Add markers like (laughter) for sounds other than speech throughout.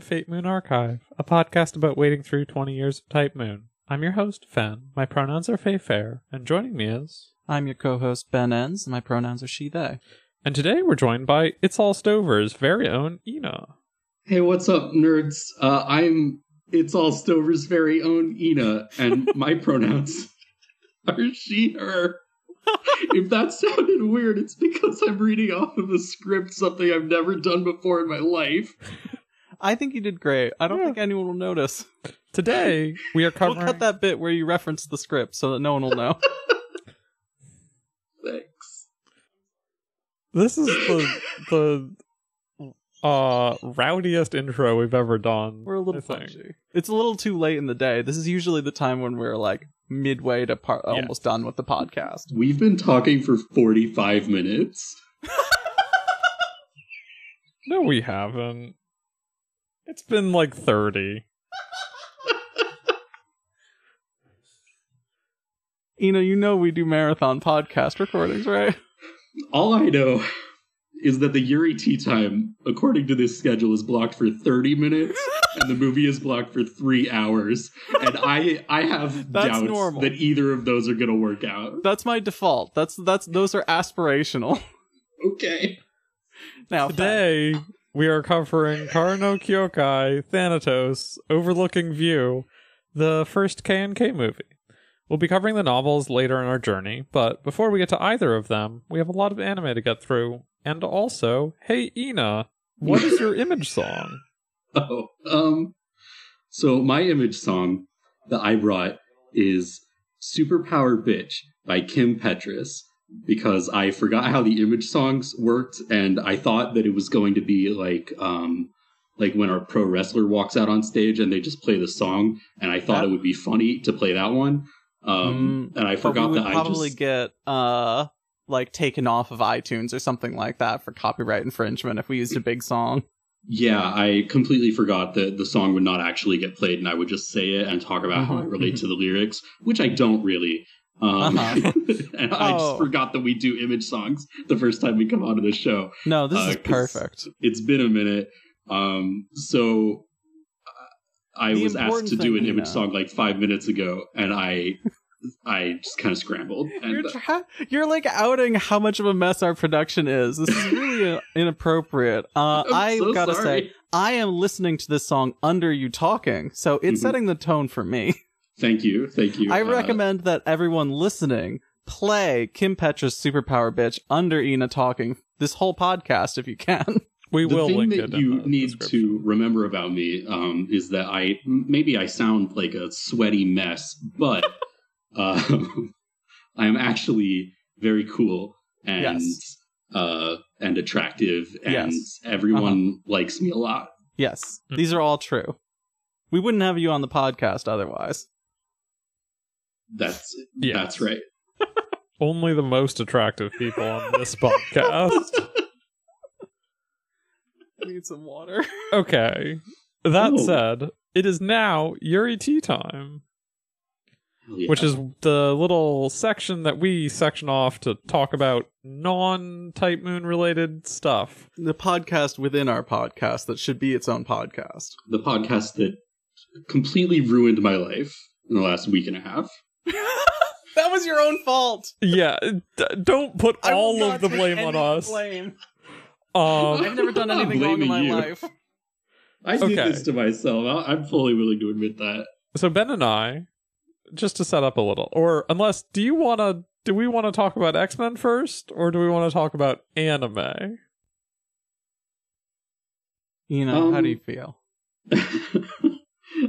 Welcome to Fate Moon Archive, a podcast about wading through 20 years of Type Moon. I'm your host, Fen. My pronouns are Faye Fair, and joining me is. I'm your co-host Ben Enns. My pronouns are she/they. And today we're joined by It's All Stover's very own Ina. Hey, what's up, nerds? Uh, I'm It's All Stover's very own Ina, and my (laughs) pronouns are she, her. (laughs) if that sounded weird, it's because I'm reading off of a script, something I've never done before in my life. I think you did great. I don't Yeah. think anyone will notice. Today we are covering. We'll cut that bit where you reference the script so that no one will know. (laughs) Thanks. This is the the uh rowdiest intro we've ever done. We're a little I punchy. It's a little too late in the day. This is usually the time when we're like midway to par- Yeah. almost done with the podcast. We've been talking for 45 minutes. (laughs) No, we haven't. It's been like 30. (laughs) You know, you know we do marathon podcast recordings, right? All I know is that the Yuri tea time, according to this schedule, is blocked for 30 minutes, (laughs) and the movie is blocked for three hours. And I I have (laughs) That's doubts normal. that either of those are gonna work out. That's my default. That's that's those are aspirational. Okay. Now, Today we are covering Kara no Kyokai Thanatos Overlooking View, the first K&K movie. We'll be covering the novels later in our journey, but before we get to either of them, we have a lot of anime to get through. And also, hey Ina, what is your image (laughs) song? Oh, um, so my image song that I brought is Superpower Bitch by Kim Petras because I forgot how the image songs worked and I thought that it was going to be like, um, like when our pro wrestler walks out on stage and they just play the song and I thought That- it would be funny to play that one. Um, and I but we forgot would that I probably just, get uh like taken off of iTunes or something like that for copyright infringement if we used a big song. Yeah, I completely forgot that the song would not actually get played, and I would just say it and talk about how it relates to the lyrics, which I don't really. Um, Uh-huh. (laughs) and I Oh. just forgot that we do image songs the first time we come onto the show. No, this Uh, is perfect. It's been a minute. Um, so uh, I The was asked to do an image Nina. song like five minutes ago, and I, I just kind of scrambled. And You're, tra- (laughs) you're like outing how much of a mess our production is. This is really (laughs) inappropriate. Uh, I'm so gotta sorry. say, I am listening to this song under you talking, so it's Mhm. setting the tone for me. Thank you, thank you. I Uh, recommend that everyone listening play Kim Petra's Superpower Bitch under Ina talking this whole podcast if you can. (laughs) We the will thing link that it. in you the need to remember about me um, is that I maybe I sound like a sweaty mess, but um, (laughs) (laughs) I am actually very cool and Yes. uh, and attractive, and Yes. everyone likes me a lot. Yes, Hmm. these are all true. We wouldn't have you on the podcast otherwise. That's Yes. that's right. (laughs) Only the most attractive people on this (laughs) podcast. I need some water. (laughs) Okay. That Oh. said, it is now Yuri tea time. Oh, yeah. which is the little section that we section off to talk about non Type Moon related stuff. The podcast within our podcast that should be its own podcast. the podcast that completely ruined my life in the last week and a half. (laughs) that was your own fault. Yeah, d- don't put I will all not of the take blame any on us. Blame. Um, I've never done I'm not anything wrong in my you. life. I did Okay. this to myself. I- I'm fully willing to admit that. so Ben and I, just to set up a little, or unless, do you want to? Do we want to talk about X Men first, or do we want to talk about anime? You know, how Um, do you feel? (laughs)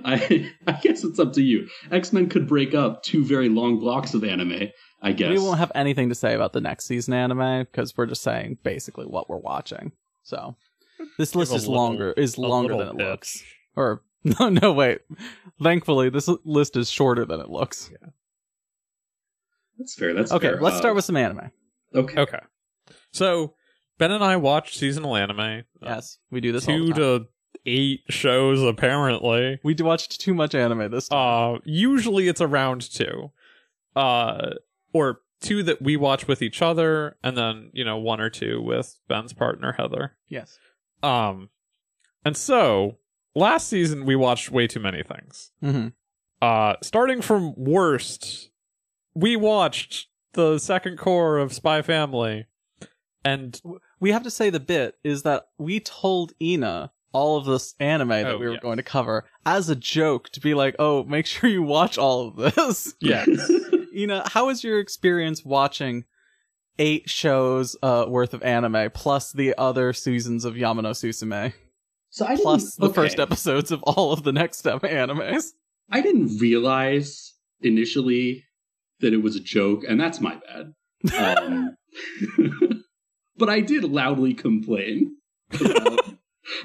I (laughs) I guess it's up to you. X Men could break up two very long blocks of anime. I guess We won't have anything to say about the next season anime because we're just saying basically what we're watching. So this list is little- longer is longer than it looks. Or (laughs) no, no, wait. Thankfully, this list is shorter than it looks. Yeah. That's fair. That's Okay, fair. let's Uh, start with some anime. okay. Okay, so Ben and I watch seasonal anime. uh, Yes, we do this all two the time. to eight shows apparently. We watched too much anime this time. Uh, usually it's around two, uh, or two that we watch with each other, and then you know one or two with Ben's partner Heather. yes. Um, And so, last season we watched way too many things. hmm Uh, starting from worst, we watched the second cour of Spy Family, and We have to say the bit is that we told Ina all of this anime that Oh, we were yes. going to cover as a joke to be like, oh, make (laughs) sure you watch all of this. (laughs) yes, (laughs) Ina, how was your experience watching eight shows uh, worth of anime plus the other seasons of Yama no Susume so I plus the didn't- first episodes of all of the next step animes? I didn't realize initially that it was a joke, and that's my bad. Um, but I did loudly complain about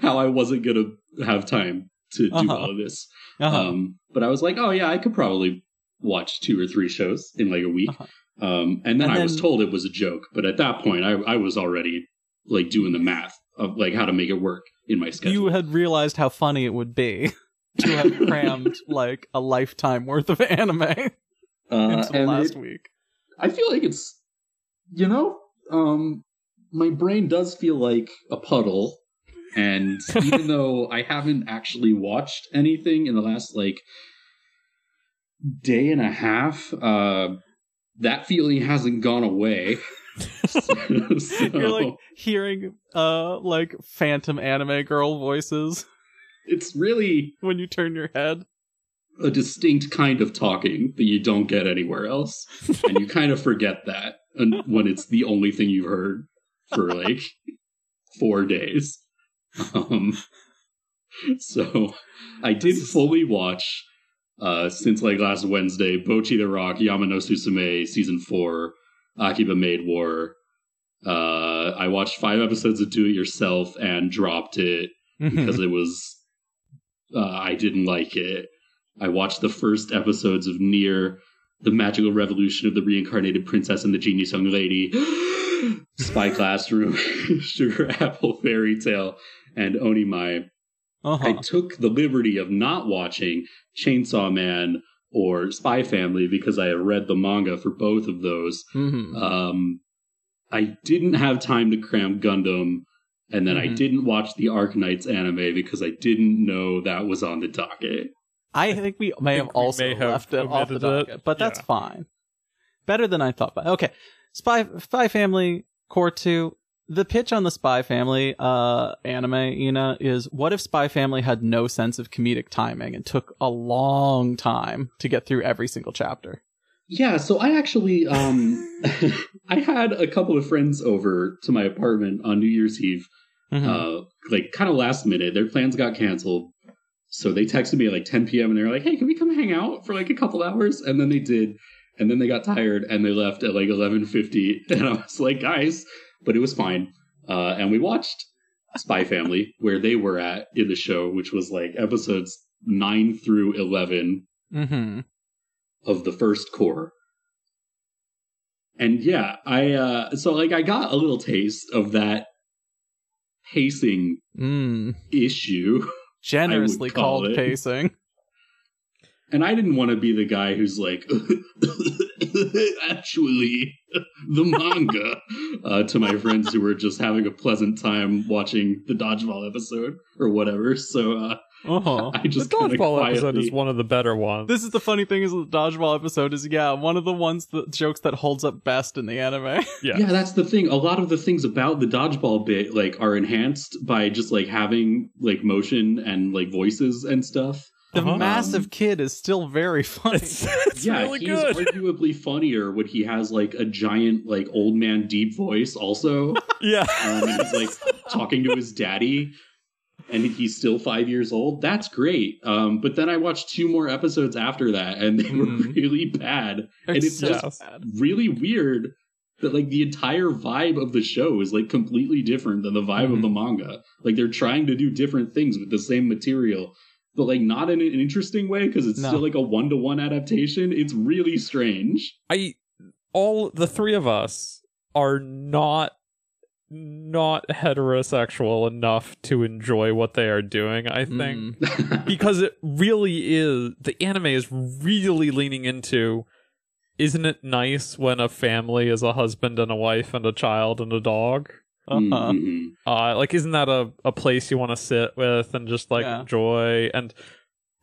how I wasn't going to have time to do Uh-huh. all of this. Uh-huh. Um, but I was like, oh yeah, I could probably watch two or three shows in like a week. Uh-huh. Um, and then And I was told it was a joke. But at that point, I, I was already like doing the math of like how to make it work in my schedule. you had realized how funny it would be (laughs) to have crammed (laughs) like a lifetime worth of anime (laughs) into uh, the and last it- week. I feel like it's, you know, um, my brain does feel like a puddle. And even (laughs) though I haven't actually watched anything in the last like day and a half, uh, that feeling hasn't gone away. So- (laughs) (laughs) You're like hearing uh like phantom anime girl voices it's really when you turn your head. a distinct kind of talking that you don't get anywhere else. and you kind of forget that when it's the only thing you've heard for like four days. Um, (laughs) so I did fully watch uh, since like last Wednesday Bocchi the Rock, Yama no Susume season four, Akiba Maid War. Uh, I watched five episodes of Do It Yourself and dropped it because it was uh, I didn't like it. I watched the first episodes of Near, the magical revolution of the reincarnated princess and the genius young lady, (gasps) Spy Classroom, (laughs) Sugar Apple Fairy Tale, and Onimai. I uh-huh. took the liberty of not watching Chainsaw Man or Spy Family because I have read the manga for both of those. Mhm. Um, I didn't have time to cram Gundam, and then I Mhm. didn't watch the Arknights anime because I didn't know that was on the docket. I think we may have think we also may have left it off the omitted it. docket, but that's Yeah. fine. Better than I thought. But okay, Spy Spy Family Cour Two. The pitch on the Spy Family uh, anime, Ina, is what if Spy Family had no sense of comedic timing and took a long time to get through every single chapter? Yeah, so I actually um (laughs) (laughs) I had a couple of friends over to my apartment on New Year's Eve, Mhm. uh like kind of last minute. Their plans got canceled. So they texted me at like 10 p.m. and they were like, "Hey, can we come hang out for like a couple hours?" And then they did, and then they got tired and they left at like 11:50. (laughs) And I was like, "Guys," but it was fine. Uh, and we watched Spy Family where they were at in the show, which was like episodes nine through 11 Mhm. of the first cour. And yeah, I uh so like I got a little taste of that pacing Mm. issue. (laughs) Generously call called it. pacing. And I didn't want to be the guy who's like (laughs) actually the manga uh, to my friends who were just having a pleasant time watching the dodgeball episode or whatever. So uh Uh-huh. (laughs) I just kinda dodgeball episode is one of the better ones. This is the funny thing is the dodgeball episode is yeah one of the ones the jokes that holds up best in the anime. (laughs) yeah. Yeah, that's the thing. A lot of the things about the dodgeball bit like are enhanced by just like having like motion and like voices and stuff. The Uh-huh. massive kid is still very (laughs) funny. It's, it's yeah, really he's good. arguably funnier when he has like a giant like old man deep voice also. (laughs) yeah. Um, and he's like talking to his daddy and he's still five years old. That's great. Um, but then I watched two more episodes after that and they were Mhm. really bad. And it's so just bad. really weird that like the entire vibe of the show is like completely different than the vibe of Mhm. the manga. Like they're trying to do different things with the same material, but like not in an interesting way because it's No. still like a one to one adaptation. It's really strange. I all the three of us are not not heterosexual enough to enjoy what they are doing, I think. Mm. (laughs) (laughs) because it really is the anime is really leaning into isn't it nice when a family is a husband and a wife and a child and a dog Uh-huh. Mhm. Uh, like, isn't that a, a place you want to sit with and just like Yeah. enjoy? And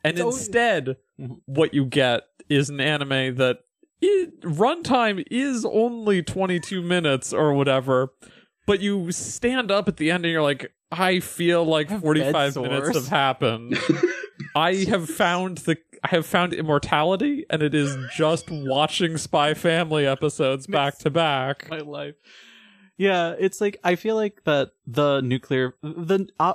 and It's instead, Mhm. what you get is an anime that i runtime is only 22 minutes or whatever, but you stand up at the end and you're like, I feel like I 45 minutes have happened. (laughs) I have found the I have found immortality, and it is just watching Spy Family episodes back to back. my life. Yeah, it's like I feel like that the nuclear the uh,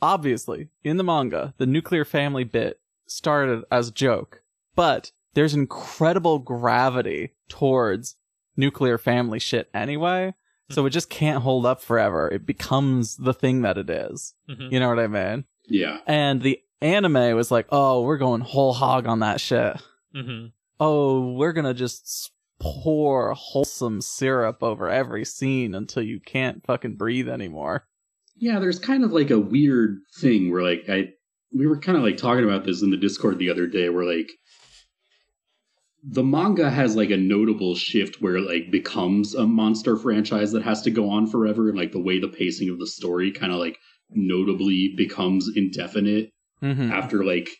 obviously in the manga the nuclear family bit started as a joke, but there's incredible gravity towards nuclear family shit anyway. So it just can't hold up forever. It becomes the thing that it is. Mhm. You know what I mean? Yeah. And the anime was like, "Oh, we're going whole hog on that shit." hmm oh, we're gonna just pour wholesome syrup over every scene until you can't fucking breathe anymore. Yeah, there's kind of like a weird thing where like I we were kind of like talking about this in the Discord the other day where like the manga has like a notable shift where it like becomes a monster franchise that has to go on forever and like the way the pacing of the story kind of like notably becomes indefinite Mm-hmm. after like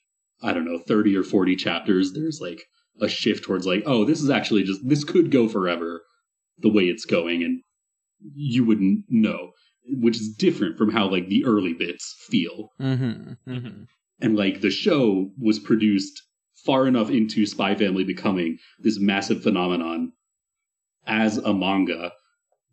I don't know 30 or 40 chapters there's like a shift towards like oh this is actually just this could go forever the way it's going and you wouldn't know which is different from how like the early bits feel Mm-hmm. Mhm. and like the show was produced far enough into spy family becoming this massive phenomenon as a manga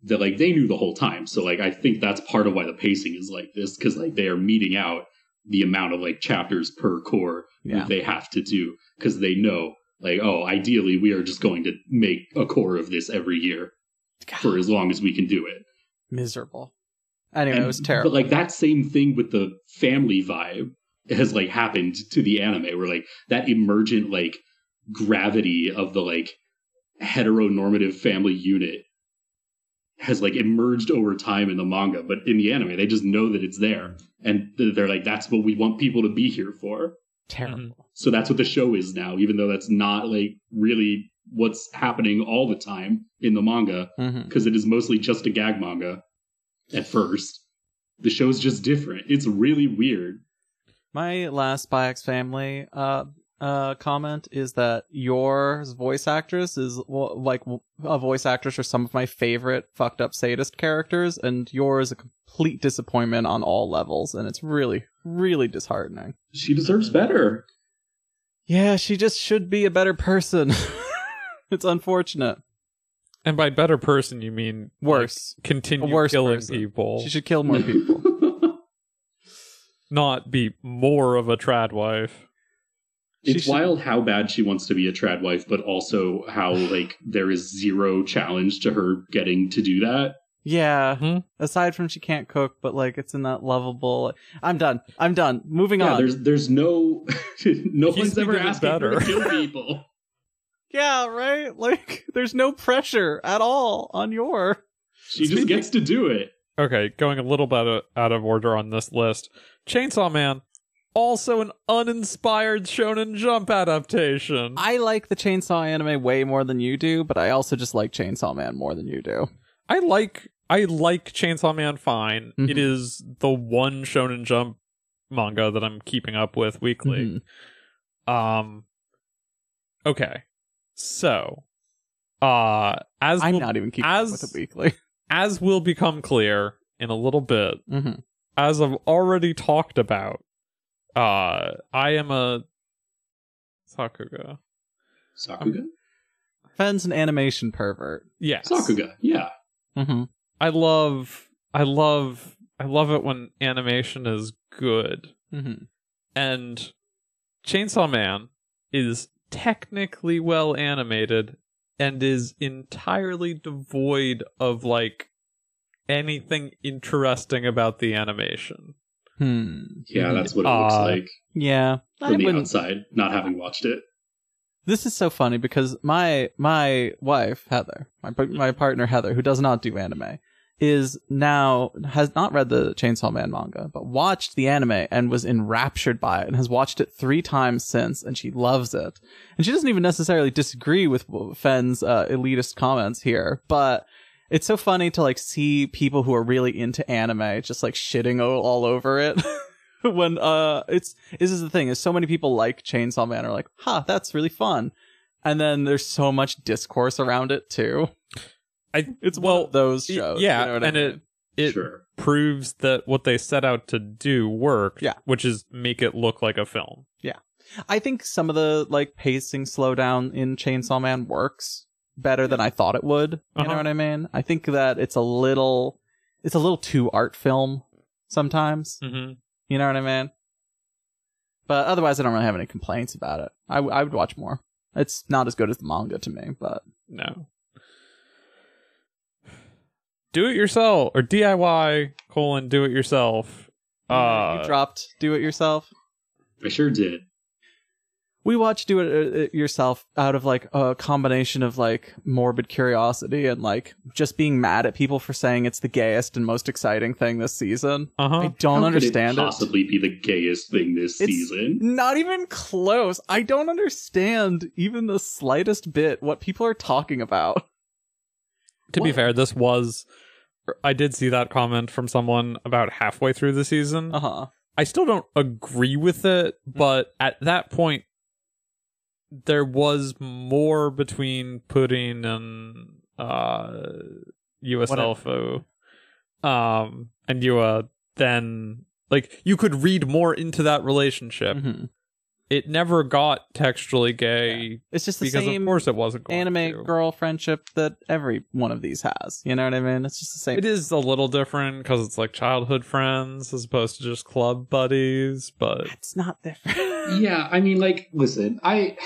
that like they knew the whole time so like i think that's part of why the pacing is like this because like they are meeting out the amount of like chapters per cour Yeah. that they have to do because they know like oh ideally we are just going to make a cour of this every year for as long as we can do it Miserable. Anyway, and- it was terrible. But like that same thing with the family vibe has like happened to the anime where like that emergent like gravity of the like heteronormative family unit has like emerged over time in the manga, but in the anime they just know that it's there and they're like that's what we want people to be here for. Terrible. So that's what the show is now, even though that's not like really what's happening all the time in the manga Mm-hmm. because it is mostly just a gag manga at first. The show's just different. It's really weird. My last Spy X Family uh uh comment is that your voice actress is well, like a voice actress for some of my favorite fucked up sadist characters, and yours is a complete disappointment on all levels, and it's really really disheartening. She deserves better. Yeah, she just should be a better person. (laughs) it's unfortunate. And by better person, you mean like, Worse. continue worse killing person. people, She should kill more people. (laughs) not be more of a trad wife. She it's should- wild how bad she wants to be a trad wife, but also how like there is zero challenge to her getting to do that. yeah. Mhm. Aside from she can't cook, but like it's in that lovable. I'm done. I'm done. Moving Yeah, on. there's there's no (laughs) no He's one's ever thinking it asking her better. to kill (laughs) people. Yeah, right? Like, there's no pressure at all on your. She just gets to do it. Okay, going a little bit out of order on this list. Chainsaw Man, also an uninspired Shonen Jump adaptation. I like the Chainsaw anime way more than you do, but I also just like Chainsaw Man more than you do. I like I like Chainsaw Man fine. Mhm. It is the one Shonen Jump manga that I'm keeping up with weekly. Mhm. Um okay. So uh as I'm will, not even keeping as- up with it weekly. (laughs) as will become clear in a little bit, hmm as I've already talked about, uh I am a Sakuga. Sakuga? Fen's an animation pervert. Yes. Sakuga, yeah. Mm-hmm. I love I love I love it when animation is good. Mm-hmm. And Chainsaw Man is technically well animated and is entirely devoid of like anything interesting about the animation. Hmm. Yeah, that's what it looks Uh, like Yeah. I from the wouldn't. outside, not having watched it. This is so funny because my my wife Heather, my my partner Heather, who does not do anime, is now has not read the Chainsaw Man manga, but watched the anime and was enraptured by it and has watched it three times since, and she loves it. And she doesn't even necessarily disagree with Fen's uh, elitist comments here, but it's so funny to like see people who are really into anime just like shitting o- all over it. (laughs) when uh it's this is the thing is so many people like Chainsaw Man are like, "Ha, that's really fun." And then there's so much discourse around it too. I It's well, one of those y- shows. yeah, you know what I and it it sure. proves that what they set out to do worked. Yeah. which is make it look like a film. Yeah. I think some of the like pacing slowdown in Chainsaw Man works better than I thought it would. You Uh-huh. know what I mean? I think that it's a little it's a little too art film sometimes. Mm-hmm. You know what I mean? But otherwise, I don't really have any complaints about it. I, w- I would watch more. It's not as good as the manga to me, but No. Do it yourself or DIY colon do it yourself. Uh, you dropped Do It Yourself. I sure did. We watched Do It uh, Yourself out of like a combination of like morbid curiosity and like just being mad at people for saying it's the gayest and most exciting thing this season. uh huh. I don't How understand could it. it possibly be the gayest thing this It's season? Not even close. I don't understand even the slightest bit what people are talking about. To be fair, this was. I did see that comment from someone about halfway through the season. Uh huh. I still don't agree with it, but at that point, there was more between Pudding and uh, USLFO um, and Yua than like you could read more into that relationship. Mhm. It never got textually gay It's just the because same of course it wasn't anime to. girl friendship that every one of these has. You know what I mean? It's just the same. It is a little different because it's like childhood friends as opposed to just club buddies, but It's not different. (laughs) yeah, I mean, like, listen, I.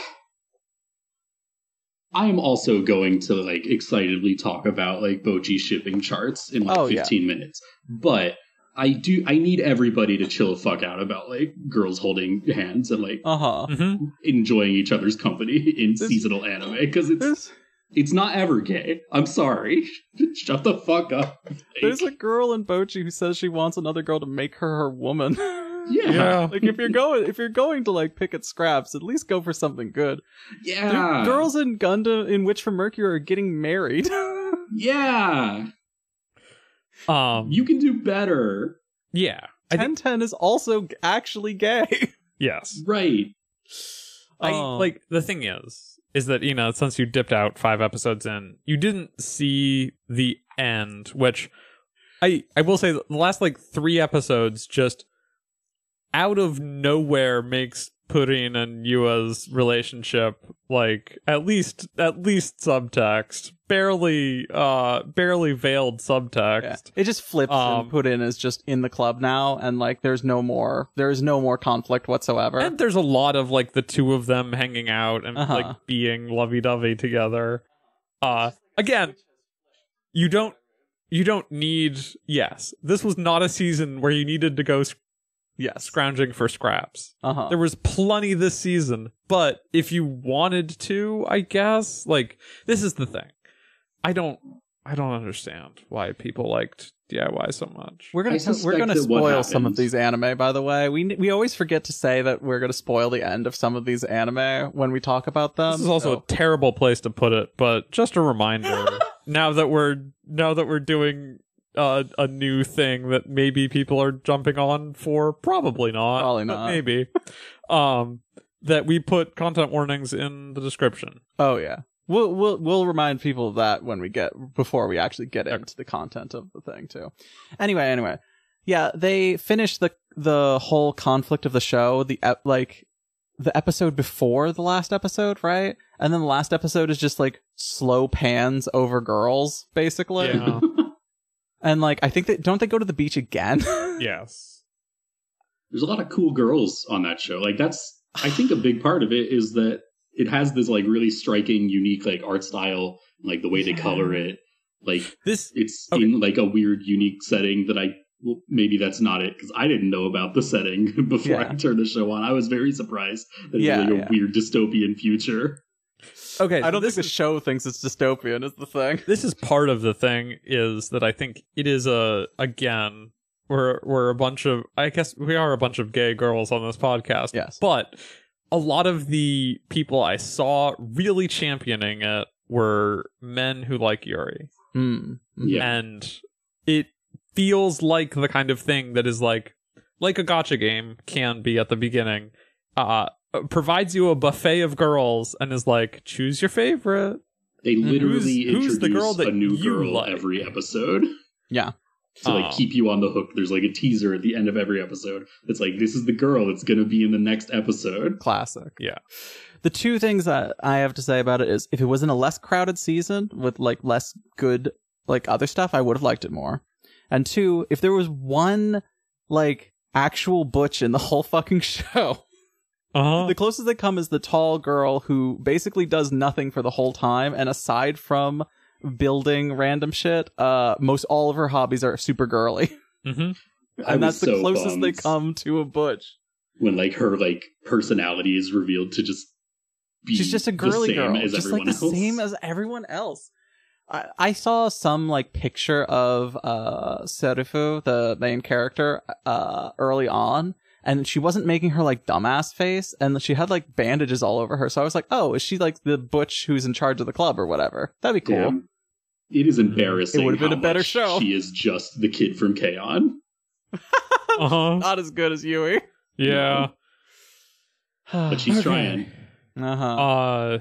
I am also going to like excitedly talk about like Bocchi shipping charts in like Oh, yeah. 15 minutes. But I do I need everybody to chill the fuck out about like girls holding hands and like Uh huh. Mhm. enjoying each other's company in This- seasonal anime because it's There's it's not ever gay. I'm sorry. (laughs) Shut the fuck up. there's a girl in Bocchi who says she wants another girl to make her her woman. (laughs) yeah. yeah. like if you're going if you're going to like pick at scraps, at least go for something good. Dude, Yeah. girls in Gundam in Witch from Mercury are getting married. (laughs) Yeah. um, You can do better. yeah, I think Ten Ten is also actually gay. (laughs) yes. Right. I Um, like the thing is is that you know since you dipped out five episodes in, you didn't see the end, which I I will say the last like three episodes just out of nowhere makes Pudding and Yua's relationship like at least at least subtext, barely uh barely veiled Yeah. subtext. It just flips Um, and put in as just in the club now, and like there's no more there is no more conflict whatsoever. And there's a lot of like the two of them hanging out and Uh-huh. like being lovey dovey together. Uh again, you don't you don't need yes. This was not a season where you needed to go sc- yes. scrounging for scraps. Uh huh. There was plenty this season, but if you wanted to, I guess, like this is the thing. I don't I don't understand why people liked DIY so much. We're gonna we're gonna spoil some of these anime. By the way, we we always forget to say that we're gonna spoil the end of some of these anime when we talk about them. This is also so- a terrible place to put it, but just a reminder. (laughs) now that we're now that we're doing uh, a new thing that maybe people are jumping on for, probably not, Probably but not. maybe. (laughs) Um, that we put content warnings in the description. Oh yeah. We'll we'll we'll remind people of that when we get before we actually get Okay. into the content of the thing too. Anyway, anyway. Yeah, they finished the the whole conflict of the show, the ep- like the episode before the last episode, right? And then the last episode is just like slow pans over girls basically. Yeah. (laughs) And like I think that don't they go to the beach again? (laughs) yes. There's a lot of cool girls on that show. Like that's I think a big part of it is that it has this like really striking, unique like art style, like the way they color it. Like This it's Okay. in like a weird, unique setting that I well, maybe that's not it because I didn't know about the setting (laughs) before Yeah. I turned the show on. I was very surprised that Yeah, it was like a yeah. weird dystopian future. Okay. I don't this think the show thinks it's dystopian is the thing. this is part of the thing is that I think it is a again we're we're a bunch of I guess we are a bunch of gay girls on this podcast. Yes. But a lot of the people I saw really championing it were men who like Yuri. Mm. Yeah. and it feels like the kind of thing that is like like a gotcha game can be at the beginning uh Uh, provides you a buffet of girls and is like choose your favorite They mm-hmm. literally Who's- who's the introduce girl that a new girl like? every episode Yeah. to like Oh. keep you on the hook. There's like a teaser at the end of every episode. It's like this is the girl that's gonna be in the next episode. Classic. Yeah. The two things that I have to say about it is if it was in a less crowded season with like less good like other stuff, I would have liked it more. And two, if there was one like actual butch in the whole fucking (laughs) show, uh-huh the closest they come is the tall girl who basically does nothing for the whole time and aside from building random shit, uh most all of her hobbies are super girly. (laughs) hmm and was that's the so closest they come to a butch. when like her like personality is revealed to just be She's just a the girly same girl, as just like the else. same as everyone else. I, I saw some like picture of uh Serufu, the main character, uh early on, and she wasn't making her like dumbass face, and she had like bandages all over her. So I was like, oh, is she like the butch who's in charge of the club or whatever? That'd be cool. Damn. It is embarrassing. It would've been a better show. She is just the kid from K-On! (laughs) uh-huh (laughs) Not as good as Yui. yeah but she's Okay. trying. Uh-huh. uh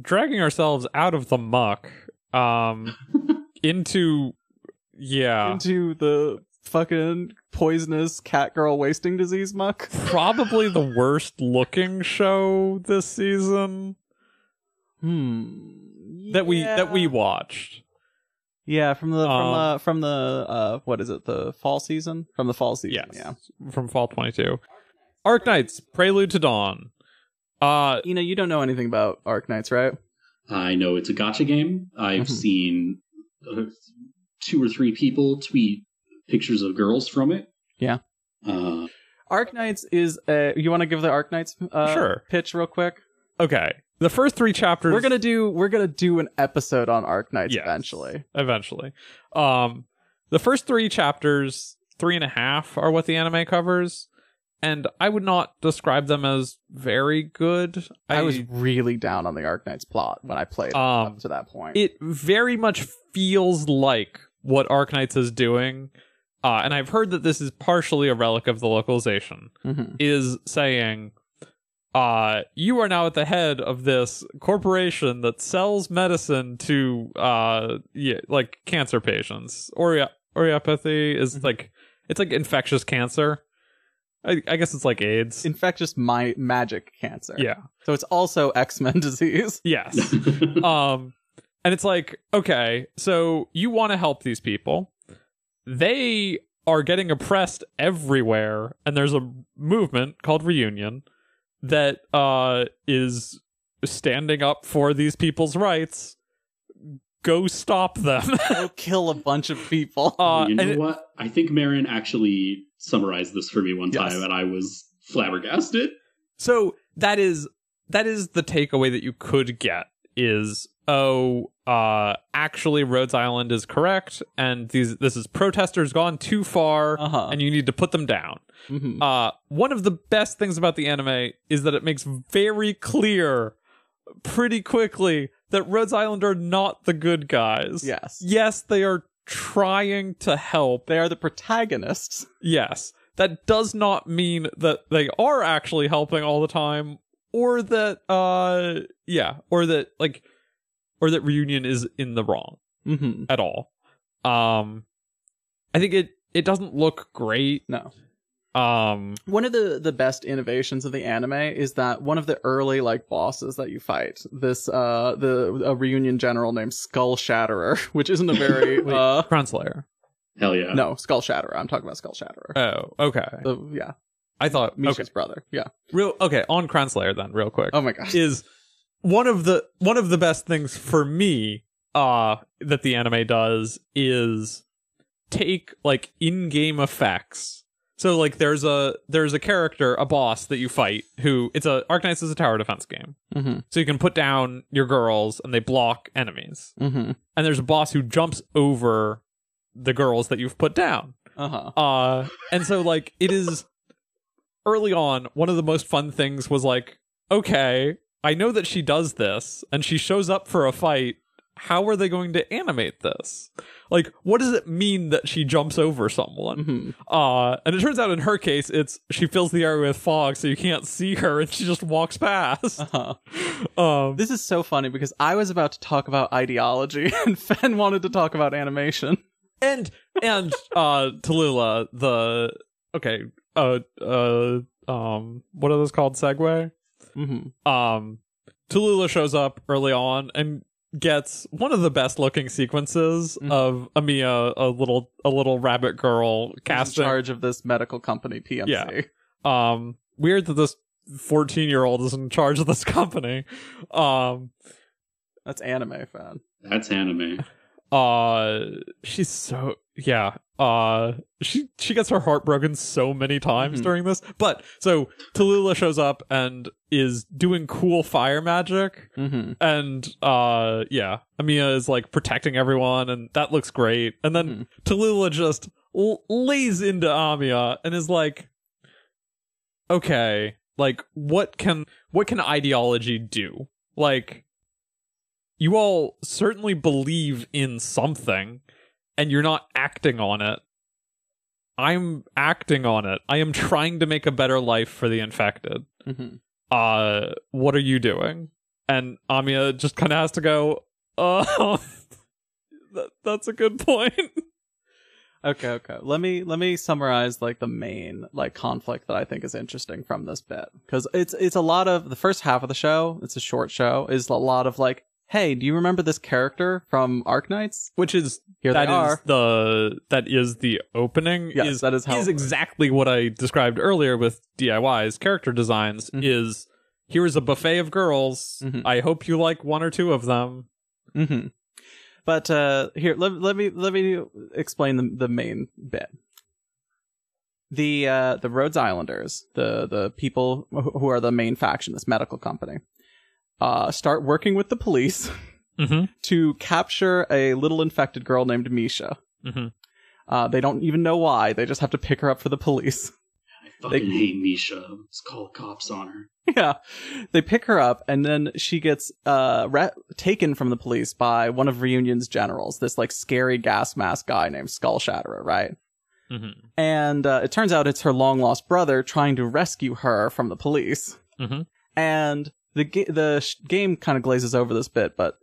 dragging ourselves out of the muck um (laughs) into yeah Into the fucking poisonous cat girl wasting disease muck. probably the worst looking show this season Hmm. that we that we watched Yeah, from the from Um, the from the uh what is it? The fall season? From the fall season. yes Yeah. from fall 22 Arknights prelude to dawn uh You know, you don't know anything about Arknights, right? I know it's a gotcha game. I've Mhm. seen uh, two or three people tweet pictures of girls from it. Yeah. Uh, Arknights is uh you want to give the Arknights uh Sure. pitch real quick? okay the first three chapters We're going to do we're going to do an episode on Arknights Yes. eventually. eventually um the first three chapters three and a half are what the anime covers and i would not describe them as very good I, was really down on the Arc Knights plot when I played Um, up to that point. it very much feels like what Arc Arknights is doing, uh, and I've heard that this is partially a relic of the localization, Mhm. is saying, uh, you are now at the head of this corporation that sells medicine to, uh, yeah, like cancer patients. Ori- Oripathy is Mhm. like, it's like infectious cancer. I, I guess it's like AIDS. Infectious my magic cancer. yeah. So it's also X-Men (laughs) disease. Yes. (laughs) um and it's like okay so you want to help these people they are getting oppressed everywhere and there's a movement called reunion that uh is standing up for these people's rights go stop them (laughs) Go kill a bunch of people. uh you know it- what? I think Marin actually summarized this for me one Yes. time, and I was flabbergasted. so that is that is the takeaway that you could get is oh uh actually Rhodes Island is correct and these this is protesters gone too far Uh-huh. and you need to put them down. Mhm. Uh one of the best things about the anime is that it makes very clear pretty quickly that Rhodes Island are not the good guys. Yes. Yes, they are trying to help. They are the protagonists. Yes. That does not mean that they are actually helping all the time or that uh yeah, or that like or that reunion is in the wrong Mm-hmm. at all. Um I think it it doesn't look great. No. Um One of the the best innovations of the anime is that one of the early like bosses that you fight, this uh the a reunion general named Skull Shatterer, (laughs) which isn't a very (laughs) Wait. uh Crown Slayer. Hell yeah! no Skull Shatterer. I'm talking about Skull Shatterer. Oh, okay. The- yeah, I thought Misha's okay. brother. Yeah. Real okay, on Crown Slayer then, real quick. Oh my gosh. is one of the one of the best things for me uh that the anime does is take like in-game effects so like there's a there's a character a boss that you fight who it's a Arknights is a tower defense game mm-hmm. so you can put down your girls and they block enemies Mm-hmm. and there's a boss who jumps over the girls that you've put down Uh huh. uh, and so like it is early on, one of the most fun things was like, okay, I know that she does this, and she shows up for a fight how are they going to animate this? Like, what does it mean that she jumps over someone? Mhm. Uh, and it turns out in her case, it's she fills the area with fog, so you can't see her, and she just walks past. Uh-huh. (laughs) Um, This is so funny because I was about to talk about ideology (laughs) and Fen wanted to talk about animation. and and uh, Talulah, the okay, uh, uh, um, what are those called? Segway. Hmm um Talulah shows up early on and gets one of the best looking sequences Mhm. of Amiya, a little a little rabbit girl In charge of this medical company, PMC. Yeah. Um weird that this 14 year old is in charge of this company. Um That's anime fan. That's anime. uh she's so yeah uh she she gets her heart broken so many times Mhm. during this but so Talulah shows up and is doing cool fire magic hmm and uh yeah Amiya is like protecting everyone and that looks great and then Mhm. Talulah just l- lays into Amiya and is like okay like what can what can ideology do like you all certainly believe in something and you're not acting on it i'm acting on it i am trying to make a better life for the infected hmm uh what are you doing and amiya just kind of has to go uh (laughs) that, that's a good point (laughs) Okay, okay. Let me let me summarize like the main like conflict that I think is interesting from this bit because it's it's a lot of the first half of the show. It's a short show. Is a lot of like, hey, do you remember this character from Arknights? which is Here that they is are. the that is the opening Yes, is that is how is exactly what I described earlier with DIYs character designs Mhm. is here's a buffet of girls Mhm. I hope you like one or two of them hmm But uh here, let, let me let me explain the the main bit. The uh the Rhodes Islanders, the the people who are the main faction, this medical company, uh start working with the police (laughs) mm-hmm. to capture a little infected girl named Misha. Mm-hmm. Uh, they don't even know why. They just have to pick her up for the police. I (laughs) fucking hate Misha. Let's call cops on her. yeah. They pick her up and then she gets uh re- taken from the police by one of Reunion's generals, this like scary gas mask guy named Skull Shatterer, right? Mm-hmm. And uh, it turns out it's her long lost brother trying to rescue her from the police. Mm-hmm. And the ga- the sh- game kind of glazes over this bit, but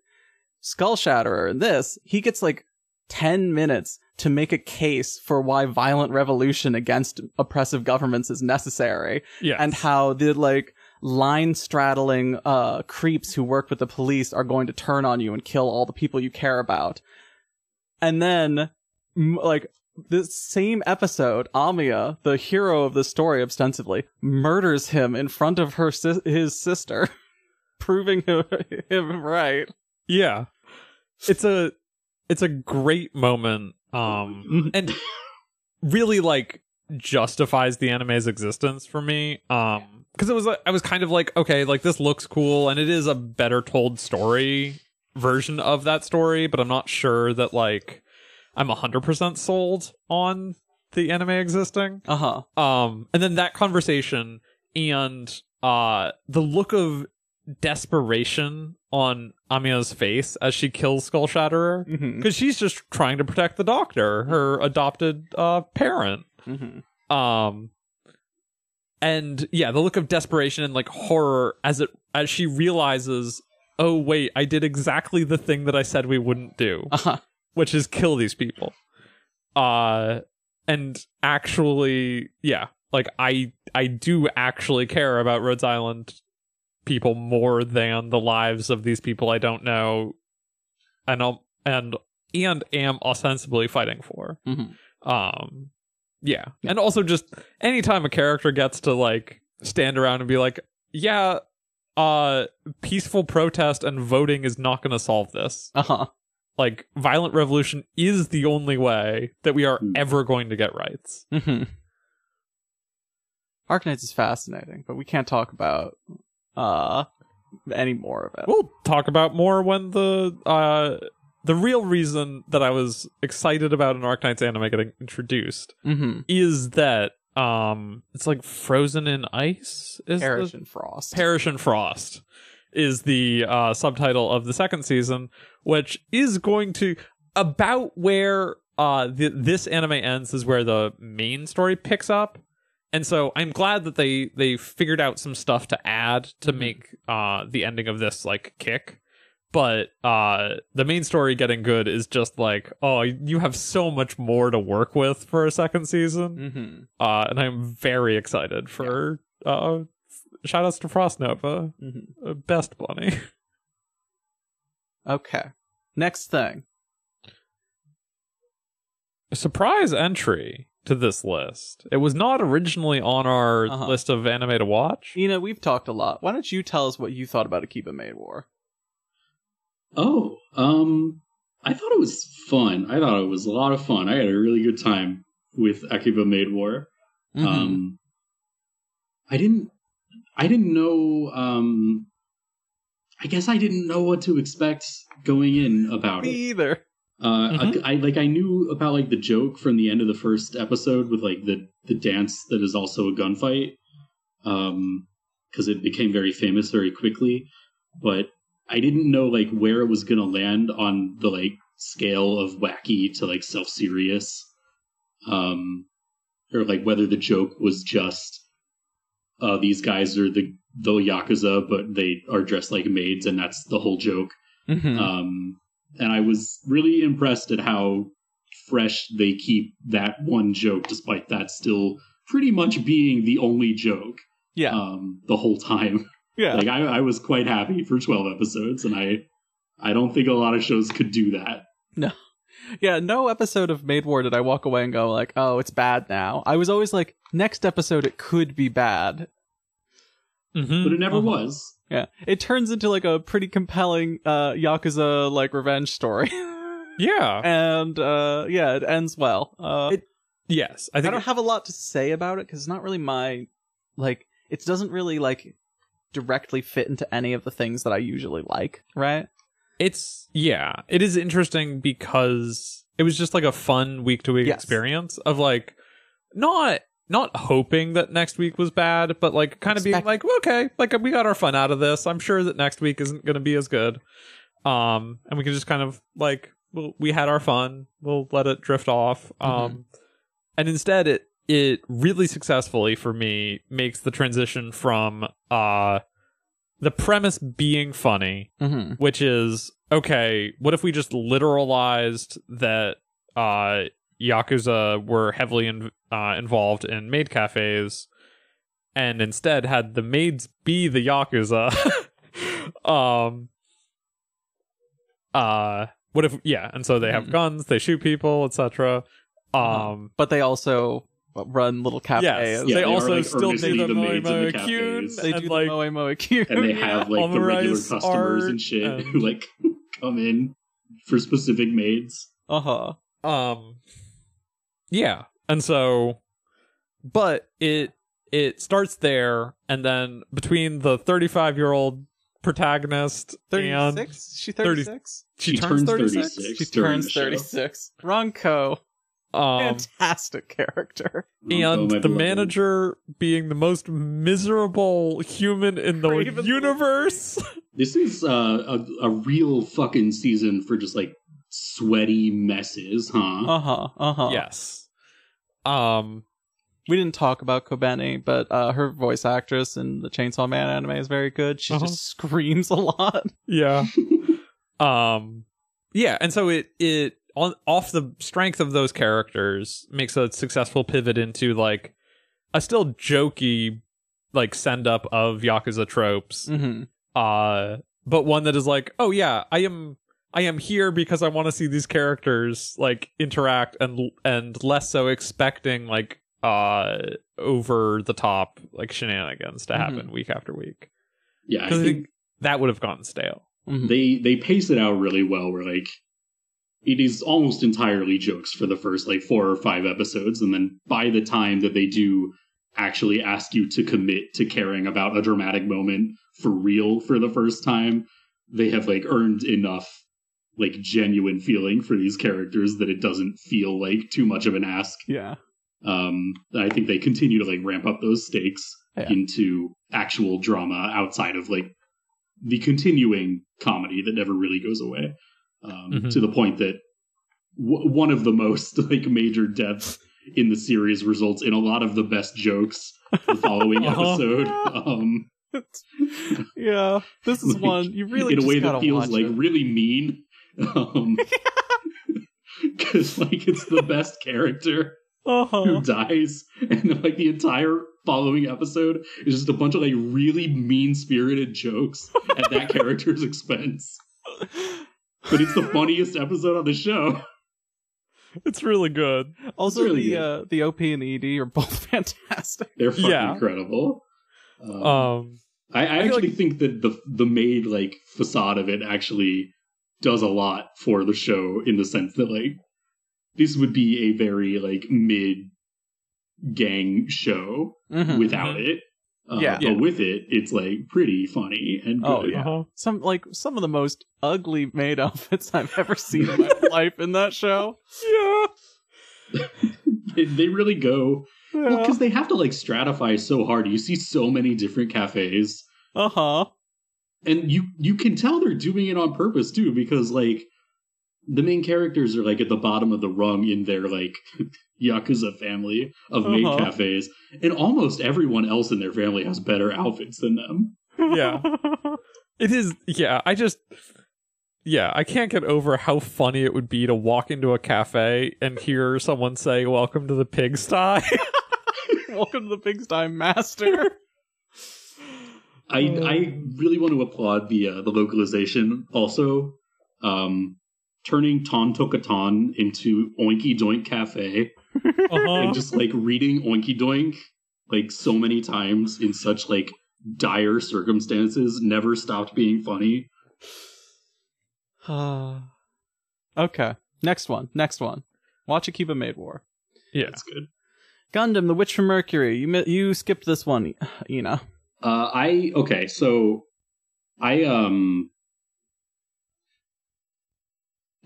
Skull Shatterer in this, he gets like 10 minutes to make a case for why violent revolution against oppressive governments is necessary yeah and how the like line straddling uh creeps who work with the police are going to turn on you and kill all the people you care about. And then m- like this same episode, Amiya, the hero of the story ostensibly, murders him in front of her sis- his sister, (laughs) proving him, (laughs) him right. yeah it's a it's a great moment um (laughs) and really like justifies the anime's existence for me um because it was i was kind of like okay like this looks cool and it is a better told story version of that story but i'm not sure that like i'm 100% sold on the anime existing Uh-huh. um and then that conversation and uh the look of desperation on Amiya's face as she kills Skull Shatterer Mm-hmm. because she's just trying to protect the doctor, her adopted uh parent. Mm-hmm. Um and yeah, the look of desperation and like horror as it as she realizes, "Oh wait, I did exactly the thing that I said we wouldn't do." Uh-huh. which is kill these people. Uh and actually yeah, like I I do actually care about Rhodes Island people more than the lives of these people I don't know and I'll, and and am ostensibly fighting for. Mhm. Um yeah. And also just anytime a character gets to like stand around and be like, yeah, uh peaceful protest and voting is not going to solve this Uh-huh. like violent revolution is the only way that we are Hmm. ever going to get rights. Mm-hmm. Arknights is fascinating, but we can't talk about uh any more of it. We'll talk about more when the uh the real reason that I was excited about an Arknights anime getting introduced Mm-hmm. is that um it's like frozen in ice is Perish the- and Frost. perish in frost is the uh, subtitle of the second season, which is going to about where uh, th- this anime ends is where the main story picks up. And so I'm glad that they they figured out some stuff to add to Mhm. make uh, the ending of this like kick. But uh, the main story getting good is just like, oh, you have so much more to work with for a second season Mm-hmm. uh, and I'm very excited for uh, shout outs to Frost Nova, Mm-hmm. uh, best bunny. (laughs) Okay. Next thing. Surprise entry to this list. It was not originally on our Uh-huh. list of anime to watch. You know, we've talked a lot. Why don't you tell us what you thought about Akiba Maid War? Oh, um, I thought it was fun. I thought it was a lot of fun. I had a really good time with Akiba Maid War. Mhm. Um, I didn't, I didn't know. Um, I guess I didn't know what to expect going in about Me it. either. Uh, Mhm. I, I like I knew about like the joke from the end of the first episode with like the the dance that is also a gunfight, um, because it became very famous very quickly. But I didn't know like where it was gonna land on the like scale of wacky to like self serious, um, or like whether the joke was just uh these guys are the the yakuza, but they are dressed like maids, and that's the whole joke. Mhm. Um, and I was really impressed at how fresh they keep that one joke, despite that still pretty much being the only joke yeah. um, the whole time. (laughs) yeah. Like I, I was quite happy for twelve episodes, and I I don't think a lot of shows could do that. No. Yeah, no episode of Maid War did I walk away and go like, "Oh, it's bad now." I was always like, "Next episode, it could be bad." Mhm. But it never Uh-huh. was. Yeah, it turns into like a pretty compelling uh, yakuza like revenge story, (laughs) Yeah. and uh, yeah, it ends well. Uh, It- yes. I think I, don't have a lot to say about it because it's not really my like. It doesn't really like directly fit into any of the things that I usually like. Right? it's yeah. It is interesting because it was just like a fun week to week experience of like not not hoping that next week was bad, but like kind of being like, okay, like we got our fun out of this. I'm sure that next week isn't going to be as good. Um, and we can just kind of like, well, we had our fun. We'll let it drift off. Um, and instead, it it really successfully for me makes the transition from uh the premise being funny Mm-hmm. which is okay what if we just literalized that uh yakuza were heavily in, uh, involved in maid cafes and instead had the maids be the yakuza (laughs) um uh what if yeah and so they have Mhm. guns they shoot people etc Uh-huh. um But they also run little cafes. yes Yeah, they, they also like, still earnestly do the the Moe maids Moe the They do like the Moe Moe Q. And they have like the regular customers and shit and- who like (laughs) come in for specific maids. Uh huh. um yeah and so but it it starts there and then between the 35 year old protagonist Thirty and six. She 30 thirty six. she, She turns turns 36 36. She turns thirty six. Ranko, um fantastic character. and the beloved. manager being the most miserable human in the Craven. universe (laughs) This is uh, a a real fucking season for just like sweaty messes, huh? Uh huh. Uh huh. yes um We didn't talk about Kobeni, but uh, her voice actress in the Chainsaw Man anime is very good. She Uh-huh. just (laughs) screams a lot. yeah (laughs) um yeah and so it it on off the strength of those characters makes a successful pivot into like a still jokey like send up of yakuza tropes Mm-hmm. uh but one that is like oh yeah i am i am here because i want to see these characters like interact and and less so expecting like uh over the top like shenanigans to happen week after week yeah, I because i think think that would have gone stale Mm-hmm. they they pace it out really well. Where like it is almost entirely jokes for the first like four or five episodes, and then by the time that they do actually ask you to commit to caring about a dramatic moment for real for the first time, they have like earned enough like genuine feeling for these characters that it doesn't feel like too much of an ask. yeah. Um, I think they continue to like ramp up those stakes Yeah. into actual drama outside of like the continuing comedy that never really goes away. Um, Mhm. To the point that w- one of the most (laughs) like major deaths in the series results in a lot of the best jokes the following (laughs) Uh-huh. episode. (laughs) Um, yeah, this is Like, one you really in a way that feels like it. really mean. Um, (laughs) because like it's the best character who Uh-huh. dies, and then, like the entire following episode is just a bunch of like really mean spirited jokes at that (laughs) character's expense. But it's the funniest episode on the show. It's really good. Also, really the good. uh, the OP and the ED are both (laughs) fantastic. They're fucking Yeah. incredible. Um, Um, I, I, I actually think that the the maid like facade of it actually does a lot for the show in the sense that like this would be a very like mid gang show Mhm. without it. Uh, Yeah. but with it, it's like pretty funny and good. Oh, yeah. uh-huh. some like some of the most ugly made (laughs) outfits I've ever seen in my (laughs) life in that show. Yeah. (laughs) They, they really go well Yeah. because they have to like stratify so hard. You see so many different cafes, Uh huh. And you you can tell they're doing it on purpose too because like the main characters are like at the bottom of the rung in their like (laughs) yakuza family of maid Uh-huh. cafes and almost everyone else in their family has better outfits than them Yeah. It is. Yeah. I just. Yeah, I can't get over how funny it would be to walk into a cafe and hear someone say, "Welcome to the pigsty." (laughs) Welcome to the Pigsty Master. I i really want to applaud the uh, the localization also um turning ton tokaton into oinky doink cafe uh-huh. and just like reading oinky doink like so many times in such like dire circumstances never stopped being funny (sighs) okay. Next one. Next one. Watch Akiba Maid War. yeah. that's good Gundam, The Witch from Mercury. You you skipped this one, (sighs) you know. Uh i okay so i um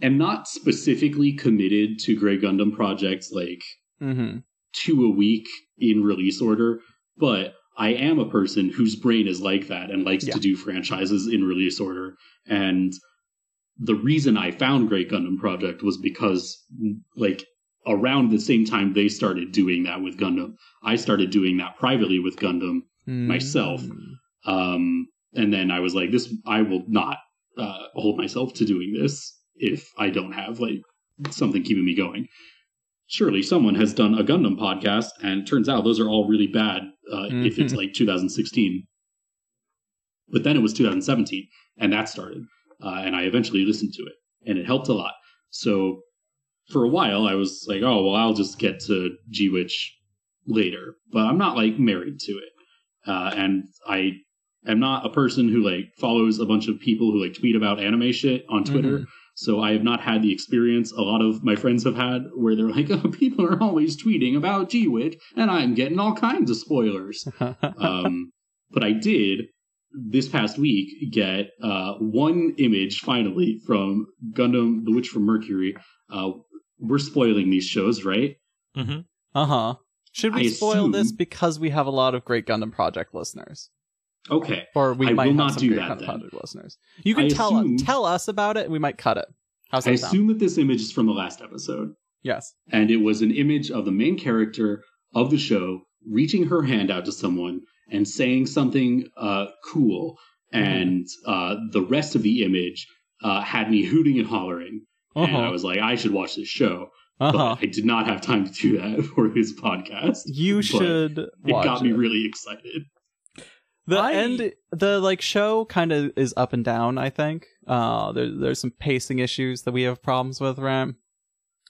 am not specifically committed to great gundam projects like Mm-hmm. two a week in release order, but I am a person whose brain is like that and likes Yeah. to do franchises in release order. And the reason I found Great Gundam Project was because, like, around the same time they started doing that with Gundam, I started doing that privately with Gundam. Myself. Um, and then I was like, this, I will not uh, hold myself to doing this if I don't have, like, something keeping me going surely someone has done a Gundam podcast, and turns out those are all really bad uh, if it's like 2016. But then it was 2017, and that started, uh, and I eventually listened to it, and it helped a lot. So for a while, I was like, oh, well, I'll just get to G Witch later, but I'm not like married to it, uh, and I am not a person who like follows a bunch of people who like tweet about anime shit on Twitter. So I have not had the experience a lot of my friends have had where they're like, (laughs) oh, people are always tweeting about G-Witch and I'm getting all kinds of spoilers. (laughs) um, but I did this past week get uh, one image finally from Gundam The Witch from Mercury. Uh, we're spoiling these shows, right? Mm-hmm. Uh huh. Should we I spoil this because we have a lot of Great Gundam Project listeners, Okay. or we I might will not some do Great that Gundam then. Project listeners? You can I tell assume- tell us about it, and we might cut it. How's that I sound? assume that this image is from the last episode. Yes. and it was an image of the main character of the show reaching her hand out to someone and saying something uh, cool. And uh, the rest of the image uh, had me hooting and hollering. And I Uh-huh. was like, I should watch this show. Uh-huh. But I did not have time to do that (laughs) for this podcast. You should It watch got me really excited. The I- end, the like show kind of is up and down. I think uh, there, there's some pacing issues that we have problems with. Right,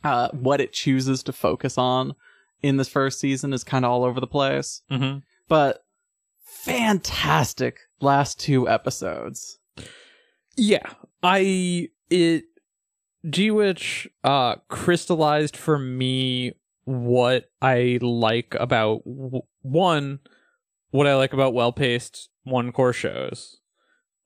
uh, what it chooses to focus on in this first season is kind of all over the place. Mm-hmm. But fantastic last two episodes. Yeah, I it G Witch uh crystallized for me what I like about w- one what I like about well-paced one cour shows.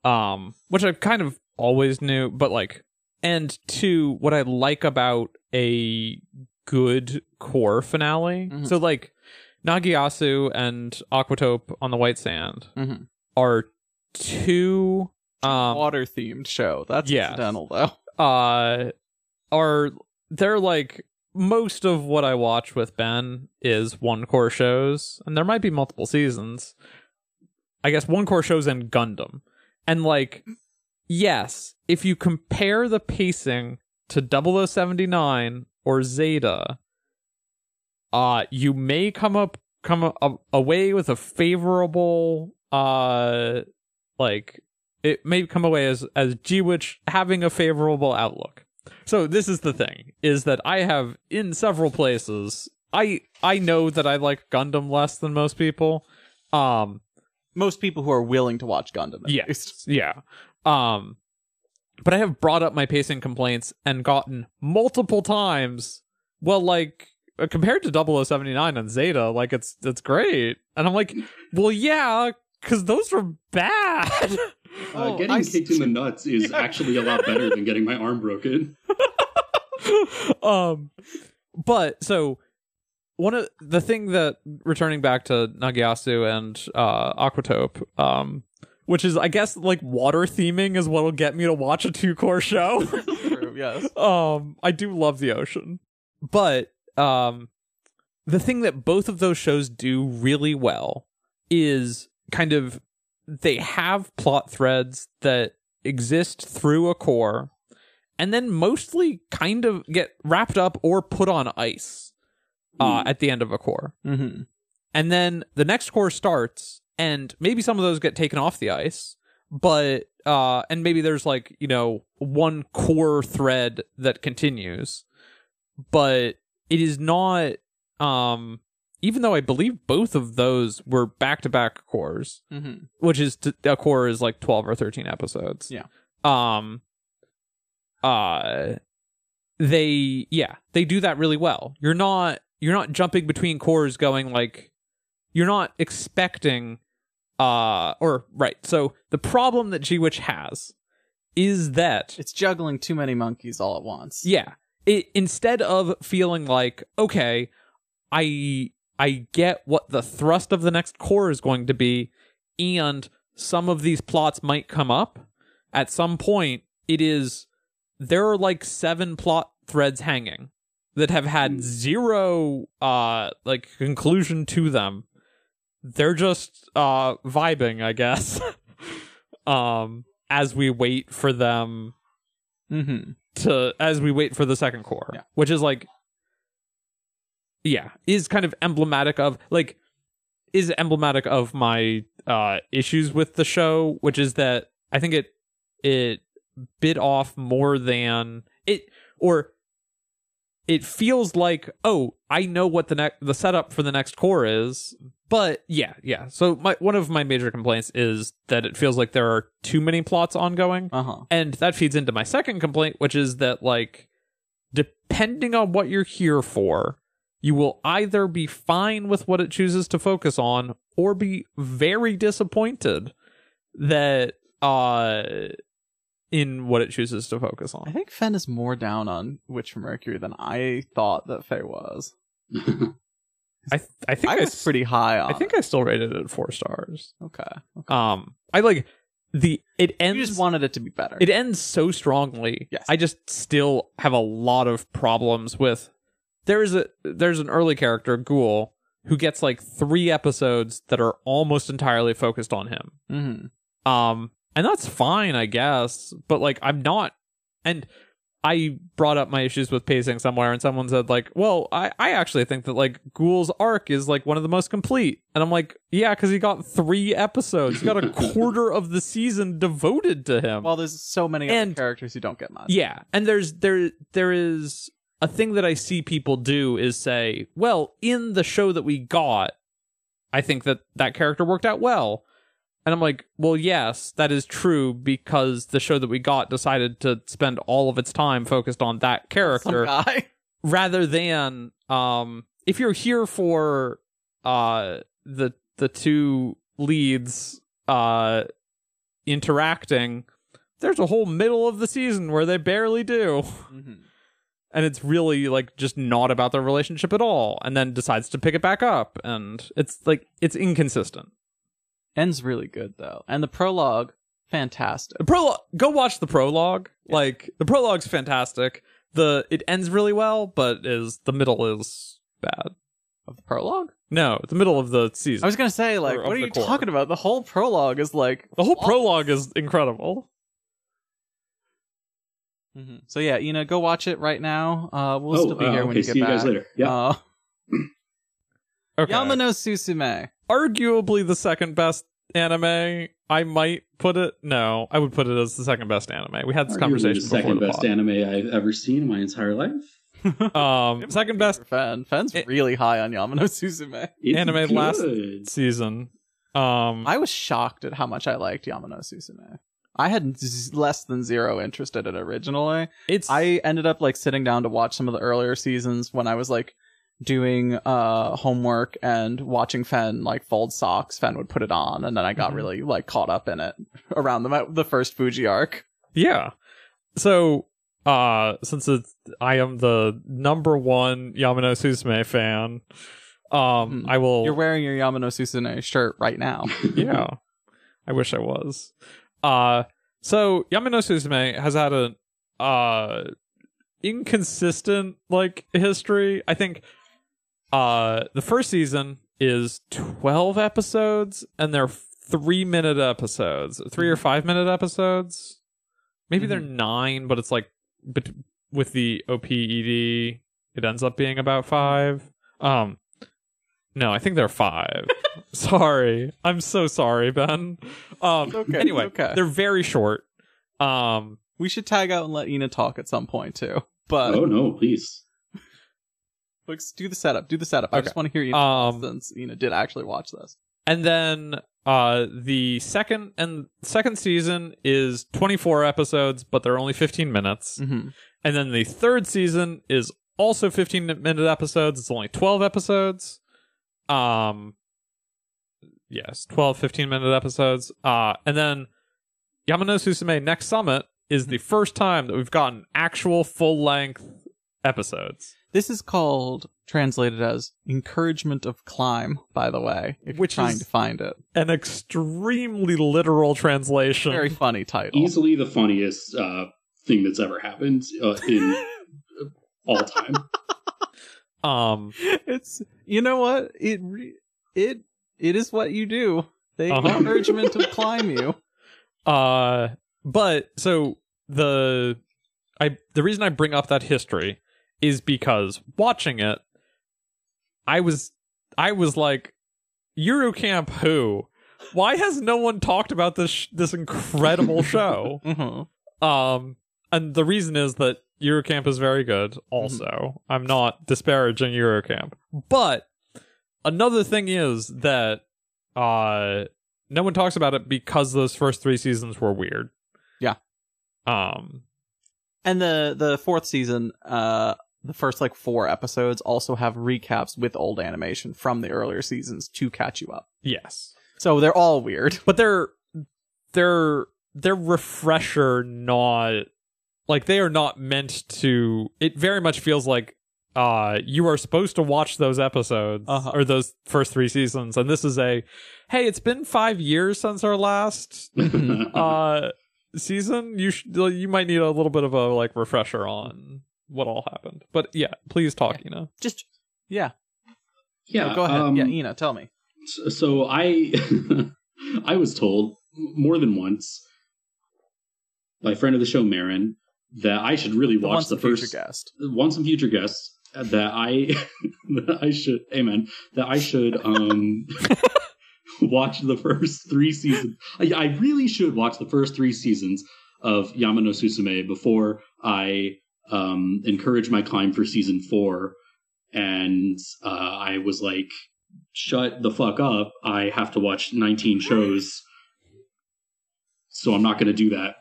Um which I kind of always knew but like and two what I like about a good cour finale. Mhm. So like Nagiasu and Aquatope on the White Sand Mhm. are two um, Water themed show. That's yes. incidental though. Uh are they're like most of what I watch with Ben is one cour shows, and there might be multiple seasons. I guess one cour shows and Gundam. And like yes, if you compare the pacing to 0079 or Zeta, uh you may come up come a- away with a favorable uh like it may come away as as G-Witch having a favorable outlook. So this is the thing is that I have in several places I I know that I like Gundam less than most people. Um Most people who are willing to watch Gundam. At least. yes, yeah. Um but I have brought up my pacing complaints and gotten multiple times well like uh, compared to 0079 and Zeta like it's it's great. And I'm like, "Well, yeah, cuz those were bad." (laughs) Uh, Oh, getting I kicked in the nuts is (laughs) Yeah. actually a lot better than getting my arm broken. (laughs) um but so one of the thing that returning back to Nagiasu and uh Aquatope um which is I guess like water theming is what'll get me to watch a two cour show. (laughs) True, yes. um I do love the ocean. But um the thing that both of those shows do really well is kind of they have plot threads that exist through a cour and then mostly kind of get wrapped up or put on ice uh, Hmm. at the end of a cour. Mm-hmm. And then the next cour starts, and maybe some of those get taken off the ice, but uh, and maybe there's like you know one cour thread that continues, but it is not. Um, even though I believe both of those were back to back cours, Mm-hmm. which is t- a cour is like 12 or 13 episodes. Yeah. Um uh they yeah, they do that really well. You're not you're not jumping between cours going like you're not expecting uh or right. So the problem that G-Witch has is that It's juggling too many monkeys all at once. yeah. It instead of feeling like, okay, I I get what the thrust of the next cour is going to be, and some of these plots might come up. At some point, it is there are like seven plot threads hanging that have had zero uh like conclusion to them. They're just uh vibing, I guess. (laughs) um as we wait for them Mm-hmm. to as we wait for the second cour, Yeah. which is like, yeah, is kind of emblematic of like is emblematic of my uh issues with the show, which is that I think it it bit off more than it or it feels like oh I know what the next the setup for the next cour is, but yeah yeah. So my one of my major complaints is that it feels like there are too many plots ongoing. Uh huh. And that feeds into my second complaint, which is that, like, depending on what you're here for, you will either be fine with what it chooses to focus on or be very disappointed that, uh, in what it chooses to focus on. I think Fen is more down on Witch from Mercury than I thought that Faye was. (laughs) I, th- I think I I, was s- pretty high on. I think I still rated it four stars. Okay. okay. Um, I like the, it ends. You just wanted it to be better. It ends so strongly. Yes. I just still have a lot of problems with there is a there's an early character, Ghoul, who gets like three episodes that are almost entirely focused on him. mm-hmm. Um and that's fine, I guess. But like I'm not and I brought up my issues with pacing somewhere and someone said like, well, I, I actually think that like Ghoul's arc is like one of the most complete. And I'm like, yeah, because he got three episodes. He got a (laughs) quarter of the season devoted to him. Well, there's so many other And- characters who don't get much. Yeah, and there's there there is a thing that I see people do is say, well, in the show that we got, I think that that character worked out well. And I'm like, well, yes, that is true because the show that we got decided to spend all of its time focused on that character guy. (laughs) rather than um if you're here for uh the the two leads uh interacting there's a whole middle of the season where they barely do Mhm. And it's really like just not about their relationship at all and then decides to pick it back up and it's like it's inconsistent Ends really good though, and the prologue fantastic. The prologue. Go watch the prologue. Like the prologue's fantastic. The it ends really well, but is the middle is bad. Of the prologue? No, the middle of the season. I was gonna say, like, Or what are you cour. talking about? The whole prologue is like the whole prologue is incredible. Mhm. So yeah, you know, go watch it right now. Uh, we'll oh, still be uh, here when okay. you get See you back. guys later. Yeah. Uh, (clears throat) Okay. Yama no Susume. Arguably the second best anime. I might put it. No, I would put it as the second best anime. We had this Arguably conversation the before second the best pod. anime I've ever seen in my entire life. (laughs) Um, second best Fan. Fan's It- really high on Yama no Susume. It's Anime last- season. Um, I was shocked at how much I liked Yama no Susume. I had z- less than zero interest in it originally. it's I ended up like sitting down to watch some of the earlier seasons when I was like doing uh homework and watching Fen like fold socks. Fen would put it on, and then I got Mhm. really like caught up in it around the the first Fuji arc. Yeah. So, uh, since it's, I am the number one Yama no Susume fan, um, Hmm. I will. You're wearing your Yama no Susume shirt right now. (laughs) yeah. I wish I was. Uh, so Yama no Susume has had an uh, inconsistent, like, history. I think, uh, the first season is 12 episodes and they're three minute episodes, three or five minute episodes. Maybe they're nine, but it's like, bet- with the OPED, it ends up being about five. Um, no, I think they're five. (laughs) sorry. I'm so sorry, Ben. Um okay, anyway, okay. they're very short. Um We should tag out and let Ina talk at some point too. But oh no, please. (laughs) let's do the setup. Do the setup. I just want to hear you Um, since Ina did actually watch this. and then uh the second and second season is 24 episodes, but they're only 15 minutes. Mm-hmm. And then the third season is also 15 minute episodes. It's only 12 episodes. Um yes, 12 15 minute episodes. Uh and then Yama no Susume Next Summit is the first time that we've gotten actual full length episodes. This is called translated as encouragement of climb. By the way, if Which you're trying is- to find it, An extremely literal translation. very funny title. Easily the funniest uh, thing that's ever happened uh, in (laughs) all time. Um it's you know what it re- it it is what you do. They Uh-huh. encouragement of climb you. (laughs) Uh, but so the I the reason I bring up that history is because watching it, I was I was like, Yuru Camp who? Why has no one talked about this sh- this incredible (laughs) show? Mm-hmm. um, and the reason is that Yuru Camp is very good. Also, I'm not disparaging Yuru Camp, but another thing is that uh, no one talks about it because those first three seasons were weird. Yeah. Um. And the the fourth season, uh, the first like four episodes also have recaps with old animation from the earlier seasons to catch you up. Yes, So they're all weird. but they're they're they're refresher, not like they are not meant to. It very much feels like uh you are supposed to watch those episodes Uh-huh. or those first three seasons, and this is a hey, it's been five years since our last (laughs) uh season. You should you might need a little bit of a like refresher on what all happened. But yeah, please talk, you know. Just yeah. yeah, go ahead. um, yeah, Ina, tell me. So, so I (laughs) I was told more than once by a friend of the show, Marin, that I should really watch the first guest. once and future guests that I (laughs) that I should amen that I should um (laughs) watch the first three seasons. I, I really should watch the first three seasons of Yama no Susume before I um encourage my climb for season four. And uh, I was like, shut the fuck up. I have to watch 19 shows. So I'm not going to do that.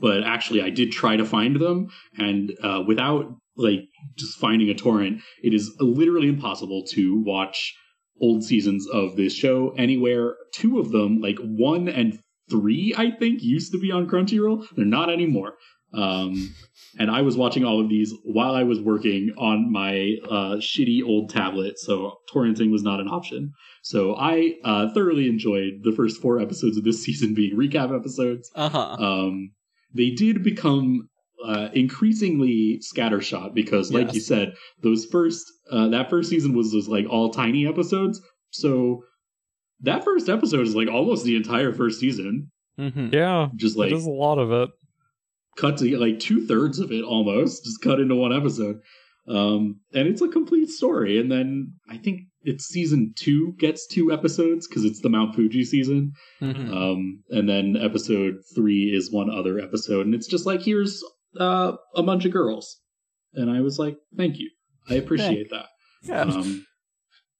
But actually, I did try to find them. And uh, without like just finding a torrent, it is literally impossible to watch old seasons of this show anywhere. Two of them, like one and three, I think, used to be on Crunchyroll. They're not anymore. Um, and I was watching all of these while I was working on my uh, shitty old tablet, so torrenting was not an option. So I uh, thoroughly enjoyed the first four episodes of this (laughs) season being recap episodes. Uh huh. Um, they did become uh, increasingly scattershot because, like Yes. you said, those first uh, that first season was just like all tiny episodes. So that first episode is like almost the entire first season, hmm Yeah, just like it is a lot of it. cut to like two thirds of it almost, just cut into one episode. Um, and it's a complete story. And then I think it's season two gets two episodes because it's the Mount Fuji season. hmm Um, and then episode three is one other episode, and it's just like here's uh, a bunch of girls, and I was like, thank you, I appreciate that. Yeah. Um,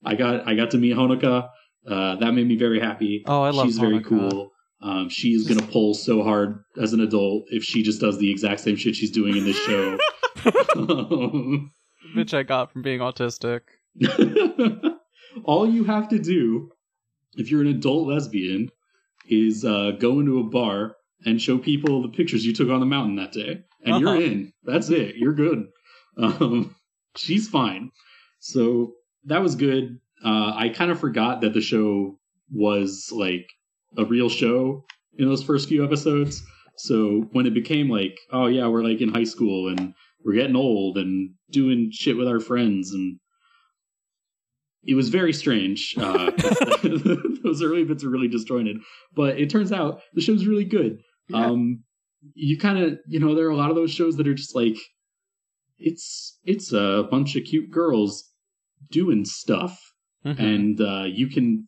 I got I got to meet Honoka. Uh, that made me very happy. Oh, I love She's very cool. Um, she's gonna pull so hard as an adult if she just does the exact same shit she's doing in this show. (laughs) (laughs) Bitch, I got from being autistic. (laughs) All you have to do, if you're an adult lesbian, is uh, go into a bar and show people the pictures you took on the mountain that day, and Uh-huh. you're in. That's it. You're good. Um, she's fine. So that was good. Uh, I kind of forgot that the show was like a real show in those first few episodes. So when it became like, oh yeah, we're like in high school and we're getting old and doing shit with our friends and it was very strange. Uh, (laughs) (laughs) those early bits are really disjointed, but it turns out the show's really good. Yeah. Um, you kind of, you know, there are a lot of those shows that are just like, it's it's a bunch of cute girls doing stuff, Mhm. and uh, you can,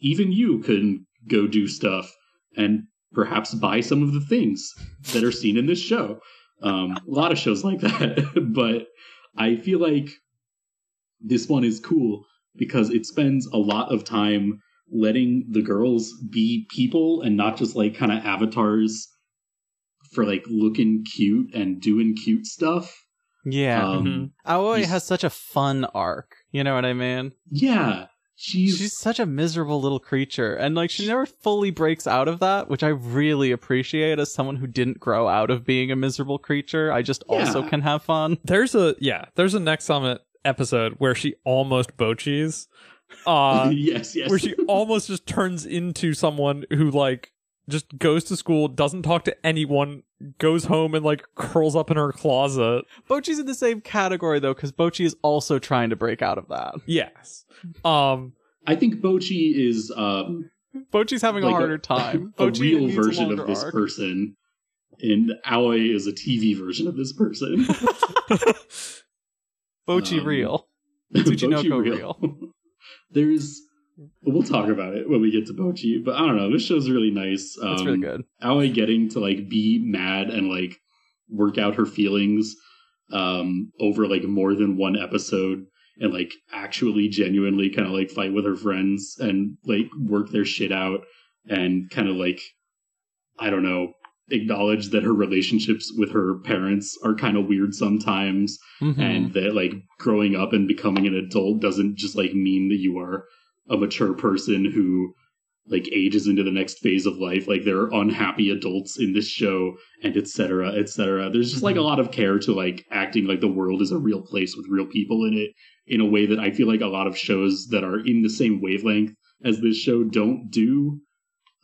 even you can go do stuff and perhaps buy some of the things that are seen in this show. Um, a lot of shows like that, (laughs) but I feel like this one is cool because it spends a lot of time letting the girls be people and not just like kind of avatars for like looking cute and doing cute stuff. yeah. Um, Mhm. Aoi has such a fun arc. You know what I mean? Yeah, she's, She's such a miserable little creature, and like she never fully breaks out of that, which I really appreciate as someone who didn't grow out of being a miserable creature. I just also can have fun. There's a yeah, there's a next summit episode where she almost bocchis. Uh (laughs) yes, yes. where she almost just turns into someone who like just goes to school, doesn't talk to anyone, goes home and like curls up in her closet. Bocchi's in the same category though, because Bocchi is also trying to break out of that. Yes. Um I think Bocchi is uh, Bocchi's having like a harder time. (laughs) a Bocchi real needs a version of this arc. person, and Aoi is a TV version of this person. (laughs) Bocchi Um, real. (laughs) Tsuchinoko real. (laughs) There's, we'll talk about it when we get to Bocchi, but I don't know. This show's really nice. Um, That's really good. Aoi getting to like be mad and like work out her feelings um over like more than one episode and like actually genuinely kind of like fight with her friends and like work their shit out and kind of like I don't know acknowledge that her relationships with her parents are kind of weird sometimes Mhm. and that like growing up and becoming an adult doesn't just like mean that you are a mature person who like ages into the next phase of life. Like there are unhappy adults in this show and etc etc there's just like a lot of care to like acting like the world is a real place with real people in it in a way that i feel like a lot of shows that are in the same wavelength as this show don't do.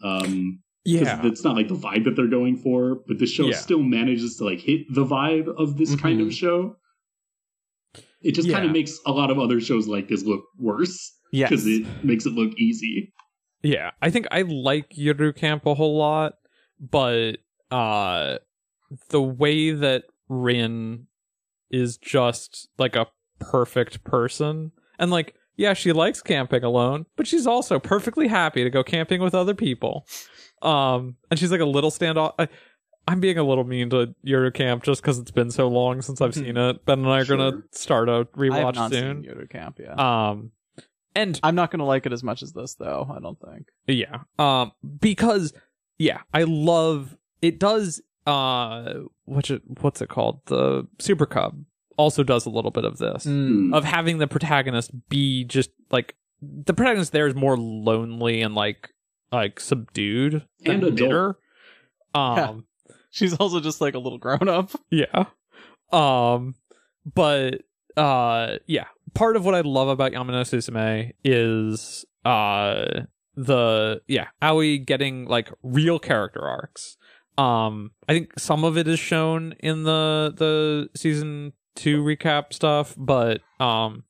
Um yeah. it's not like the vibe that they're going for but the show Yeah. still manages to like hit the vibe of this kind of show it just kind of makes a lot of other shows like this look worse yes. because it makes it look easy Yeah, I think I like Yuru Camp a whole lot, but uh the way that Rin is just like a perfect person and like yeah, she likes camping alone, but she's also perfectly happy to go camping with other people. Um and she's like a little standoff I, I'm being a little mean to Yuru Camp just because it's been so long since I've seen it. Ben and I are gonna start a. I rewatch not soon. seen Yuru Camp, yeah. Um and I'm not gonna like it as much as this though, I don't think. Yeah. Um because yeah, I love it does uh what's it what's it called? The Super Cub also does a little bit of this. Hmm. Of having the protagonist be just like the protagonist there is more lonely and like like subdued And adult. bitter. Um (laughs) She's also just like a little grown up. Yeah. Um but uh yeah, part of what I love about Yama no Susume is uh the yeah, Aoi getting like real character arcs. Um I think some of it is shown in the the season 2 recap stuff, but um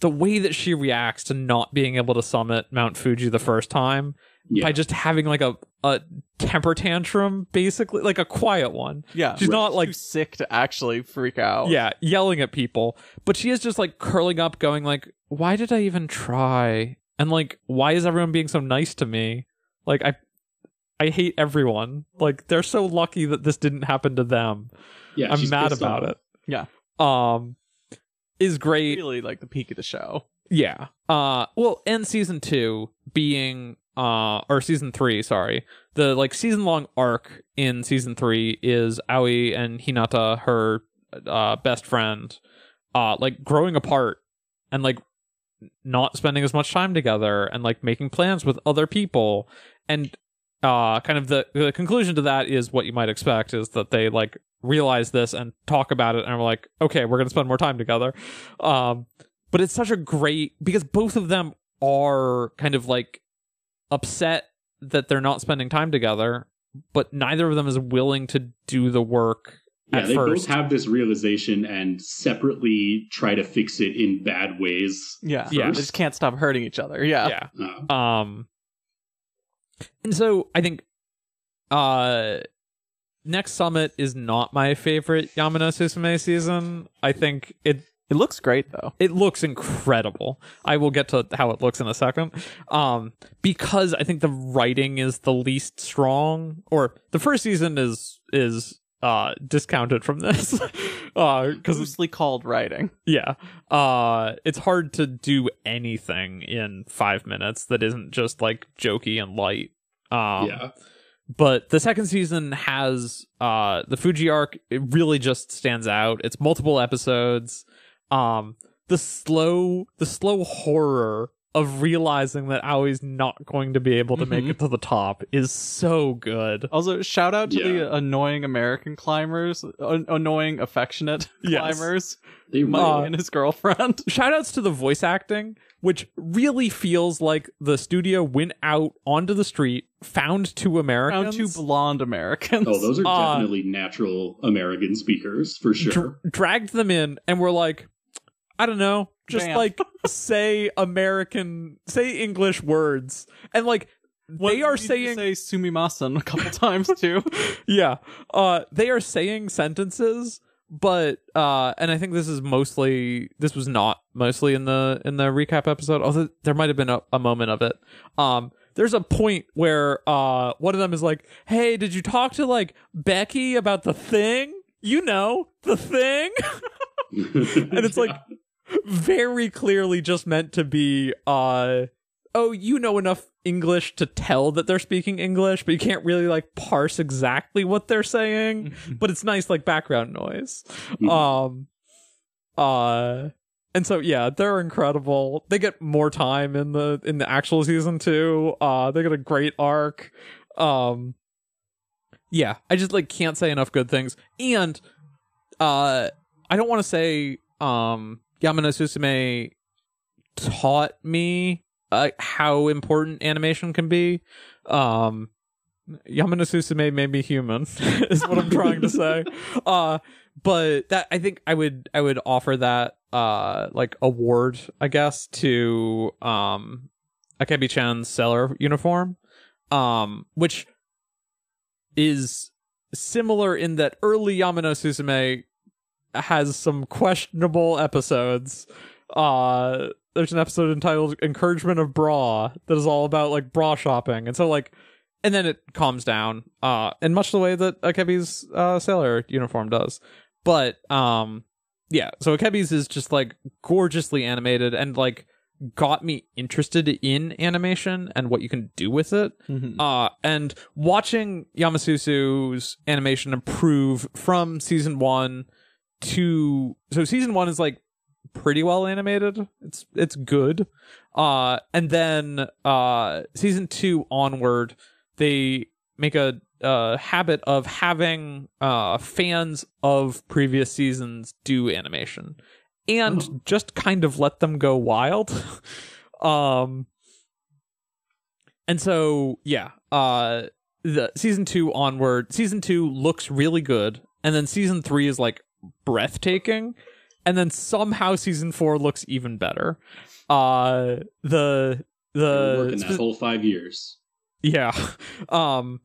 the way that she reacts to not being able to summit Mount Fuji the first time Yeah. by just having like a a temper tantrum basically like a quiet one Yeah, She's not, like- too sick to actually freak out. yeah, yelling at people. But she is just like curling up, going like, "Why did I even try?" And like, "Why is everyone being so nice to me?" Like, I, I hate everyone. Like, they're so lucky that this didn't happen to them. yeah, I'm mad about off. it. Yeah. Um, is great. really like the peak of the show. Yeah. Uh well, and season 2 being uh or season 3, sorry. The like season long arc in season 3 is Aoi and Hinata her uh best friend uh like growing apart and like not spending as much time together and like making plans with other people and uh kind of the the conclusion to that is what you might expect is that they like realize this and talk about it and are like okay we're to spend more time together um but it's such a great because both of them are kind of like upset that they're not spending time together but neither of them is willing to do the work Yeah, at they first both have this realization and separately try to fix it in bad ways. Yeah, Yeah. They just can't stop hurting each other. Yeah, yeah Uh, Um, and so I think, uh, next summit is not my favorite Yama no Susume season. I think it it looks great though. it looks incredible. I will get to how it looks in a second. Um, because I think the writing is the least strong, or the first season is is uh discounted from this. (laughs) uh, because Loosely called writing. yeah. Uh it's hard to do anything in 5 minutes that isn't just like jokey and light. Um yeah, but the second season has uh the Fuji arc it really just stands out. It's multiple episodes. Um the slow the slow horror of realizing that Aoi's not going to be able to make Mhm. it to the top is so good. Also, shout out to Yeah. the annoying American climbers, an- annoying affectionate Yes. climbers, they Mike Uh, and his girlfriend. (laughs) Shout outs to the voice acting, which really feels like the studio went out onto the street, found two Americans, Found two blonde Americans. oh, those are uh, definitely natural American speakers for sure. dr- dragged them in, and were like, I don't know, just Bam. like (laughs) say American, say English words, and like What- they are saying, say sumimasen a couple times too. (laughs) yeah, uh, they are saying sentences. But uh, and I think this is mostly this was not mostly in the in the recap episode. Although there might have been a, a moment of it. Um, there's a point where uh one of them is like, "Hey, did you talk to like Becky about the thing? You know, the thing." (laughs) and it's like- very clearly just meant to be uh oh you know enough english to tell that they're speaking english but you can't really like parse exactly what they're saying (laughs) but it's nice like background noise. Um uh and so yeah they're incredible. They get more time in the in the actual season too. Uh they get a great arc. Um yeah i just like can't say enough good things. And uh i don't want to say um yama no susume taught me uh, how important animation can be um Yama no Susume made me human (laughs) is what I'm trying to say. (laughs) Uh but that I think I would I would offer that uh like award, I guess, to um Akebi Chan's Sailor uniform. Um which is similar in that early Yama no Susume has some questionable episodes. Uh there's an episode entitled Encouragement of Bra that is all about like bra shopping. And so like and then it calms down uh in much the way that akebi's uh sailor uniform does but um yeah so akebi's is just like gorgeously animated and like got me interested in animation and what you can do with it Mhm. uh and watching yamasusu's animation improve from season one to so season one is like pretty well animated it's it's good uh and then uh season two onward they make a uh, habit of having uh, fans of previous seasons do animation and Oh. just kind of let them go wild. (laughs) um, and so yeah, uh, the season two onward, season two looks really good, and then season three is like breathtaking, and then somehow season four looks even better. Uh, the the working that whole five years. yeah. (laughs) Um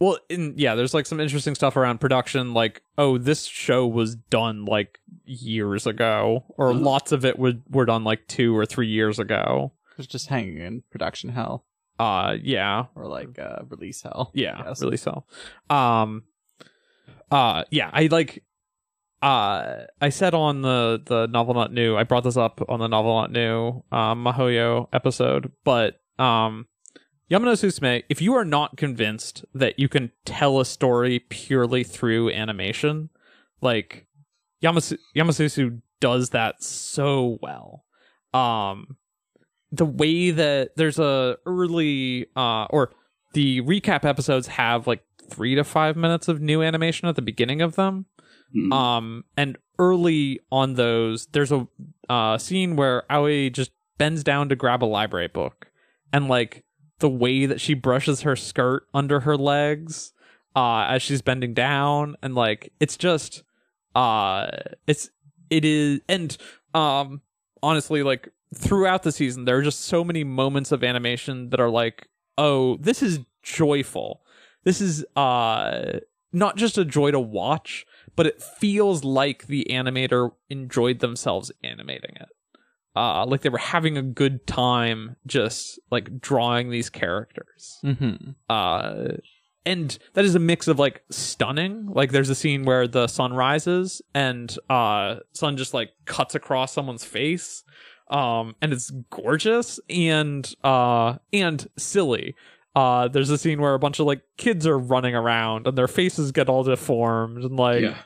well, in, yeah, there's like some interesting stuff around production like oh, this show was done like years ago or Oh. lots of it would were done like 2 or 3 years ago. It's just hanging in production hell Uh yeah. or like uh, release hell. Yeah, release hell. Um uh yeah, I like uh I said on the the novel not new, I brought this up on the novel not new um Mahoyo episode, but um Yama no Susume, if you are not convinced that you can tell a story purely through animation, like Yamasu- Yamasusu does that so well. Um the way that there's a early uh or the recap episodes have like 3 to 5 minutes of new animation at the beginning of them. Mhm. Um, and early on those, there's a uh, scene where Aoi just bends down to grab a library book, and like the way that she brushes her skirt under her legs, uh, as she's bending down, and like it's just, uh, it's it is, and um, honestly, like throughout the season, there are just so many moments of animation that are like, oh, this is joyful. This is uh not just a joy to watch, but it feels like the animator enjoyed themselves animating it. Uh, like they were having a good time just like drawing these characters. Mm-hmm. Uh, and that is a mix of like stunning. Like there's a scene where the sun rises and uh, sun just like cuts across someone's face. Um, and it's gorgeous and uh, and silly. Uh, there's a scene where a bunch of like kids are running around and their faces get all deformed and like yeah.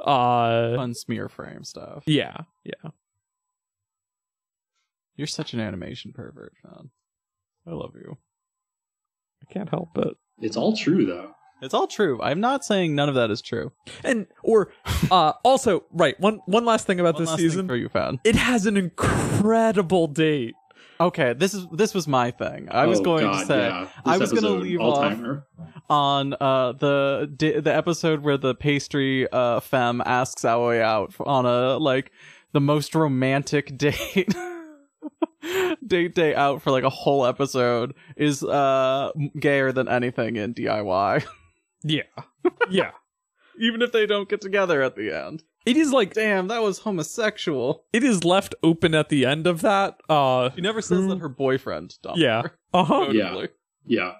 Uh Fun smear frame stuff. yeah yeah You're such an animation pervert, man. I love you. i can't help it It's all true though. It's all true. I'm not saying none of that is true. and or uh also right one one last thing about One this last thing season for you, fan. it has an incredible date Okay, this is this was my thing. I was Oh, going God, to say yeah. I was gonna leave off- all-timer. on uh the di- the episode where the pastry uh femme asks Aoi out on a like the most romantic (laughs) date date day out for like a whole episode is uh gayer than anything in DIY yeah yeah (laughs) even if they don't get together at the end it is like damn that was homosexual it is left open at the end of that uh she never says Who- that her boyfriend dumped yeah her, (laughs) uh-huh Yeah. notably. Yeah.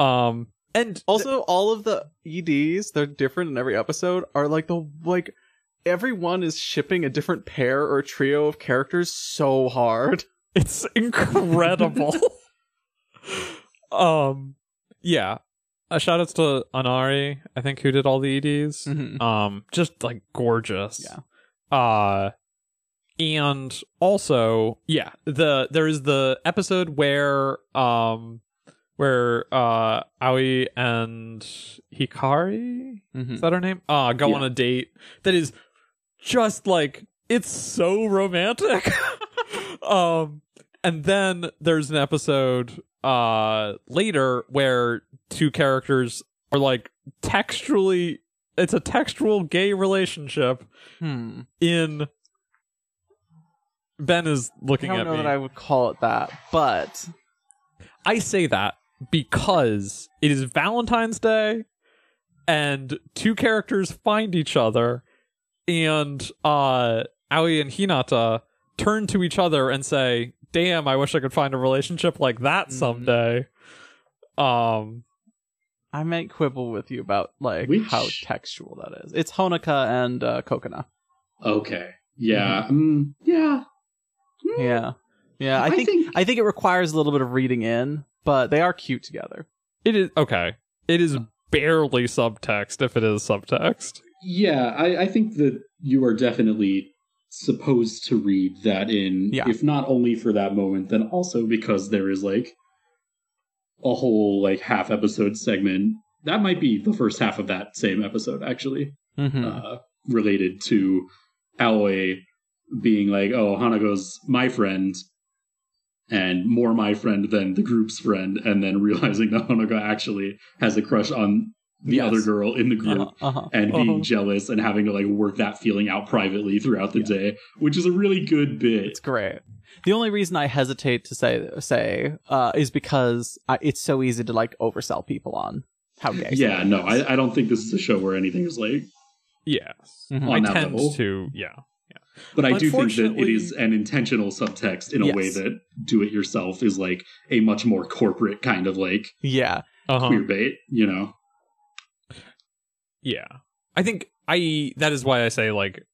um and Also, all of the EDs, they're different in every episode, are like the like everyone is shipping a different pair or trio of characters so hard. (laughs) It's incredible. (laughs) um, yeah. Uh, shout outs to Anari, I think, who did all the EDs. Mhm. Um, just like gorgeous. Yeah. Uh, and also, yeah, the there is the episode where um where uh Aoi and Hikari Mhm. is that her name? Uh go Yeah. on a date that is just like it's so romantic. (laughs) um and then there's an episode uh later where two characters are like textually it's a textual gay relationship Hmm. in Ben is looking at me. I don't know me. that I would call it that, but I say that because it is Valentine's Day and two characters find each other and uh Aoi and Hinata turn to each other and say, "Damn, I wish I could find a relationship like that Mhm. someday." Um I might quibble with you about like Which- how textual that is. It's Honoka and uh, Kokona. Okay. Yeah. Mm, yeah. Mm, Yeah, yeah. I, I think, think- I think it requires a little bit of reading in, but they are cute together. it is okay. It is barely subtext if it is subtext. Yeah, I, I think that you are definitely supposed to read that in, Yeah. if not only for that moment, then also because there is like a whole like half episode segment that might be the first half of that same episode actually Mhm. uh, related to Aoi being like, "Oh, Hanago's my friend." And more my friend than the group's friend, and then realizing that Hanago actually has a crush on the Yes. other girl in the group, uh-huh, uh-huh. and being Uh-huh. jealous and having to like work that feeling out privately throughout the Yeah. day, which is a really good bit. It's great. The only reason I hesitate to say say uh, is because I, it's so easy to like oversell people on how gay. yeah, no. I, I don't think this is a show where anything is like, Yes. Mhm. I On that tend level. to, yeah. yeah. but I do think that it is an intentional subtext in a way that do it yourself is like a much more corporate kind of like yeah. Uh-huh. queer bait, you know? Yeah. I think I that is why I say like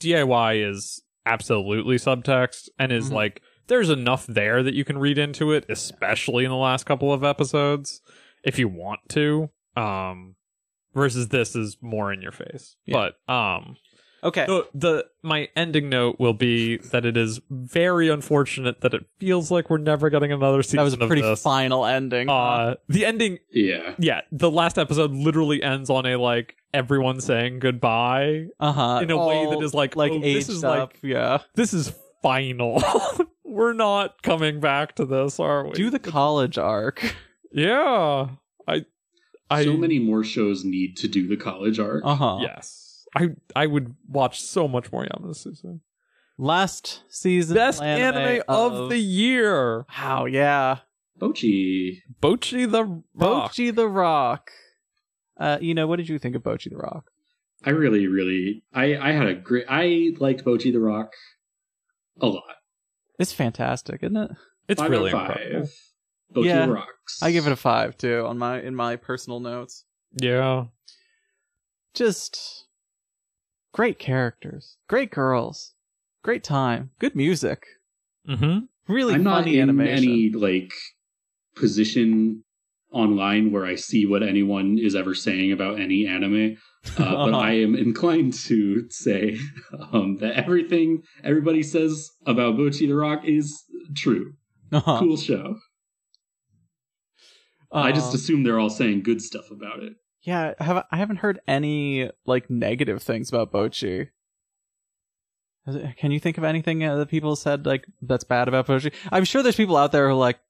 DIY is absolutely subtext and is Mhm. like there's enough there that you can read into it, especially in the last couple of episodes, if you want to. Um versus this is more in your face. Yeah. But um Okay. the, the my ending note will be that it is very unfortunate that it feels like we're never getting another season that was a pretty final ending. Uh the ending Yeah. yeah, the last episode literally ends on a like everyone saying goodbye uh-huh. in a way that is like, like oh, aged this is up. like yeah. this is final. (laughs) We're not coming back to this, are we? Do the college arc. yeah. I I so many more shows need to do the college arc. Uh-huh. yes. I I would watch so much more Yama this season. Last season Best anime, of, the year. Wow, yeah. Bocchi. Bocchi the Rock. Bocchi the Rock. Uh, you know, what did you think of Bocchi the Rock? I really, really, I, I had a great, I liked Bocchi the Rock a lot. It's fantastic, isn't it? It's five really out of incredible. five. Bocchi Yeah. the Rocks. I give it a five too on my in my personal notes. Yeah. Just great characters, great girls, great time, good music, Mm-hmm. really I'm not funny in animation. any like position online where I see what anyone is ever saying about any anime. Uh, (laughs) but Uh-huh. I am inclined to say um, that everything everybody says about Bocchi the Rock is true. Uh-huh. Cool show. I just Uh, assume they're all saying good stuff about it. Yeah. I haven't I haven't heard any like negative things about Bocchi. Can you think of anything uh, that people said like that's bad about Bocchi? I'm sure there's people out there who are like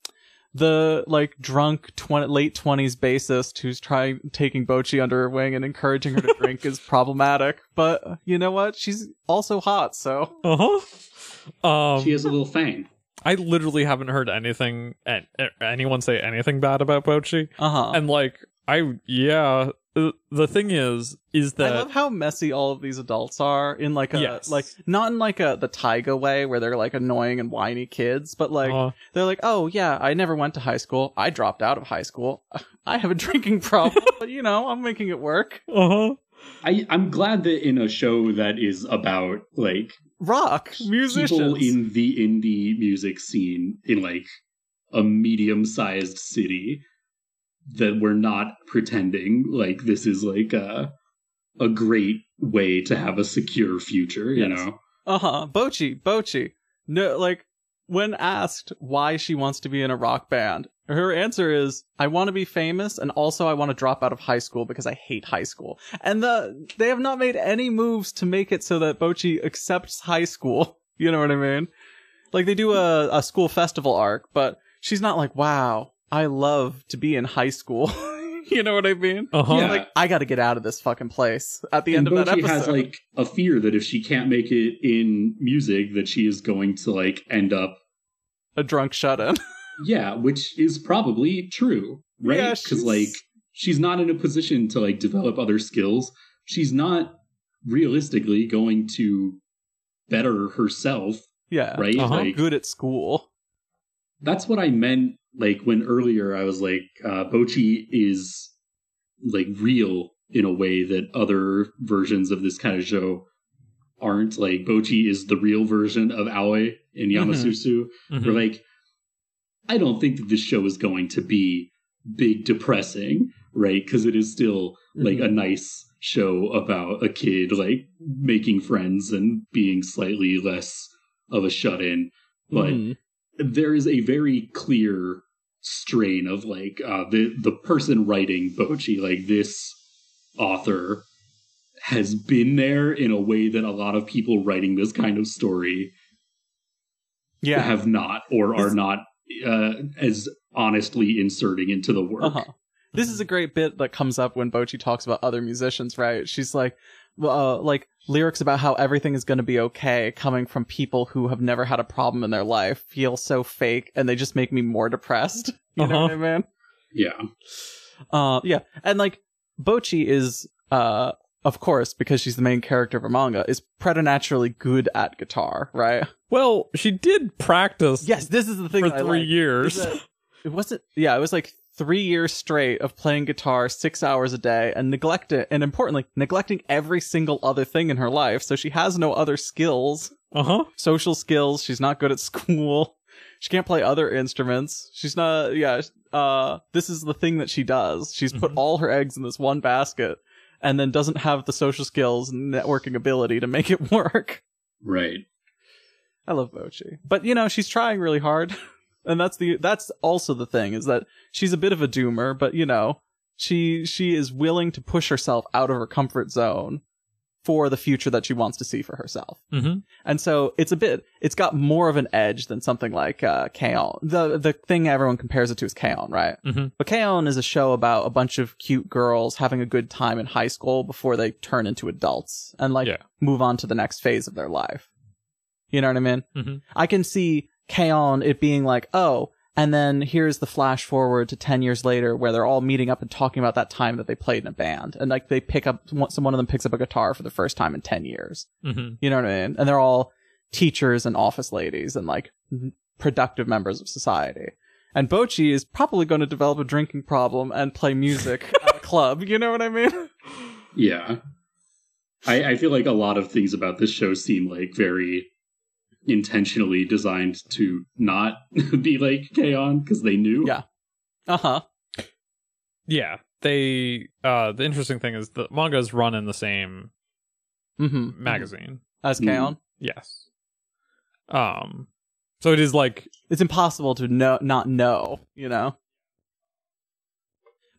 the like drunk 20, late twenties bassist who's trying taking Bocchi under her wing and encouraging her to drink is (laughs) problematic. But uh, you know what? She's also hot, so Uh-huh. Um she has a little fang. I literally haven't heard anything an- anyone say anything bad about Bocchi. uh huh. And like I yeah, uh, the thing is is that I love how messy all of these adults are in like a Yes. like not in like a the Taiga way where they're like annoying and whiny kids, but like uh, they're like, oh yeah, I never went to high school. I dropped out of high school. (laughs) I have a drinking problem, but you know, I'm making it work. uh-huh. I, I'm glad that in a show that is about like Rock musicians. people in the indie music scene in like a medium sized city that we're not pretending like this is like a a great way to have a secure future, you Yes. know. Uh huh. Bocchi, Bocchi. No, like when asked why she wants to be in a rock band, her answer is, "I want to be famous, and also I want to drop out of high school because I hate high school." And the they have not made any moves to make it so that Bocchi accepts high school. (laughs) You know what I mean? Like they do a a school festival arc, but she's not like, "Wow, I love to be in high school." (laughs) you know what I mean? Uh-huh. Yeah. Like I got to get out of this fucking place at the and end of that Bocchi episode. has like a fear that if she can't make it in music that she is going to like end up a drunk shut in. (laughs) yeah, which is probably true, right? Cuz she's- like she's not in a position to like develop other skills. She's not realistically going to better herself, yeah. right? Uh-huh. Like good at school. that's what I meant like when earlier I was like uh Bocchi is like real in a way that other versions of this kind of show aren't. Like Bocchi is the real version of Aoi in Yamasusu. Mhm. where like I don't think that this show is going to be big depressing right? Because it is still like a nice show about a kid like making friends and being slightly less of a shut-in. But Mhm. There is a very clear strain of like uh, the the person writing Bocchi, like this author has been there in a way that a lot of people writing this kind of story Yeah. have not or are not uh, as honestly inserting into the work. Uh-huh. This is a great bit that comes up when Bocchi talks about other musicians, right? She's like, uh, like lyrics about how everything is going to be okay coming from people who have never had a problem in their life feel so fake and they just make me more depressed. (laughs) You know Uh-huh. what I mean? Yeah, Uh, yeah. And like, Bocchi is, uh, of course, because she's the main character of a manga, is preternaturally good at guitar, right? Well, she did practice Yes, this is the thing for that I three like. years. It wasn't yeah it was like three years straight of playing guitar six hours a day and neglect it and importantly neglecting every single other thing in her life so she has no other skills Uh huh. social skills she's not good at school she can't play other instruments she's not yeah uh this is the thing that she does she's put Mhm. all her eggs in this one basket and then doesn't have the social skills and networking ability to make it (laughs) work right. I love Bocchi. But you know, she's trying really hard. (laughs) And that's the that's also the thing is that she's a bit of a doomer, but you know, she she is willing to push herself out of her comfort zone for the future that she wants to see for herself. Mm-hmm. And so it's a bit it's got more of an edge than something like uh K-On! The the thing everyone compares it to is K-On!, right? Mhm. But K-On! is a show about a bunch of cute girls having a good time in high school before they turn into adults and like Yeah. move on to the next phase of their life. You know what I mean? Mhm. I can see K-On! it being like, oh, and then here's the flash forward to 10 years later where they're all meeting up and talking about that time that they played in a band. And like they pick up, some one of them picks up a guitar for the first time in 10 years. Mm-hmm. You know what I mean? And they're all teachers and office ladies and like productive members of society. And Bocchi is probably going to develop a drinking problem and play music (laughs) at a club. You know what I mean? Yeah. I, I feel like a lot of things about this show seem like very intentionally designed to not (laughs) be like K-On! because they knew. Yeah. Uh huh. Yeah. They uh the interesting thing is the manga's run in the same Mm-hmm. magazine. As Mhm. K-On! Yes. Um so it is like It's impossible to know not know, you know.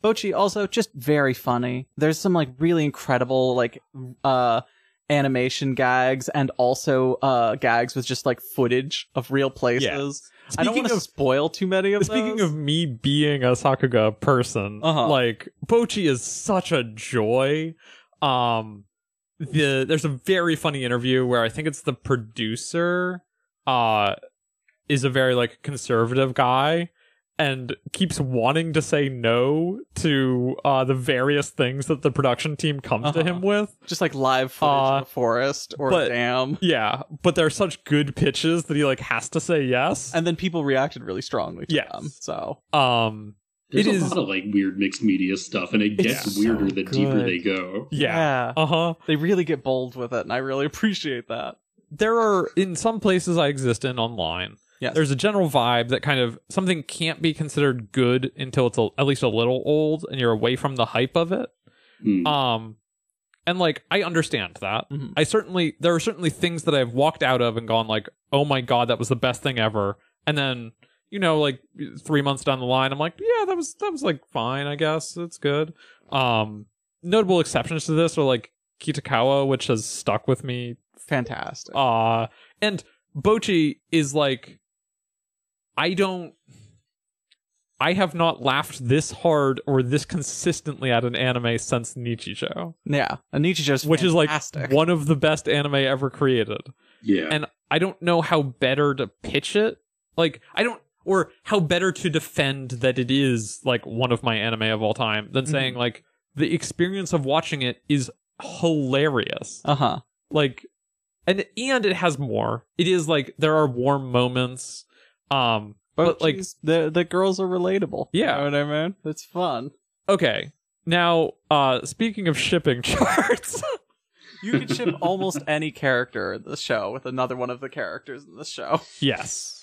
Bocchi also just very funny. There's some like really incredible like uh animation gags and also uh gags with just like footage of real places. I don't want to spoil too many of Speaking those. of me being a Sakuga person, Uh-huh. like Bocchi is such a joy. Um the there's a very funny interview where I think it's the producer uh is a very like conservative guy and keeps wanting to say no to uh the various things that the production team comes to Uh-huh. him with. just like live footage Uh, of a forest or but- a dam. Yeah, but they're such good pitches that he like has to say yes. And then people reacted really strongly to Yes. them. So um There's It a is- lot of like weird mixed media stuff, and it It's gets so weirder the deeper they go. yeah. Uh-huh. They really get bold with it, and I really (laughs) appreciate that. there are in some places I exist in online. Yes. There's a general vibe that kind of something can't be considered good until it's a, at least a little old and you're away from the hype of it. Hmm. Um, and like I understand that. Mhm. I certainly there are certainly things that I've walked out of and gone like, oh my god, that was the best thing ever. And then you know, like three months down the line, I'm like, yeah, that was that was like fine, I guess it's good. Um, notable exceptions to this are like Kitakawa, which has stuck with me Fantastic. uh and Bocchi is like I don't I have not laughed this hard or this consistently at an anime since Nichijou, yeah. And Nichijou's which is like one of the best anime ever created. yeah. And I don't know how better to pitch it. Like I don't or how better to defend that it is like one of my anime of all time than Mhm. saying like the experience of watching it is hilarious Uh huh. like and and it has more it is like there are warm moments um But, But, like- the the girls are relatable. Yeah. You know what I mean? It's fun. okay now uh speaking of shipping (laughs) charts You can ship almost (laughs) any character in the show with another one of the characters in the show. yes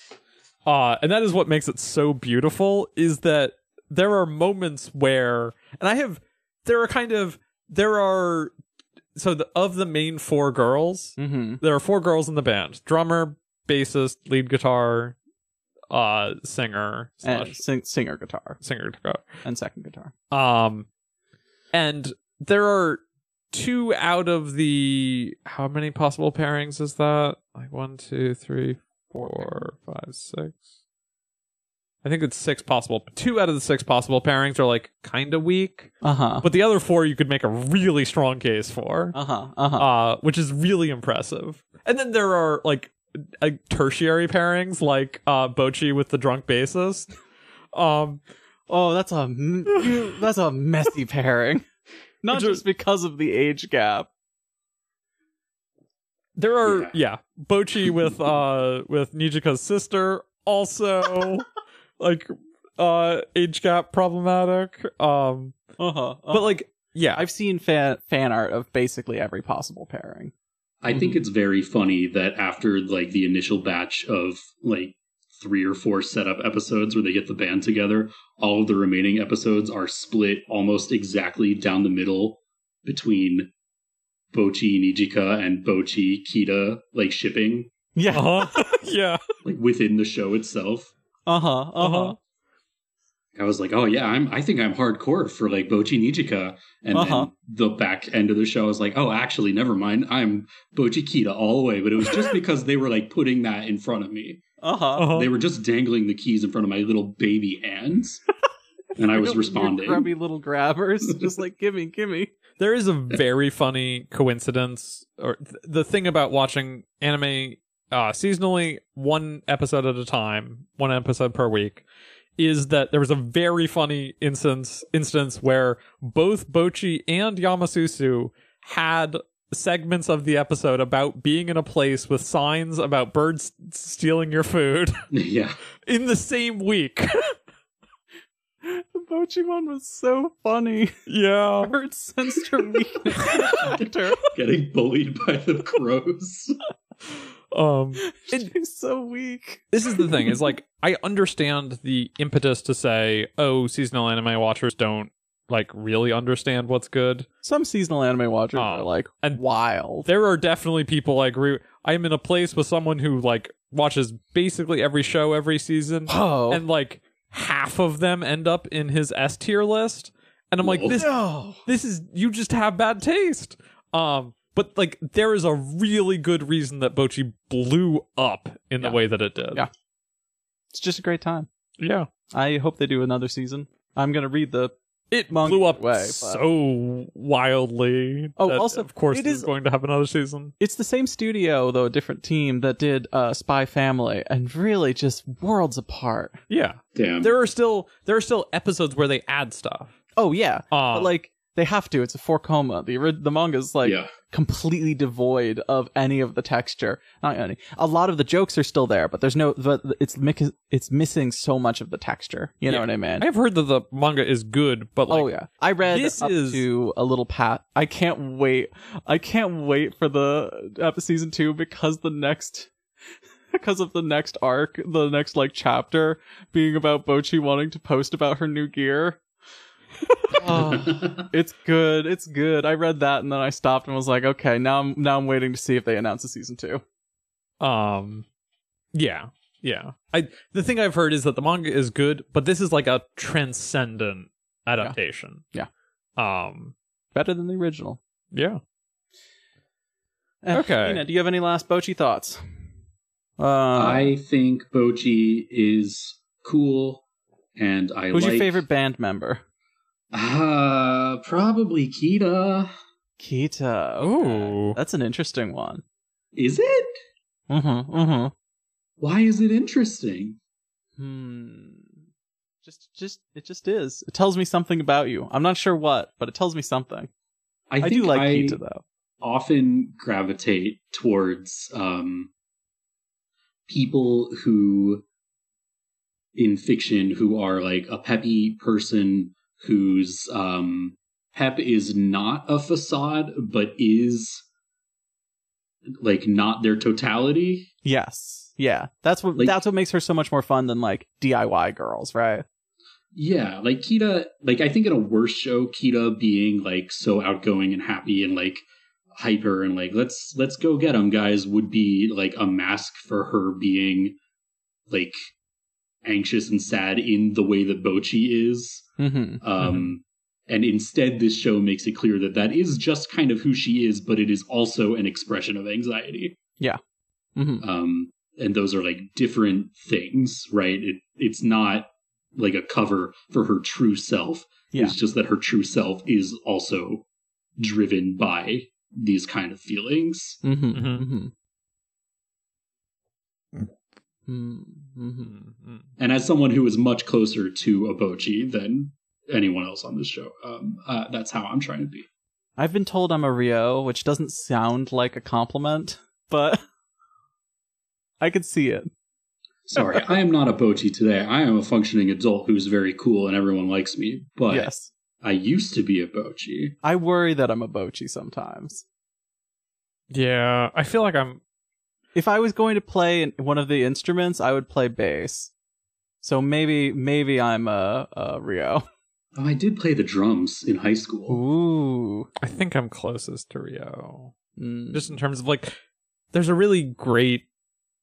uh and that is what makes it so beautiful is that there are moments where and i have there are kind of there are so the, of the main four girls Mm-hmm. there are four girls in the band drummer bassist lead guitar uh singer and slash sing, singer guitar singer guitar. and second guitar. Um, and there are two out of the how many possible pairings is that? Like one, two, three, four, five, six. I think it's six possible. Two out of the six possible pairings are like kind of weak, Uh huh. but the other four you could make a really strong case for, Uh huh. Uh huh. uh, which is really impressive. And then there are like uh, tertiary pairings, like uh, Bocchi with the drunk bassist. Um, Oh, that's a m- that's a messy pairing. (laughs) Not Which are- just because of the age gap. There are Yeah. yeah, Bocchi with uh with Nijika's sister also (laughs) like uh age gap problematic. Um Uh huh. but like yeah, I've seen fan fan art of basically every possible pairing. I think it's very funny that after like the initial batch of like three or four setup episodes where they get the band together, all of the remaining episodes are split almost exactly down the middle between Bocchi Nijika and Bocchi Kita like shipping Yeah. uh-huh. (laughs) yeah. like within the show itself. Uh huh. Uh huh. Uh-huh. I was like, oh yeah, I'm I think I'm hardcore for like Bocchi Nijika. And Uh-huh. then the back end of the show I was like, oh actually never mind. I'm Bocchi Kita all the way. But it was just (laughs) because they were like putting that in front of me. Uh huh. Uh-huh. They were just dangling the keys in front of my little baby hands. And I (laughs) was responding. Grubby little grabbers, (laughs) just like gimme, gimme. There is a very funny coincidence or th- the thing about watching anime uh seasonally one episode at a time, one episode per week is that there was a very funny instance instance where both Bocchi and Yamasusu had segments of the episode about being in a place with signs about birds stealing your food (laughs) yeah. in the same week. (laughs) The Bocchi one was so funny. yeah. (laughs) Hurt sensed her weakness. Getting bullied by the crows. Um (laughs) She's so weak. this is the thing is like i understand the impetus to say oh seasonal anime watchers don't like really understand what's good Some seasonal anime watchers Oh. are like And- wild. there are definitely people i agree i'm in a place with someone who like watches basically every show every season (gasps) Oh, and like half of them end up in his s tier list and i'm like Whoa. this no. this is you just have bad taste um but like there is a really good reason that bocchi blew up in Yeah. the way that it did Yeah. It's just a great time. yeah I hope they do another season. I'm gonna read the. it Monkey blew up way, but- so wildly. Oh, that, also, of course, it's going to have another season. It's the same studio though, a different team that did uh, Spy Family, and really just worlds apart. Yeah, Damn. there are still there are still episodes where they add stuff. Oh yeah, Uh, but like they have to. It's a four koma. The ori- the manga's like yeah. completely devoid of any of the texture. Not any. A lot of the jokes are still there, but there's no. But it's it's missing so much of the texture. You know what I mean? I have heard that the manga is good, but like, oh yeah, I read this up is- to a little pat. I can't wait. I can't wait for the uh, season two because the next. (laughs) Because of the next arc, the next like chapter being about Bocchi wanting to post about her new gear. Oh, (laughs) it's good. It's good. I read that and then I stopped and was like, okay, now I'm now I'm waiting to see if they announce a season two. um, yeah, yeah. I the thing I've heard is that the manga is good, but this is like a transcendent adaptation. Yeah. Um. Better than the original. Yeah. Eh, Okay. Nina, do you have any last Bocchi thoughts? Uh, I think Bocchi is cool, and I who's like. your favorite band member? Uh, probably Kita. Kita. okay. Ooh. That's an interesting one. Is it? Uh huh. Mm-hmm. Why is it interesting? Hmm. Just just it just is. It tells me something about you. I'm not sure what, but it tells me something. I, I, think do like I Kita though. often gravitate towards um, people who, in fiction, who are like a peppy person whose um, pep is not a facade, but is like not their totality. Yes. Yeah. That's what Like- that's what makes her so much more fun than like DIY girls, right? Yeah, like Kita, like I think in a worse show, Kita being like so outgoing and happy and like hyper and like let's let's go get them guys would be like a mask for her being like anxious and sad in the way that Bocchi is. Mm-hmm. Um, And instead, this show makes it clear that that is just kind of who she is, but it is also an expression of anxiety. Mm-hmm. Um, and those are like different things, right? It, it's not like a cover for her true self. Yeah. It's just that her true self is also driven by these kind of feelings. Mm-hmm. Mhm. Mm-hmm. Mm-hmm. And as someone who is much closer to Obochi than anyone else on this show, um, uh, that's how I'm trying to be. I've been told I'm a Ryo, which doesn't sound like a compliment, but (laughs) I could see it. Sorry, I am not a Bocchi today. I am a functioning adult who's very cool and everyone likes me. But yes. I used to be a Bocchi. I worry that I'm a Bocchi sometimes. Yeah, I feel like I'm. If I was going to play one of the instruments, I would play bass. So maybe maybe I'm a, a Ryo. Oh, I did play the drums in high school. Ooh. I think I'm closest to Ryo. Mm. Just in terms of like, there's a really great.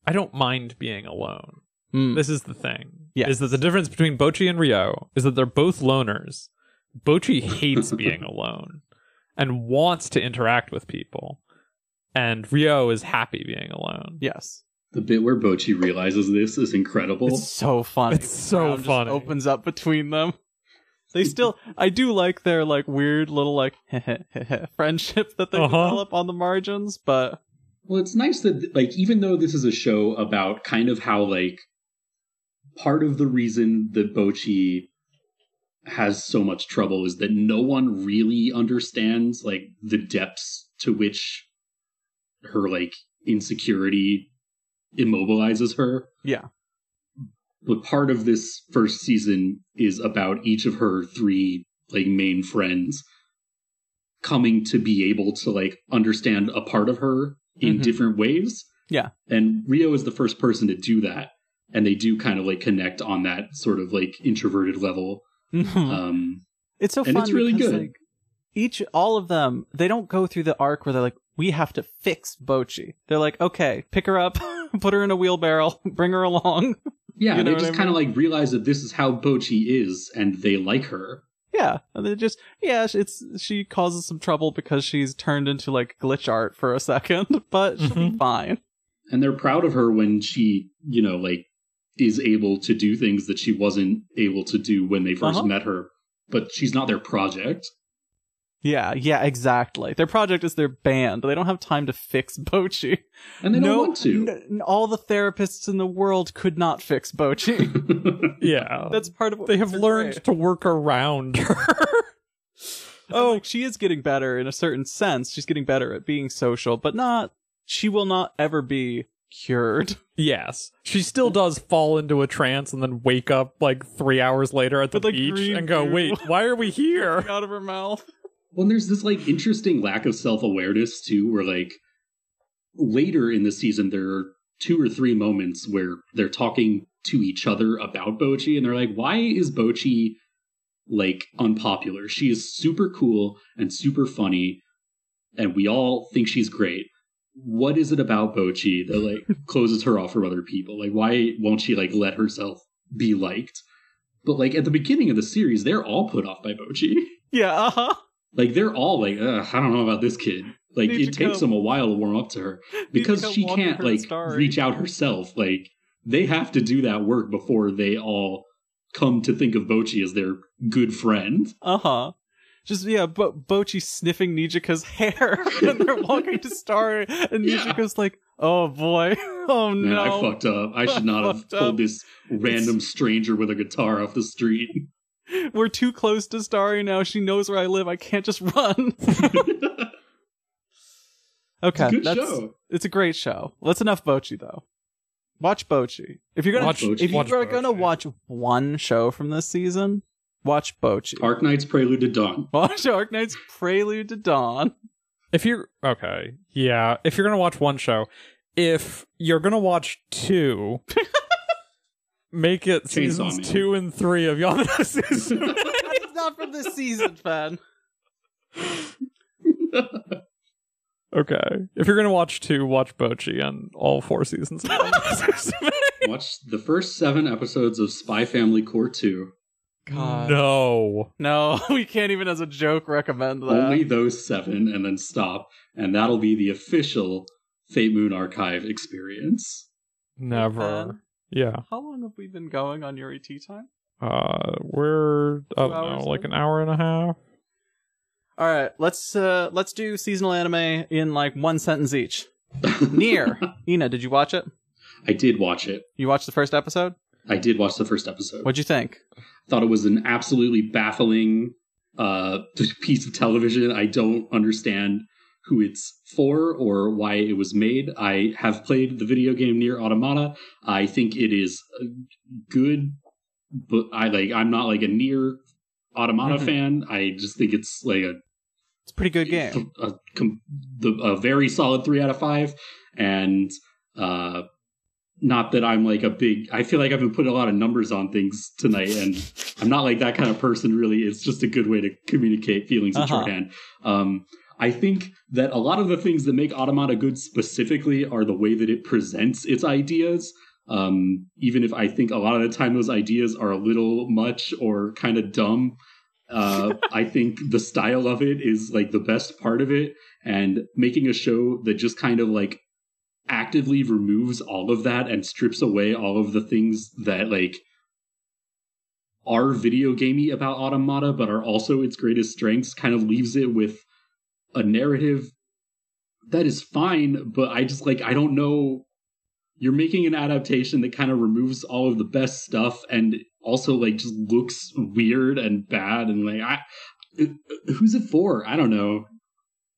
I don't mind being alone. Mm. This is the thing. Yes. Is that the difference between Bocchi and Ryo is that they're both loners. Bocchi hates (laughs) being alone and wants to interact with people. And Ryo is happy being alone. Yes. The bit where Bocchi realizes this is incredible. It's so funny. It's so Brown just funny. opens up between them. They still, I do like their like weird little like (laughs) friendship that they Uh-huh. develop on the margins, but Well, it's nice that, like, even though this is a show about kind of how, like, part of the reason that Bocchi has so much trouble is that no one really understands, like, the depths to which her, like, insecurity immobilizes her. yeah, But part of this first season is about each of her three, like, main friends coming to be able to, like, understand a part of her in Mhm. different ways. Yeah. And Ryo is the first person to do that. And they do kind of like connect on that sort of like introverted level. Um, it's so and fun. it's really because, good. Like, each, all of them, they don't go through the arc where they're like, we have to fix Bocchi. They're like, okay, pick her up, (laughs) put her in a wheelbarrow, (laughs) bring her along. yeah, You know they just I kind of like realize that this is how Bocchi is and they like her. Yeah, and they just yeah, it's she causes some trouble because she's turned into like glitch art for a (laughs) second, but she'll be Mhm. fine. And they're proud of her when she, you know, like is able to do things that she wasn't able to do when they 1st Uh-huh. met her. But she's not their project. Yeah, yeah, exactly. Their project is their band. They don't have time to fix Bocchi. And they don't want to. n- all the therapists in the world could not fix Bocchi. (laughs) Yeah. That's part of what they have learned great. to work around her. Oh, like, she is getting better in a certain sense. She's getting better at being social, but not. She will not ever be cured. yes. She still does fall into a trance and then wake up like three hours later at the With, like, beach and go, wait, why are we here? (laughs) out of her mouth. Well, and there's this like interesting lack of self awareness too, where like later in the season there are two or three moments where they're talking to each other about Bocchi, and they're like, "Why is Bocchi like unpopular? She is super cool and super funny, and we all think she's great. What is it about Bocchi that like (laughs) closes her off from other people? Like, why won't she like let herself be liked?" But like at the beginning of the series, they're all put off by Bocchi. Yeah, uh huh. Like they're all like, Ugh, I don't know about this kid. Like it takes go- them a while to warm up to her (laughs) because she can't like reach out herself. Like they have to do that work before they all come to think of Bocchi as their good friend. Uh huh. Just yeah, but Bocchi sniffing Nijika's (laughs) hair (laughs) and they're walking to Starry, and Yeah. Nijika's like, "Oh boy, oh Man, no." I fucked up. I should not have Fucked up. pulled this random stranger with a guitar off the street. (laughs) We're too close to Starry now. She knows where I live. I can't just run. (laughs) Okay, Good that's show. it's a great show. That's enough Bocchi though. Watch Bocchi. If you're gonna Watch- if you're gonna Bocchi. watch one show from this season, watch Bocchi. Arc Knight's Prelude to Dawn. Watch Arknights Prelude to Dawn. If you're okay, yeah. If you're gonna watch one show, if you're gonna watch two, (laughs) make it Chainsaw seasons Man. two and three of Yama no Susume. it's not from this season, fan. Okay. If you're gonna watch two, watch Bocchi and all four seasons of Susume. (laughs) Watch the first seven episodes of Spy Family Cour 2. God. No. No, (laughs) we can't even as a joke recommend that. Only those seven, and then stop. And that'll be the official Fate Moon Archive experience. Never. Man. Yeah. How long have we been going on your ET time? Uh we're I don't know, like an hour and a half. All right, let's uh let's do seasonal anime in like one sentence each. (laughs) NieR. Ina, did you watch it? I did watch it. You watched the first episode? I did watch the first episode. What'd you think? thought it was an absolutely baffling uh, (laughs) piece of television. I don't understand who it's for or why it was made. I have played the video game NieR Automata. I think it is good, but I like. I'm not like a NieR Automata Mhm. fan. I just think it's like a It's a pretty good game. a, the, a very solid three out of five, and uh, not that I'm like a big. I feel like I've been putting a lot of numbers on things tonight, and I'm not like that kind of person. Really, it's just a good way to communicate feelings in Uh-huh. shorthand. Um, I think that a lot of the things that make Automata good specifically are the way that it presents its ideas. Um, even if I think a lot of the time those ideas are a little much or kind of dumb, uh, (laughs) I think the style of it is like the best part of it. And making a show that just kind of like actively removes all of that and strips away all of the things that like are video gamey about Automata, but are also its greatest strengths, kind of leaves it with a narrative that is fine, but I just like I don't know. You're making an adaptation that kind of removes all of the best stuff and also like just looks weird and bad and like I who's it for? I don't know.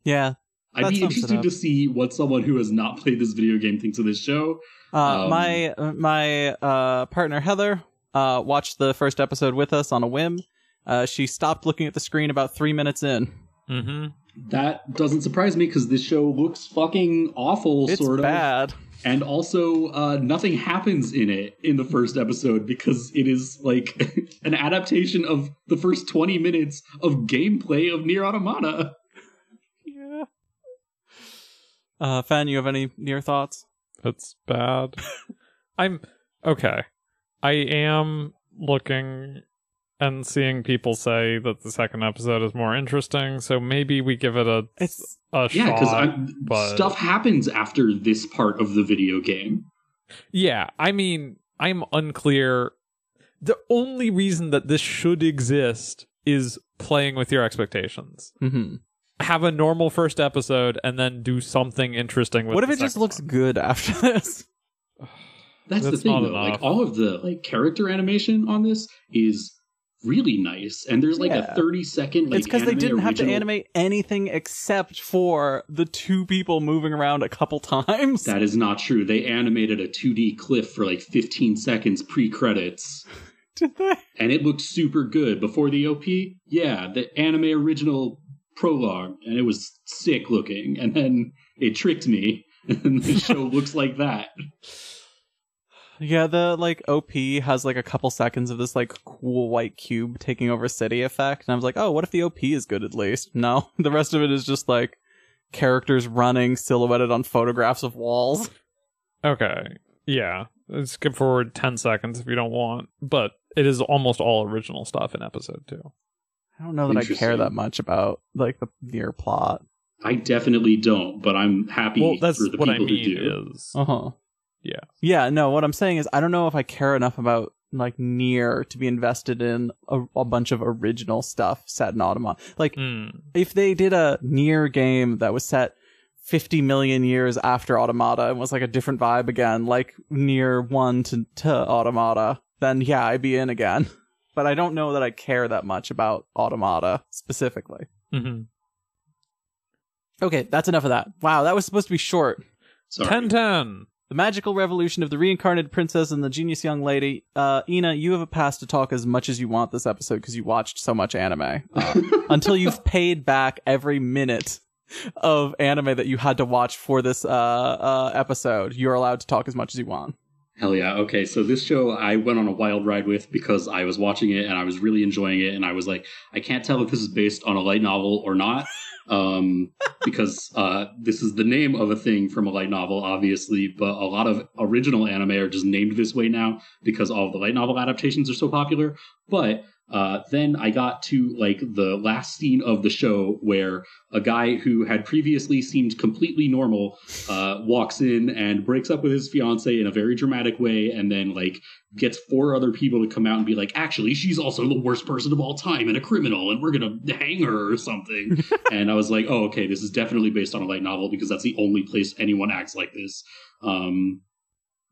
Yeah. I'd be interested to see what someone who has not played this video game thinks of this show. Uh, Um, my uh, my uh, partner Heather uh, watched the first episode with us on a whim. Uh, she stopped looking at the screen about three minutes in. Mm-hmm. That doesn't surprise me because this show looks fucking awful, It's sort of. bad. And also, uh, nothing happens in it in the first episode because it is like (laughs) an adaptation of the first 20 minutes of gameplay of NieR Automata. Yeah. Uh, Fan, you have any NieR thoughts? It's bad. (laughs) I'm okay. I am looking and seeing people say that the second episode is more interesting, so maybe we give it a It's a Yeah, because but- stuff happens after this part of the video game. Yeah, I mean, I'm unclear. The only reason that this should exist is playing with your expectations. hmm Have a normal first episode and then do something interesting with it. What if the it just looks one. good after (laughs) this? That's, That's the thing, not though. Like all of the like character animation on this is really nice, and there's like Yeah. a 30 second like it's because they didn't have to animate anything except for the two people moving around a couple times. That is not true. They animated a 2D cliff for like 15 seconds pre credits. (laughs) Did they? and it looked super good before the OP. Yeah, the anime original prologue, and it was sick looking. And then it tricked me, (laughs) and the show looks like that. (laughs) Yeah, the like OP has like a couple seconds of this like cool white cube taking over city effect, and I was like, oh, what if the OP is good at least? (laughs) No, the rest of it is just like characters running silhouetted on photographs of walls. (laughs) Okay. Yeah. Skip forward 10 seconds if you don't want, but it is almost all original stuff in episode 2. I don't know that I care that much about like the NieR plot. I definitely don't, but I'm happy Well, that's for the what people I who do. is Uh huh. Yeah. Yeah. No, what I'm saying is I don't know if I care enough about like NieR to be invested in a, a bunch of original stuff set in Automata. Like Mm. if they did a NieR game that was set 50 million years after Automata and was like a different vibe again, like NieR one to, to Automata, then yeah, I'd be in again. (laughs) But I don't know that I care that much about Automata specifically. hmm Okay, that's enough of that. Wow, that was supposed to be short. Sorry. 10 10. The magical revolution of the reincarnated princess and the genius young lady. Uh, Ina, you have a pass to talk as much as you want this episode because you watched so much anime. Uh, (laughs) until you've paid back every minute of anime that you had to watch for this uh, uh, episode, you're allowed to talk as much as you want. Hell yeah. Okay, so this show I went on a wild ride with because I was watching it and I was really enjoying it, and I was like, I can't tell if this is based on a light novel or not. Um, because uh, this is the name of a thing from a light novel, obviously, but a lot of original anime are just named this way now because all the light novel adaptations are so popular. But uh, then I got to like the last scene of the show where a guy who had previously seemed completely normal uh, walks in and breaks up with his fiance in a very dramatic way, and then like gets four other people to come out and be like, actually, she's also the worst person of all time and a criminal, and we're gonna hang her or something. (laughs) and I was like, oh, okay, this is definitely based on a light novel because that's the only place anyone acts like this. Um,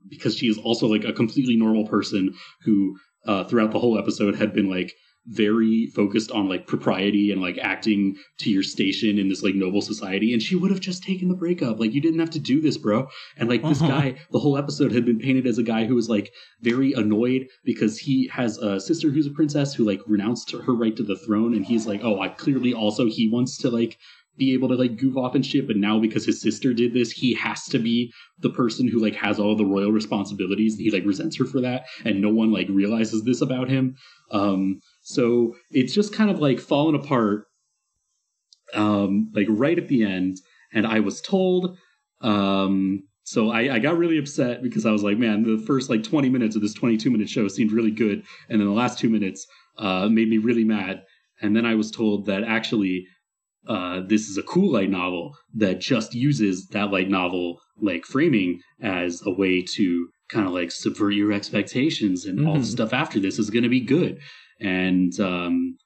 because she is also like a completely normal person who uh, throughout the whole episode had been like very focused on like propriety and like acting to your station in this like noble society and she would have just taken the breakup like you didn't have to do this bro and like this Uh-huh. guy the whole episode had been painted as a guy who was like very annoyed because he has a sister who's a princess who like renounced her right to the throne and he's like oh i clearly also he wants to like be able to like goof off and shit but now because his sister did this he has to be the person who like has all the royal responsibilities and he like resents her for that and no one like realizes this about him um so it's just kind of like fallen apart um like right at the end and i was told um so I, I got really upset because I was like, man, the first like 20 minutes of this 22 minute show seemed really good. And then the last two minutes uh, made me really mad. And then I was told that actually uh, this is a cool light novel that just uses that light novel like framing as a way to kind of like subvert your expectations and all the Mhm. stuff after this is going to be good. And um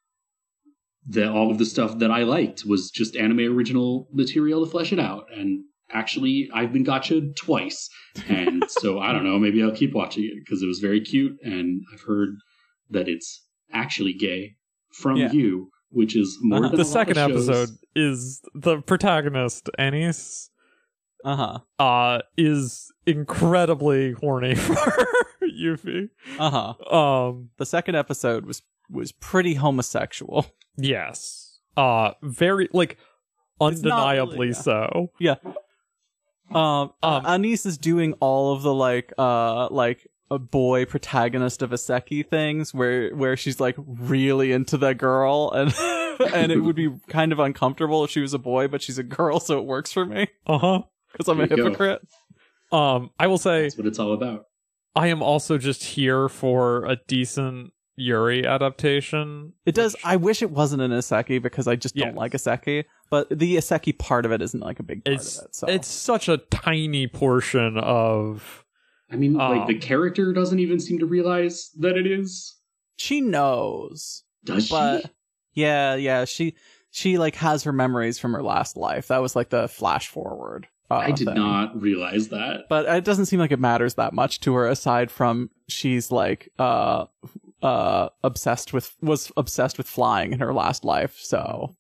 that all of the stuff that i liked was just anime original material to flesh it out. And actually i've been gotcha twice. And (laughs) so i don't know maybe i'll keep watching it because it was very cute. And i've heard that it's actually gay from Yeah. you which is more Uh-huh. than the second episode is the protagonist Anis Uh huh. uh is incredibly horny (laughs) for Euphie. Uh huh. Um The second episode was was pretty homosexual. yes. Uh very like It's not really, undeniably yeah. so. Yeah. Um, Um, Anis is doing all of the like, uh, like a boy protagonist of isekai things, where where she's like really into the girl, and (laughs) and it would be kind of uncomfortable if she was a boy, but she's a girl, so it works for me Uh-huh. because I'm a There you go. hypocrite. Um I will say that's what it's all about I am also just here for a decent Yuri adaptation. It does. I wish it wasn't an isekai because I just don't like isekai, but the isekai part of it isn't like a big part It's of it. So it's such a tiny portion of i mean like the Um, character doesn't even seem to realize that it is she knows. does but she yeah yeah she she like has her memories from her last life that was like the flash forward uh, i did thing. not realize that but it doesn't seem like it matters that much to her aside from she's like uh uh obsessed with was obsessed with flying in her last life so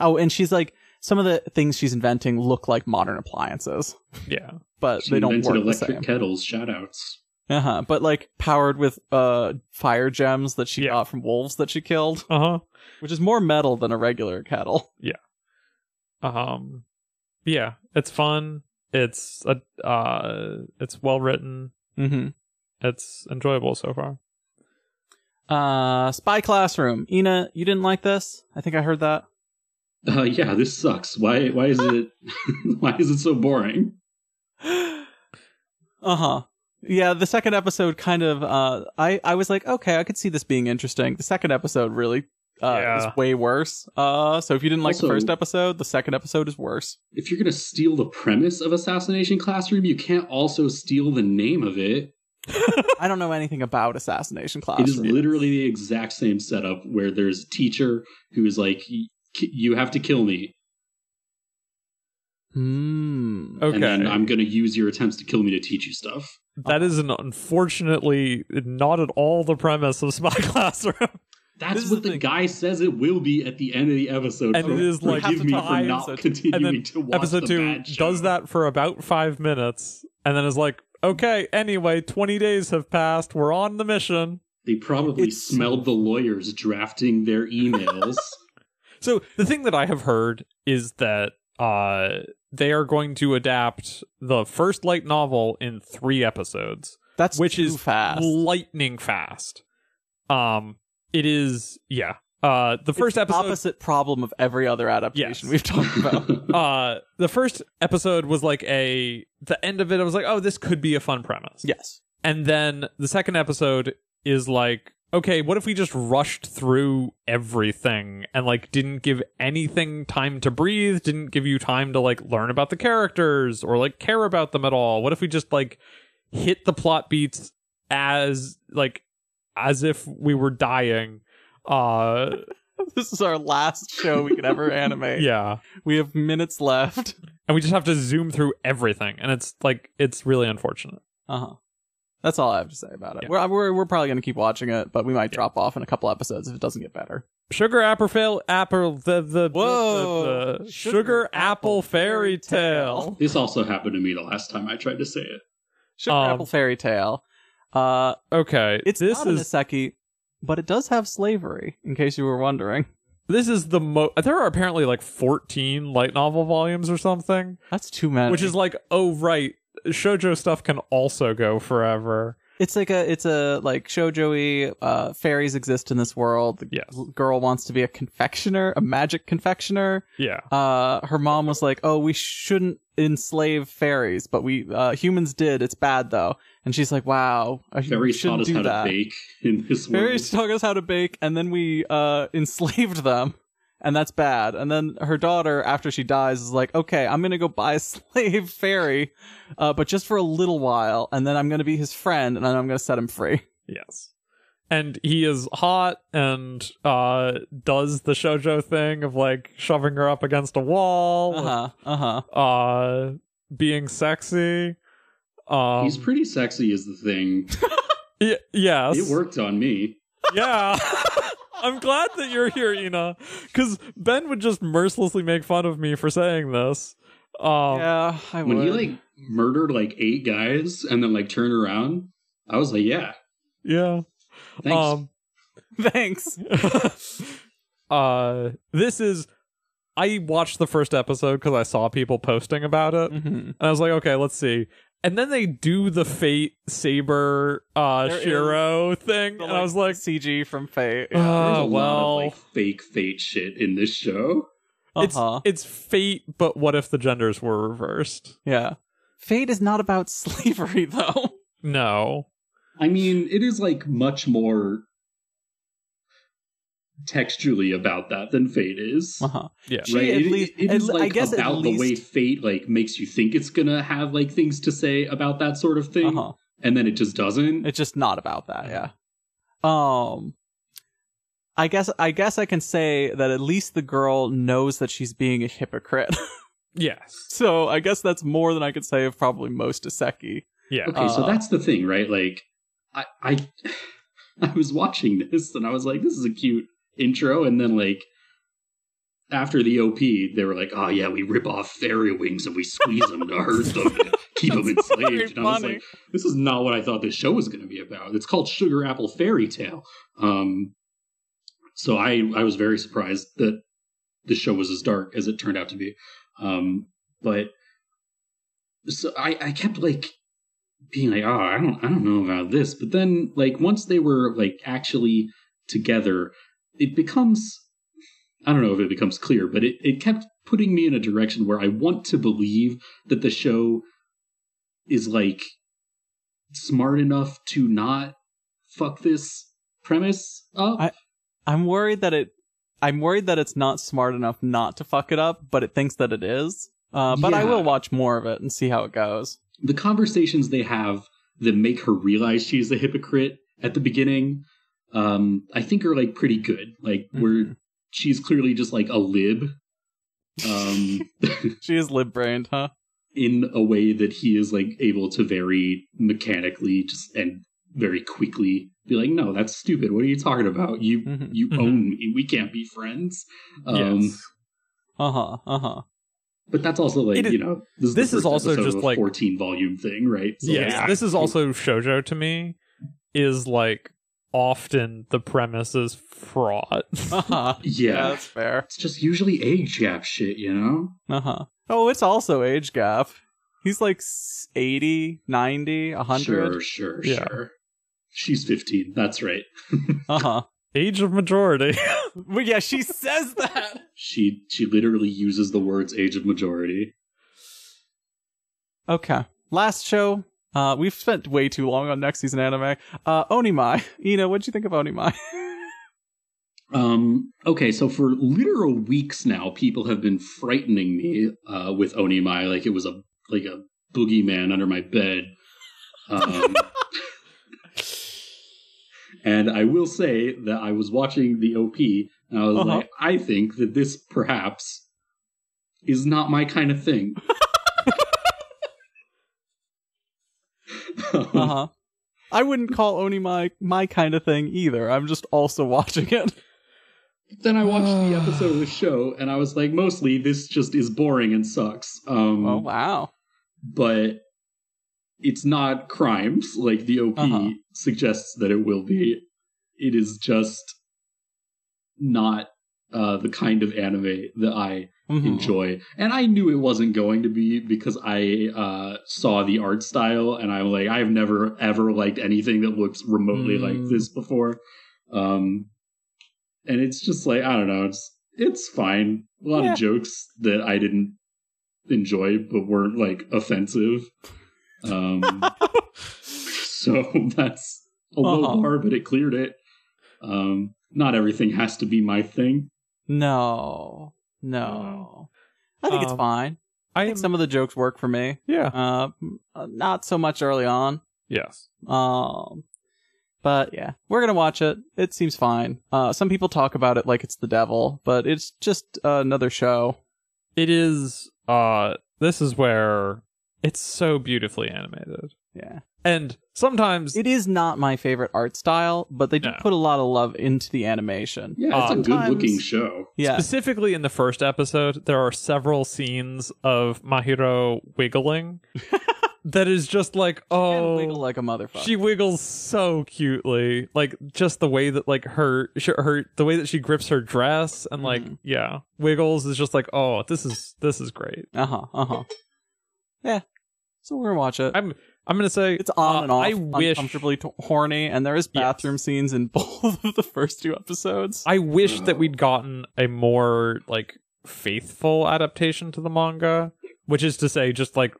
oh and she's like some of the things she's inventing look like modern appliances yeah. But she they don't invented work the same kettles shout outs uh-huh but like powered with uh fire gems that she Yeah. got from wolves that she killed Uh-huh. which is more metal than a regular kettle Yeah. Um yeah, it's fun. It's a uh it's well written. mm-hmm It's enjoyable so far. Uh, Spy Classroom. Ina, you didn't like this? I think I heard that. uh, yeah this sucks why why is it (laughs) why is it so boring uh huh. Yeah, the second episode kind of. Uh, I I was like, okay, I could see this being interesting. The second episode really. Uh, Yeah. is way worse. Uh, so if you didn't like Also- the first episode, the second episode is worse. if you're gonna steal the premise of assassination classroom you can't also steal the name of it (laughs) I don't know anything about Assassination it Classroom. is literally the exact same setup where there's a teacher who is like you have to kill me Hmm. Okay. and then i'm gonna use your attempts to kill me to teach you stuff That is an unfortunately not at all the premise of Spy (laughs) Classroom. That's This what the the, guy says it will be at the end of the episode. And For- it is like- forgive me Half the for time, not so- continuing and to watch episode the two bad show. does that for about five minutes and then is like, okay, anyway, 20 days have passed. We're on the mission. They probably It's- smelled the lawyers drafting their (laughs) emails. So the thing that I have heard is that uh, they are going to adapt the first light novel in three episodes, That's which too is fast. lightning fast. Um, it is, yeah. Uh, the first It's episode opposite problem of every other adaptation Yes. we've talked about. (laughs) uh the first episode was like a the end of it i was like oh this could be a fun premise yes. and then the second episode is like okay what if we just rushed through everything and like didn't give anything time to breathe didn't give you time to like learn about the characters or like care about them at all what if we just like hit the plot beats as like as if we were dying uh (laughs) This is our last show we could ever animate. yeah We have minutes left. and we just have to zoom through everything and it's like it's really unfortunate Uh huh. That's all I have to say about it. Yeah. We're, we're we're probably gonna keep watching it, but we might drop off in a couple episodes if it doesn't get better. sugar apple fail apple the the Whoa. the, the Sugar sugar, apple apple fairy fairy tale This also happened to me the last time I tried to say it. Sugar Um, Apple Fairy Tale. Uh, okay it's this not is an isekai, but it does have slavery. In case you were wondering, this is the most. there are apparently like 14 light novel volumes or something that's too many. which is like oh right shojo stuff can also go forever it's like a it's a like shoujo uh fairies exist in this world. The Yes. girl wants to be a confectioner, a magic confectioner. yeah Uh her mom was like, "Oh, we shouldn't enslave fairies, but we uh humans did. It's bad though." And she's like, "Wow, I Fairies taught shouldn't us do how that." to bake in this world. Fairies taught us how to bake, and then we uh (laughs) enslaved them, and that's bad. And then her daughter, after she dies, is like, "Okay, I'm gonna go buy a (laughs) slave fairy, uh, but just for a little while, and then I'm gonna be his friend, and then I'm gonna set him free." yes and he is hot and uh does the shojo thing of like shoving her up against a wall Uh huh. Uh huh. uh being sexy um He's pretty sexy, is the thing. (laughs) y- yes It worked on me. yeah (laughs) i'm glad that you're here ina because ben would just mercilessly make fun of me for saying this um yeah, I When would. he like murdered like eight guys and then like turned around, I was like, yeah, yeah thanks. um (laughs) Thanks. (laughs) uh this is i watched the first episode because i saw people posting about it Mhm. And I was like, okay, let's see. And then they do the Fate Saber uh There is Shiro thing. The, and I was like, CG from Fate. There's oh, a lot well. of like fake fate shit in this show. uh-huh. it's fate, but what if the genders were reversed? Yeah. Fate is not about (laughs) slavery, though. No. I mean, it is like much more textually about that than Fate is. Uh-huh. Yeah. She right? at It- least- it at is le- I like guess at about the way Fate like makes you think it's gonna have like things to say about that sort of thing, Uh-huh. and then it just doesn't. It's just not about that, yeah. Um I guess I guess I can say that at least the girl knows that she's being a hypocrite. (laughs) Yes. so I guess that's more than I could say of probably most isekai. Yeah. Okay, so Uh, that's the thing, right? Like, I, I, (sighs) I was watching this and I was like, this is a cute intro, and then like after the OP, they were like, oh yeah, we rip off fairy wings and we squeeze them to (laughs) hurt them, to keep them enslaved. And I was funny. like, this is not what I thought this show was going to be about. It's called Sugar Apple Fairy Tale. Um, so I I was very surprised that the show was as dark as it turned out to be. Um, but so I I kept like being like, oh, I don't I don't know about this. But then like once they were like actually together, it becomes I don't know if it becomes clear, but it, it kept putting me in a direction where I want to believe that the show is like smart enough to not fuck this premise up. I- I'm worried that it I'm worried that it's not smart enough not to fuck it up, but it thinks that it is. Uh, but I will watch more of it and see how it goes. the conversations they have that make her realize she's a hypocrite at the beginning, um, I think are like pretty good. Like where Mhm. she's clearly just like a lib. Um (laughs) She is lib brained, huh? in a way that he is like able to very mechanically just and very quickly be like, no, that's stupid. What are you talking about? You Mhm. you Mhm. own me. We can't be friends. Um, yes. Uh huh. Uh huh. But that's also like It is- you know this is, this the is also just of a like- fourteen volume thing, right? So, yes. like, This is also shojo to me. Is like often the premise is fraught. (laughs) Uh huh. yeah. that's fair. It's just usually age gap shit, you know. Uh huh. Oh, it's also age gap. He's like s- 80, 90, 100. Sure, sure, Yeah. sure. She's fifteen. That's right. (laughs) Uh huh. Age of majority. (laughs) Well, yeah, she says that. She she literally uses the words age of majority. Okay. Last show. Uh, we've spent way too long on next season anime. Uh, Onimai. (laughs) Ina, what'd you think of Onimai? (laughs) Um, okay, so for literal weeks now, people have been frightening me uh, with Onimai like it was a like a boogeyman under my bed. Um, (laughs) and I will say that I was watching the OP, and I was Uh-huh. like, I think that this perhaps is not my kind of thing. (laughs) uh huh. I wouldn't call Onimai my my kind of thing either. I'm just also (laughs) watching it. But Then I watched the (sighs) episode of the show, and I was like, mostly this just is boring and sucks. Um, Oh wow. but it's not crimes (laughs) like the OP Uh-huh. suggests that it will be. It is just not uh, the kind of anime that I Mhm. enjoy, and I knew it wasn't going to be because I uh, saw the art style, and I'm like, I've never ever liked anything that looks remotely Mm. like this before. Um, and it's just like I don't know, it's it's fine. A lot Yeah. of jokes that I didn't enjoy but weren't like offensive. Um, (laughs) so (laughs) that's a low Uh-huh. bar, but it cleared it. Um, not everything has to be my thing. No, no. I think it's Um, fine. I I think am. some of the jokes work for me. yeah. Uh, uh, not so much early on. Yes. Um, but yeah, we're gonna watch it. It seems fine. Uh, some people talk about it like it's the devil, but it's just uh, another show. It is. Uh. This is where it's so beautifully animated, Yeah, and sometimes it is not my favorite art style, but they do No. put a lot of love into the animation. Yeah, it's Uh, a good looking sometimes- show. Yeah, Specifically in the first episode, there are several scenes of Mahiro wiggling (laughs) that is just like, Can oh, wiggle like a motherfucker. she wiggles so cutely. Like just the way that like her sh- her the way that she grips her dress and like Mhm. yeah, wiggles is just like, oh, this is this is great. uh huh. Uh huh. Yeah. So we're gonna watch it. I'm I'm gonna say It's on uh, and off, I wish uncomfortably t- horny, and there is Yes. bathroom scenes in (laughs) both of the first two episodes. I wish that we'd gotten a more like faithful adaptation to the manga, which is to say, just like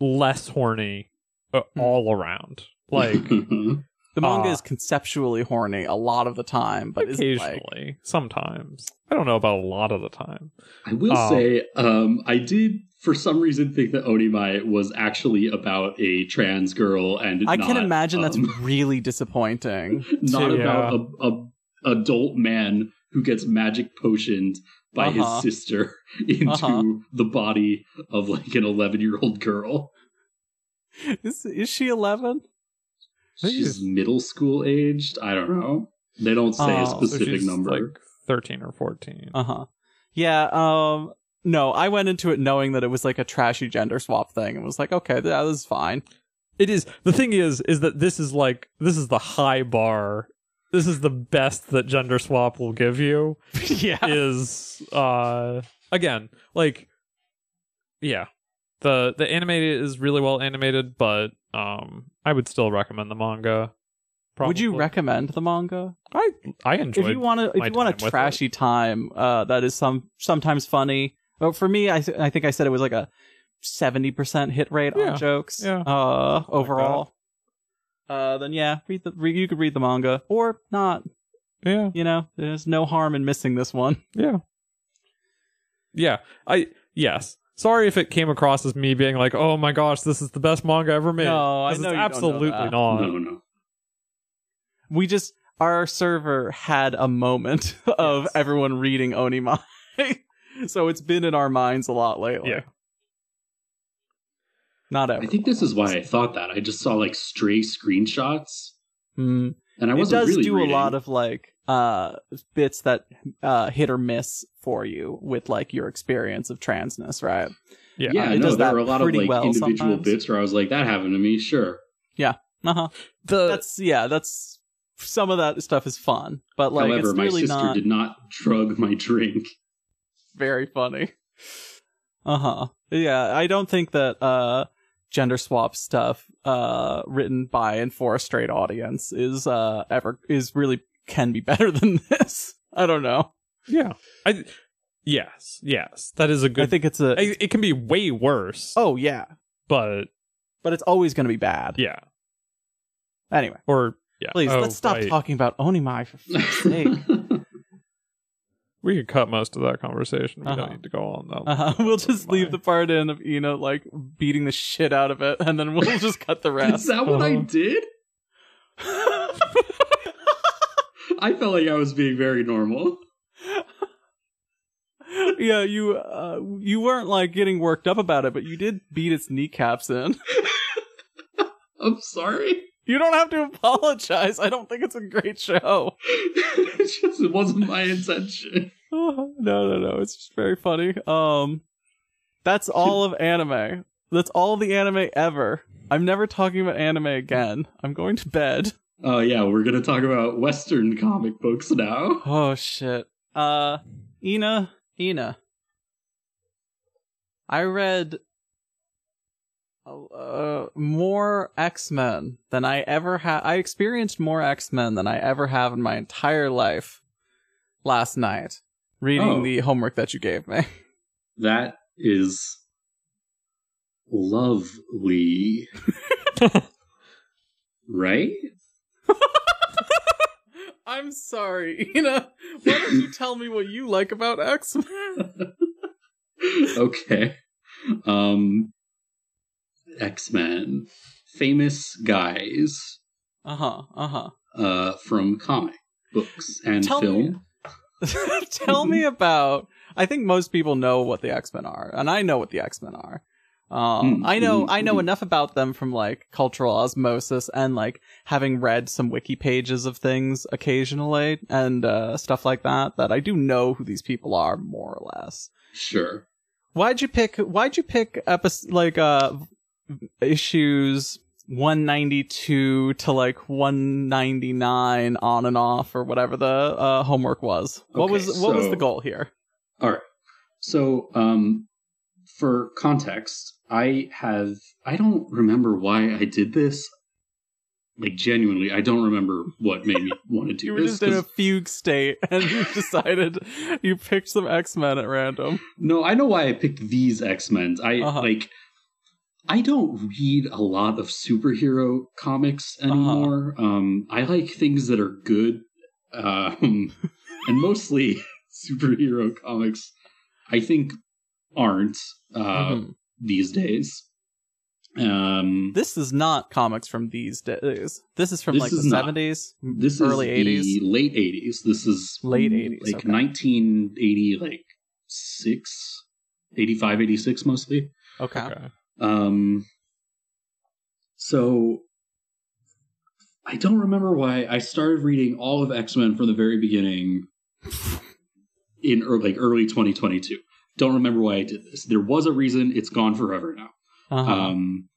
less horny uh, Hmm. all around. Like (laughs) the manga uh, is conceptually horny a lot of the time, but is like occasionally, sometimes. I don't know about a lot of the time. I will Um, say, um, I did for some reason think that Onimai was actually about a trans girl, and I not, can imagine that's um, really disappointing. (laughs) not too. about a, a adult man who gets magic potioned by Uh-huh. his sister (laughs) into Uh-huh. the body of like an 11 year old girl. Is is she eleven? She's middle school aged. I don't know. They don't say Oh, a so So specific she's number. like thirteen or fourteen. Uh huh. Yeah. Um. No, I went into it knowing that it was like a trashy gender swap thing, and was like, okay, that is fine. It is the thing is is that this is like this is the high bar. This is the best that gender swap will give you. (laughs) yeah. is uh again like yeah the the animated is really well animated but um i would still recommend the manga Would you recommend the manga? i i enjoyed if you want to, if you want a trashy time, uh, that is some sometimes funny. But for me, I th- I think I said it was like a seventy percent hit rate Yeah, on jokes. yeah. Uh, like overall. Uh, then yeah, read the re- you could read the manga or not. yeah You know, there's no harm in missing this one. (laughs) yeah yeah i yes sorry if it came across as me being like oh my gosh this is the best manga ever made No, I 'Cause know it's you don't know absolutely that. not no, no. We just our server had a moment (laughs) of Yes. everyone reading Onimai. (laughs) so it's been in our minds a lot lately. Yeah. Not ever. I think this is why I thought that. I just saw like stray screenshots, Hmm. and I wasn't does really do reading. a lot of like uh bits that uh hit or miss for you with like your experience of transness, right? yeah, Yeah, it no, does there were a lot of like well individual sometimes. bits where I was like, "That happened to me." Sure. Yeah. Uh-huh. the That's yeah, that's some of that stuff is fun, but like However, it's my really sister not did not drug my drink. Very funny. (laughs) Uh-huh. Yeah, I don't think that uh gender swap stuff uh written by and for a straight audience is uh ever is really can be (laughs) better than this. I don't know. Yeah. I yes, yes. That is a good I think it's a I- it can be way worse. Oh yeah. But But it's always going to be bad. yeah. Anyway, Or yeah. please Oh, let's stop right. talking about Onimai for fuck's (laughs) sake. We could cut most of that conversation. We Uh-huh. don't need to go on that. Uh-huh. (laughs) We'll just leave the part in of Ina like beating the shit out of it, and then we'll (laughs) just cut the rest. Is rest. that what I Uh-huh. did? (laughs) I felt like I was being very normal. yeah, you uh, you weren't like getting worked up about it, but you did beat its kneecaps in. I'm sorry. You don't have to apologize. I don't think it's a great show. (laughs) (laughs) it just it wasn't my intention. (laughs) no, no, no. It's just very funny. Um, that's all of anime. That's all the anime ever. I'm never talking about anime again. I'm going to bed. Oh yeah, we're gonna talk about Western comic books now. Oh shit. Uh, Ina, Ina. I read uh, more X Men than I ever had. I experienced more X Men than I ever have in my entire life last night, reading Oh. the homework that you gave me. (laughs) That is lovely. right? (laughs) I'm sorry, Ina. Why don't you tell me what you like about X Men? (laughs) okay. Um X-Men. Famous guys Uh huh. Uh huh. uh from comic books and Tell me- film. (laughs) Tell me about. I think most people know what the X Men are, and I know what the X Men are. Um, Mm, I know mm, I know mm. enough about them from like cultural osmosis and like having read some wiki pages of things occasionally and uh, stuff like that. That I do know who these people are more or less. Sure. Why'd you pick? Why'd you pick episode like uh issues 192 to like 199 on and off or whatever the uh, homework was? What Okay, was what was the goal here? All right. So, um, for context, I have I don't remember why I did this. Like genuinely, I don't remember what made me (laughs) want to do You were this. just in a fugue state (laughs) and you decided you picked some X Men at random. No, I know why I picked these X Men. I Uh-huh. like. I don't read a lot of superhero comics Uh-huh. anymore. Um, I like things that are good, um, (laughs) and mostly (laughs) superhero comics. I think aren't uh, Mhm. these days. Um, This is not comics from these days. This is from This like the is not. 70s, this early is 80s. late eighties. This is Late 80s, like okay. 1980, like six, 85, 86 mostly. Okay. Okay. Um, so I don't remember why I started reading all of X Men from the very beginning in ear- like early 2022. Don't remember why I did this. There was a reason. It's gone forever now. Uh-huh. Um,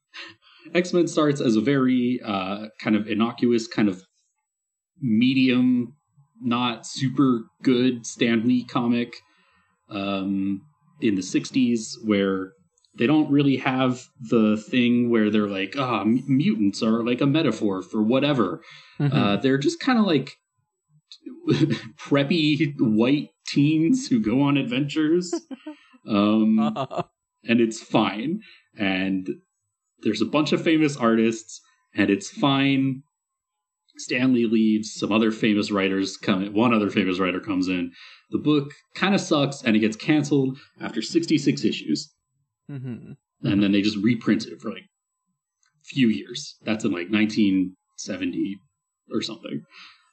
X Men starts as a very uh, kind of innocuous, kind of medium, not super good Stan Lee comic um, in the 60s, where they don't really have the thing where they're like, ah, m- mutants are like a metaphor for whatever. Mhm. Uh, they're just kind of like (laughs) preppy white teens who go on adventures. (laughs) Um, Uh-huh. and it's fine. And there's a bunch of famous artists, and it's fine. Stan Lee leaves, some other famous writers come in, one other famous writer comes in. The book kind of sucks, and it gets canceled after 66 issues. Mhm. And then they just reprint it for like a few years. That's in like 1970 or something.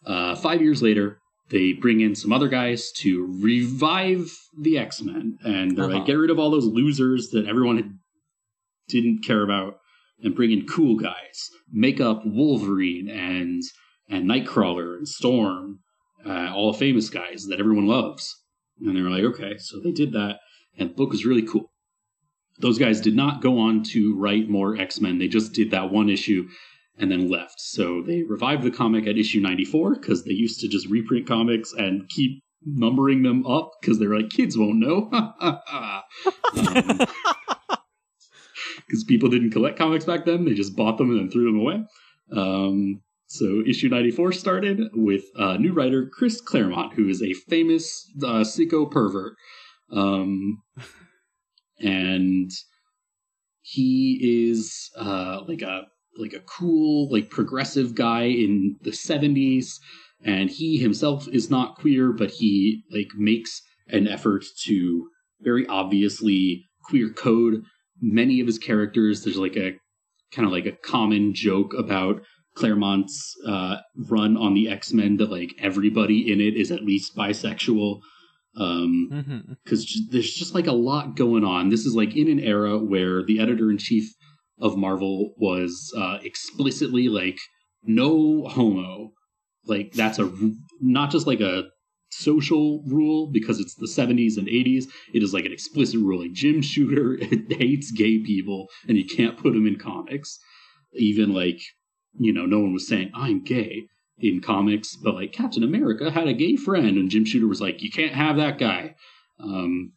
Uh, five years later, they bring in some other guys to revive the X Men, and they're Uh-huh. like, get rid of all those losers that everyone had, didn't care about, and bring in cool guys. Make up Wolverine and and Nightcrawler and Storm, uh, all the famous guys that everyone loves. And they were like, okay, so they did that, and the book was really cool. Those guys did not go on to write more X Men. They just did that one issue and then left. So they revived the comic at issue 94 because they used to just reprint comics and keep numbering them up because they're like, kids won't know. (laughs) because people didn't collect comics back then; they just bought them and then threw them away. Um, so issue 94 started with uh, new writer Chris Claremont, who is a famous uh, sicko pervert. Um, and he is uh, like a like a cool, like progressive guy in the 70s. And he himself is not queer, but he like makes an effort to very obviously queer code many of his characters. There's like a kind of like a common joke about Claremont's uh, run on the X Men that like everybody in it is at least bisexual. Um, Mm-hmm. because there's just like a lot going on. This is like in an era where the editor in chief of Marvel was uh, explicitly like no homo. Like that's a not just like a social rule because it's the 70s and 80s. It is like an explicit rule. Like Jim Shooter (laughs) hates gay people and you can't put him in comics. Even like you know, no one was saying I'm gay in comics, but like Captain America had a gay friend, and Jim Shooter was like, "You can't have that guy." Um,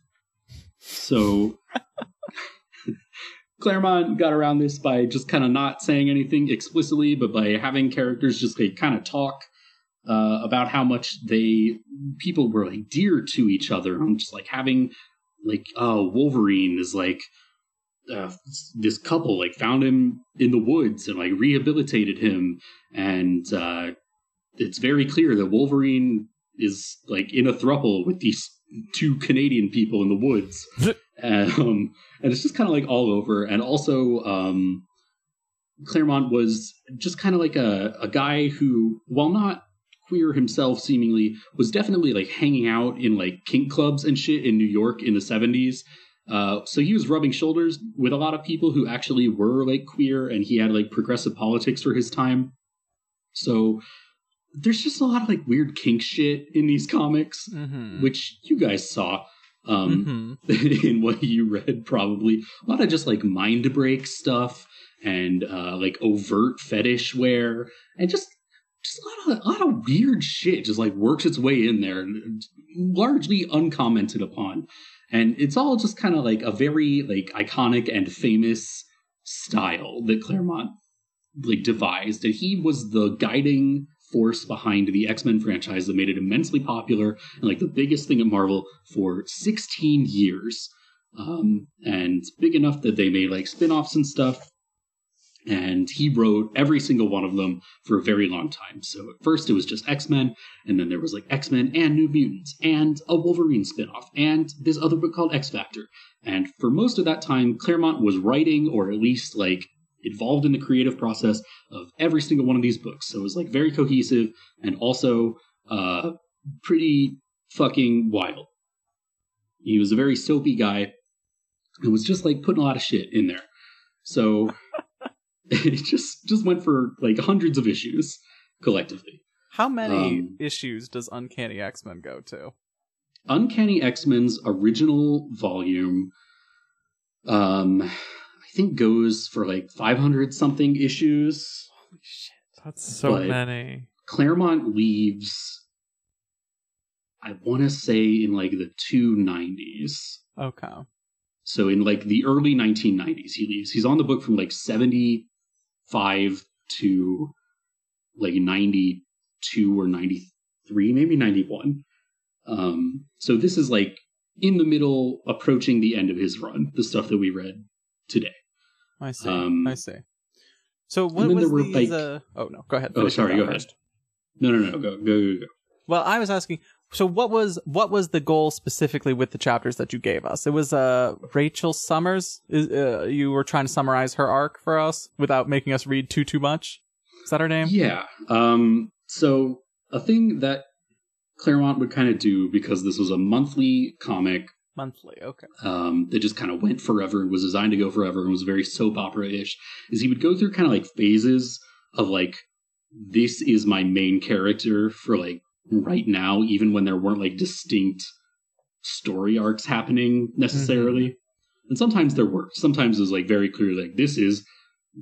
so (laughs) Claremont got around this by just kind of not saying anything explicitly, but by having characters just like kind of talk uh, about how much they people were like dear to each other. I'm just like having like uh, Wolverine is like uh, this couple like found him in the woods and like rehabilitated him, and uh, it's very clear that Wolverine is like in a thruple with these two Canadian people in the woods. (laughs) um, and it's just kind of like all over. And also, um, Claremont was just kind of like a, a guy who, while not queer himself, seemingly, was definitely like hanging out in like kink clubs and shit in New York in the 70s. Uh, so he was rubbing shoulders with a lot of people who actually were like queer, and he had like progressive politics for his time. So there's just a lot of like weird kink shit in these comics, Mm-hmm. which you guys saw um, mm-hmm. (laughs) in what you read. Probably a lot of just like mind break stuff and uh, like overt fetish wear, and just just a lot of a lot of weird shit just like works its way in there, largely uncommented upon. And it's all just kind of like a very like iconic and famous style that Claremont like devised, and he was the guiding force behind the X-Men franchise that made it immensely popular and like the biggest thing at Marvel for 16 years. Um, and big enough that they made like spin-offs and stuff. And he wrote every single one of them for a very long time. So at first it was just X-Men, and then there was like X-Men and New Mutants, and a Wolverine spin-off, and this other book called X Factor. And for most of that time, Claremont was writing or at least like involved in the creative process of every single one of these books. So it was like very cohesive and also uh pretty fucking wild. He was a very soapy guy and was just like putting a lot of shit in there. So (laughs) it just just went for like hundreds of issues collectively. How many Um, issues does Uncanny X Men go to? Uncanny X-Men's original volume um think goes for like 500 something issues. Holy shit! That's so But- many. Claremont leaves I want to say in like the 290s. Okay. So in like the early 1990s he leaves. He's on the book from like 75 to like 92 or 93, maybe 91. Um so this is like in the middle approaching the end of his run, the stuff that we read today. I see. Um, I see. So what was were, these? like- uh... Oh no, go ahead. Oh, sorry, go ahead. first. No, no, no, go, go, go, go. Well, I was asking. So what was what was the goal specifically with the chapters that you gave us? It was uh Rachel Summers. Is, uh, you were trying to summarize her arc for us without making us read too too much. Is that her name? Yeah. Um, so a thing that Claremont would kind of do because this was a monthly comic Monthly. Okay. um, that just kind of went forever and was designed to go forever and was very soap opera ish, is he would go through kind of like phases of like, this is my main character for like right now, even when there weren't like distinct story arcs happening necessarily. And sometimes there were. Sometimes it was like very clear, like, this is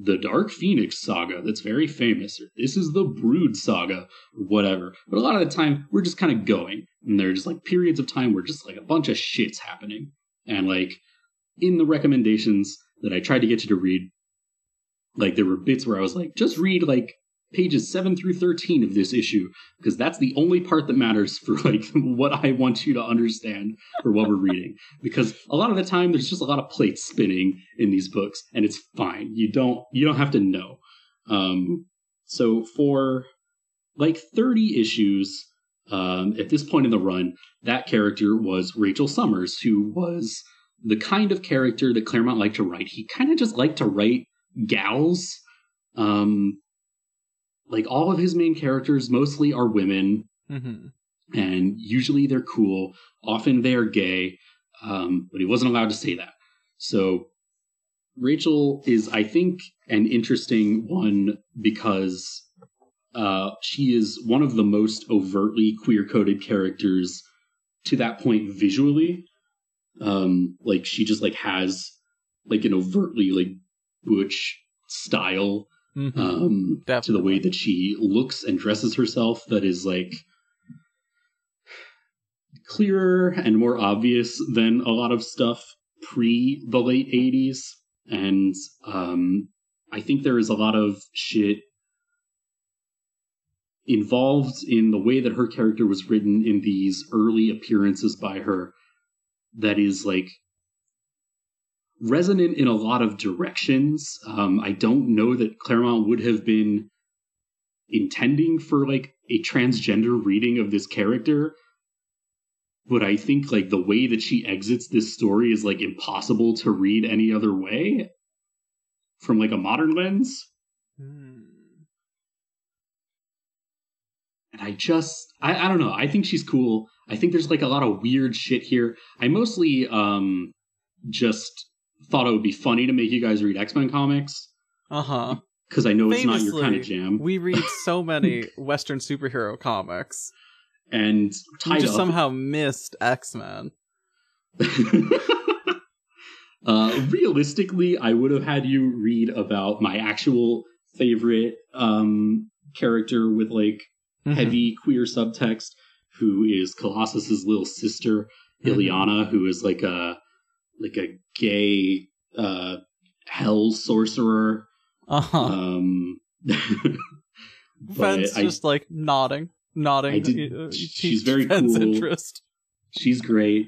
the Dark Phoenix saga that's very famous, or this is the Brood saga, or whatever. But a lot of the time, we're just kind of going. And there are just like periods of time where just like a bunch of shit's happening. And like in the recommendations that I tried to get you to read. Like there were bits where I was like, just read like pages 7 through 13 of this issue because that's the only part that matters for like (laughs) what I want you to understand for what we're reading. Because a lot of the time there's just a lot of plates spinning in these books and it's fine. You don't you don't have to know. Um so for like 30 issues um at this point in the run that character was Rachel Summers who was the kind of character that Claremont liked to write. He kind of just liked to write gals um like all of his main characters mostly are women Mm-hmm. and usually they're cool. Often they are gay um, but he wasn't allowed to say that. So rachel is i think an interesting one because uh, she is one of the most overtly queer coded characters to that point visually. Um, like she just like has like an overtly like butch style Mm-hmm. um, to the way that she looks and dresses herself that is like clearer and more obvious than a lot of stuff pre the late 80s and um, i think there is a lot of shit involved in the way that her character was written in these early appearances by her that is like resonant in a lot of directions. Um, I don't know that Claremont would have been intending for like a transgender reading of this character, but I think like the way that she exits this story is like impossible to read any other way from like a modern lens. Hmm. And I just I, I don't know. I think she's cool. I think there's like a lot of weird shit here. I mostly um just thought it would be funny to make you guys read X-Men comics Uh-huh. because I know it's not your kind of jam. We read so (laughs) many Western superhero comics. and We just up somehow missed X-Men. (laughs) (laughs) uh, realistically, I would have had you read about my actual favorite um, character with like Mm-hmm. heavy queer subtext, who is Colossus's little sister, Mhm. Illyana, who is like a like a gay uh, hell sorcerer. Uh-huh. Um, (laughs) Fence just like nodding, nodding. Did- uh, she's very Fence's cool. interest. she's great,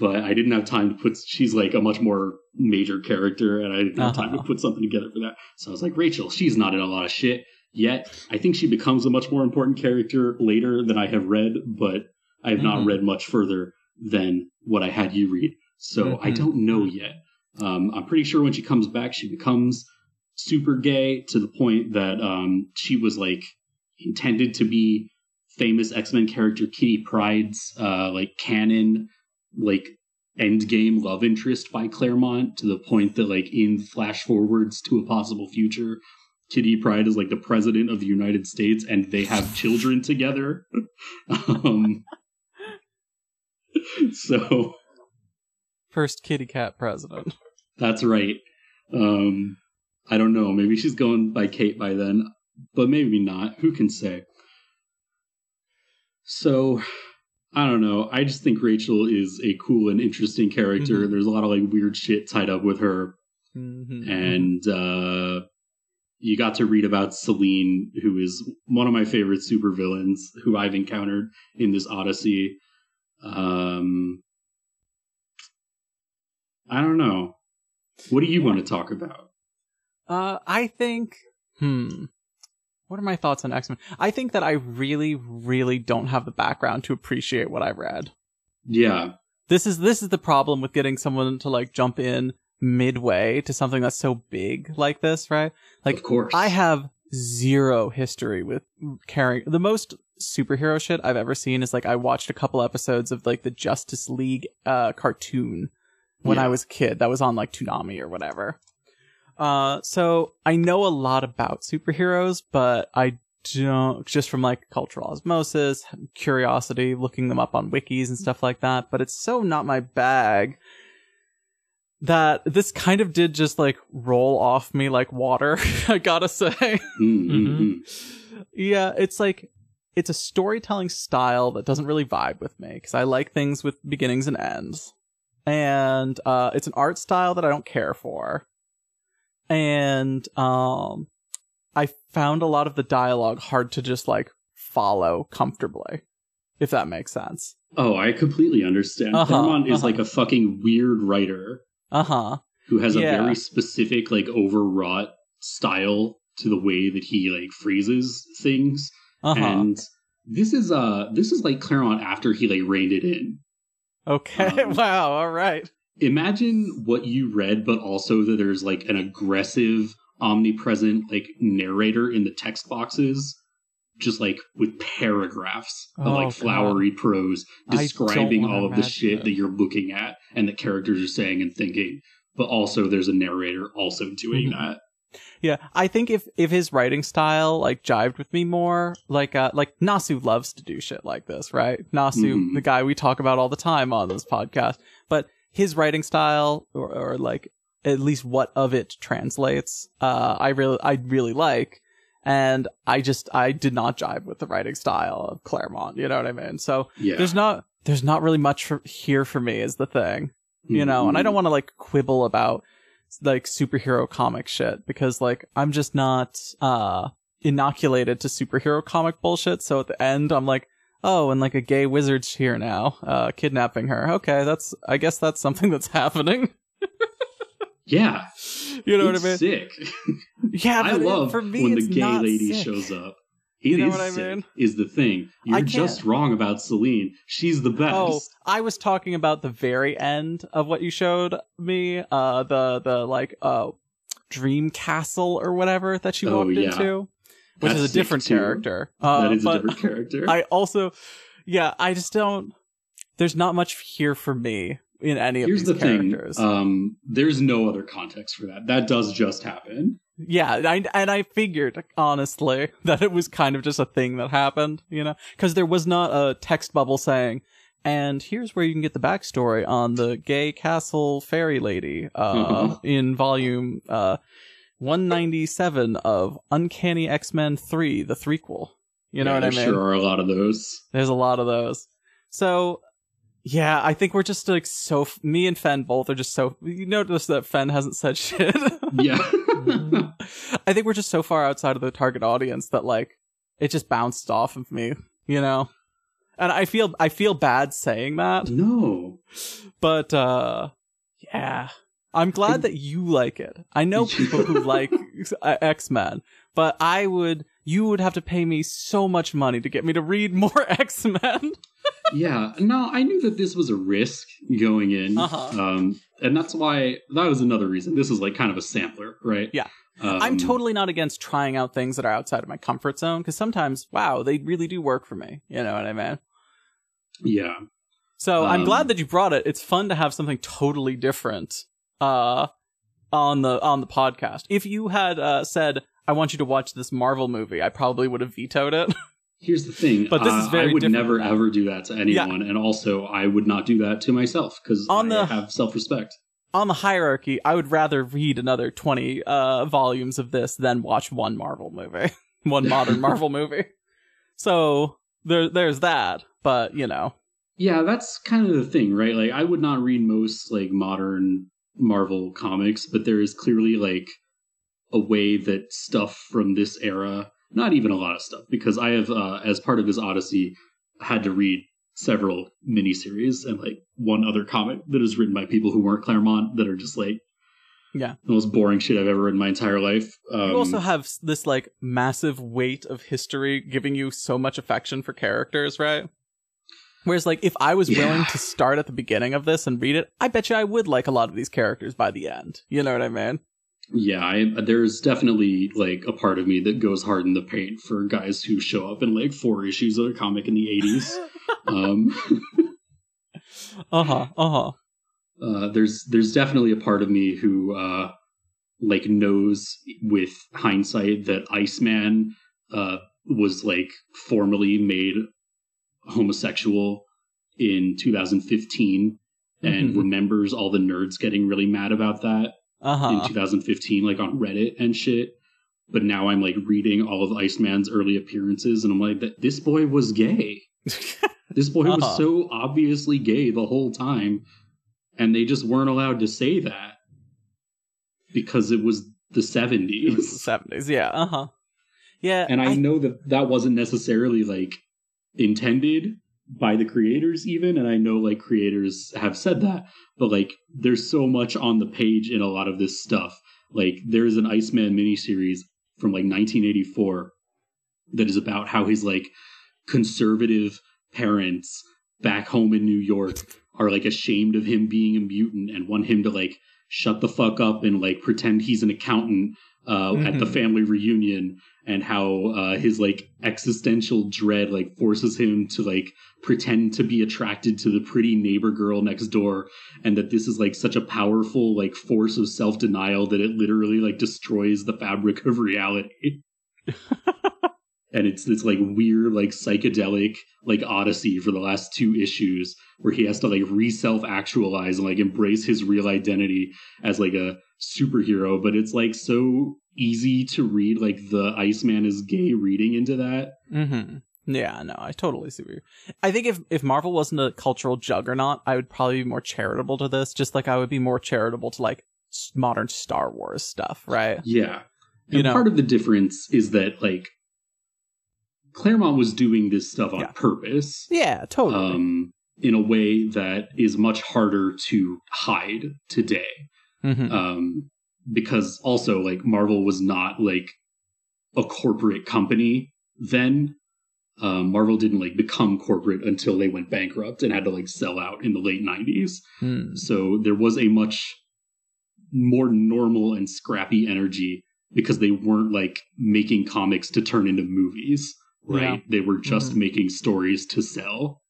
but I didn't have time to put. She's like a much more major character, and I didn't have time to Uh-huh. put something together for that. So I was like, Rachel, she's not in a lot of shit yet. I think she becomes a much more important character later than I have read, but I have not Mhm. read much further than what I had you read. So I Mhm. don't know yet. Um, I'm pretty sure when she comes back, she becomes super gay to the point that um, she was like intended to be famous X-Men character Kitty Pryde's uh, like canon like endgame love interest by Claremont to the point that like in flash forwards to a possible future Kitty Pryde is like the president of the United States and they have children together. (laughs) um, (laughs) (laughs) so First kitty cat president. that's right. Um, I don't know. Maybe she's going by Kate by then, but maybe not. Who can say? So, I don't know. I just think Rachel is a cool and interesting character. Mhm. There's a lot of like weird shit tied up with her, Mhm. and uh, you got to read about Selene, who is one of my favorite supervillains who I've encountered in this Odyssey. Um, I don't know. What do you want to talk about? Uh, I think. Hmm. What are my thoughts on X Men? I think that I really, really don't have the background to appreciate what I've read. Yeah, This is this is the problem with getting someone to like jump in midway to something that's so big like this, right? Like of course. I have zero history with carrying the most superhero shit I've ever seen is like I watched a couple episodes of like the Justice League uh cartoon when Yeah. I was a kid that was on like Toonami or whatever. Uh so I know a lot about superheroes, but I don't just from like cultural osmosis, curiosity, looking them up on wikis and stuff like that, but it's so not my bag that this kind of did just like roll off me like water, (laughs) I gotta say. Mm, mm, Mhm. mm. yeah, it's like it's a storytelling style that doesn't really vibe with me because I like things with beginnings and ends. And uh, it's an art style that I don't care for. and um, I found a lot of the dialogue hard to just like follow comfortably, if that makes sense. Oh, I completely understand. Uh-huh, Claremont is uh-huh. like a fucking weird writer Uh huh. who has Yeah. a very specific, like overwrought style to the way that he like phrases things. Uh huh. And this is uh this is like Claremont after he like reined it in. Okay. (laughs) um, wow. All right. Imagine what you read, but also that there's like an aggressive, omnipresent like narrator in the text boxes, just like with paragraphs of Oh, like God. flowery prose describing all of the shit it. that you're looking at and the characters are saying and thinking. But also, there's a narrator also doing Mhm. that. Yeah, I think if if his writing style like jived with me more, like uh like Nasu loves to do shit like this, right? Nasu, Mhm. the guy we talk about all the time on this podcast, but his writing style or, or like at least what of it translates, uh I really I really like and I just I did not jive with the writing style of Claremont, you know what I mean? So Yeah, there's not there's not really much for, here for me is the thing you know and i don't want to like quibble about like superhero comic shit because like i'm just not uh inoculated to superhero comic bullshit so at the end i'm like oh and like a gay wizard's here now uh kidnapping her okay that's i guess that's something that's (laughs) happening yeah, you know it's what i mean sick. yeah (laughs) I but it- love for me when the gay lady sick. shows up. It You know is what I sick, mean? Is the thing you're just wrong about Selene? She's the best. Oh, I was talking about the very end of what you showed me. Uh, the the like uh, dream castle or whatever that she Oh, walked yeah. into, which That's is a different too. character. Uh, that is a different character. I also, yeah, I just don't. There's not much here for me in any of Here's these the thing. characters. Um, there's no other context for that. That does just happen. Yeah, I, and I figured honestly (laughs) that it was kind of just a thing that happened, you know, because there was not a text bubble saying, "And here's where you can get the backstory on the gay castle fairy lady," uh, Uh-huh. in volume uh, one ninety seven of Uncanny X Men three, the threequel. You know Yeah, what I there mean? Sure are a lot of those. There's a lot of those. So, yeah, I think we're just like so. Me and Fen both are just so. You notice that Fen hasn't said (laughs) shit. Yeah. (laughs) I think we're just so far outside of the target audience that like it just bounced off of me, you know. And I feel I feel bad saying that, no. but uh yeah. I'm glad that you like it. I know (laughs) people who like X-Men, but I would you would have to pay me so much money to get me to read more (laughs) X-Men. Yeah. No, I knew that this was a risk going in. Uh-huh. Um, and that's why that was another reason. This is like kind of a sampler, right? Yeah. Um, I'm totally not against trying out things that are outside of my comfort zone because sometimes, wow, they really do work for me. You know what I mean? Yeah. So I'm Um, glad that you brought it. It's fun to have something totally different uh on the on the podcast. If you had uh said I want you to watch this Marvel movie, I probably would have vetoed it. (laughs) Here's the thing. But this is uh, very I would never ever do that to anyone, and also I would not do that to myself because I the- have self respect. on the hierarchy, I would rather read another 20 uh volumes of this than watch one Marvel movie. (laughs) one modern (laughs) Marvel movie. So there there's that, but you know. Yeah, that's kind of the thing, right? Like I would not read most like modern Marvel comics, but there is clearly like a way that stuff from this era, not even a lot of stuff, because I have uh as part of this Odyssey had to read several miniseries and like one other comic that is written by people who weren't Claremont that are just like Yeah. the most boring shit I've ever read in my entire life. Um, you also have this like massive weight of history giving you so much affection for characters, right? Whereas like if I was Yeah. willing to start at the beginning of this and read it, I bet you I would like a lot of these characters by the end. You know what I mean? Yeah, I, there's definitely like a part of me that goes hard in the paint for guys who show up in like four issues of a comic in the 80s. (laughs) um, Uh-huh. Uh-huh. uh, there's there's definitely a part of me who uh, like knows with hindsight that Iceman uh, was like formally made homosexual in 2015 and Mhm. remembers all the nerds getting really mad about that. In Uh-huh. 2015, like on Reddit and shit. But now I'm like reading all of Iceman's early appearances, and I'm like, "That this boy was gay. (laughs) This boy Uh-huh. was so obviously gay the whole time, and they just weren't allowed to say that because it was the It was the 70s. seventies. Yeah. (laughs) Uh huh. Yeah. And I, know that that wasn't necessarily like intended by the creators even and I know like creators have said that, but like there's so much on the page in a lot of this stuff. Like there's an Iceman miniseries from like 1984 that is about how his like conservative parents back home in New York are like ashamed of him being a mutant and want him to like shut the fuck up and like pretend he's an accountant uh, at the Mhm. family reunion and how uh, his like existential dread like forces him to like pretend to be attracted to the pretty neighbor girl next door and that this is like such a powerful like force of self-denial that it literally like destroys the fabric of reality (laughs) and it's this like weird like psychedelic like odyssey for the last two issues where he has to like re-self actualize and like embrace his real identity as like a superhero but it's like so easy to read like the iceman is gay reading into that Mm-hmm. Yeah, no, I totally see you're. I think if if Marvel wasn't a cultural juggernaut, I would probably be more charitable to this. Just like I would be more charitable to like modern Star Wars stuff, right? yeah and You know. part of the difference is that like claremont was doing this stuff on Yeah. purpose Yeah, totally. um in a way that is much harder to hide today Mhm. um, because also like Marvel was not like a corporate company then. Um, Marvel didn't like become corporate until they went bankrupt and had to like sell out in the late '90s. Hmm. So there was a much more normal and scrappy energy because they weren't like making comics to turn into movies, right? Yeah. They were just Mhm. making stories to sell.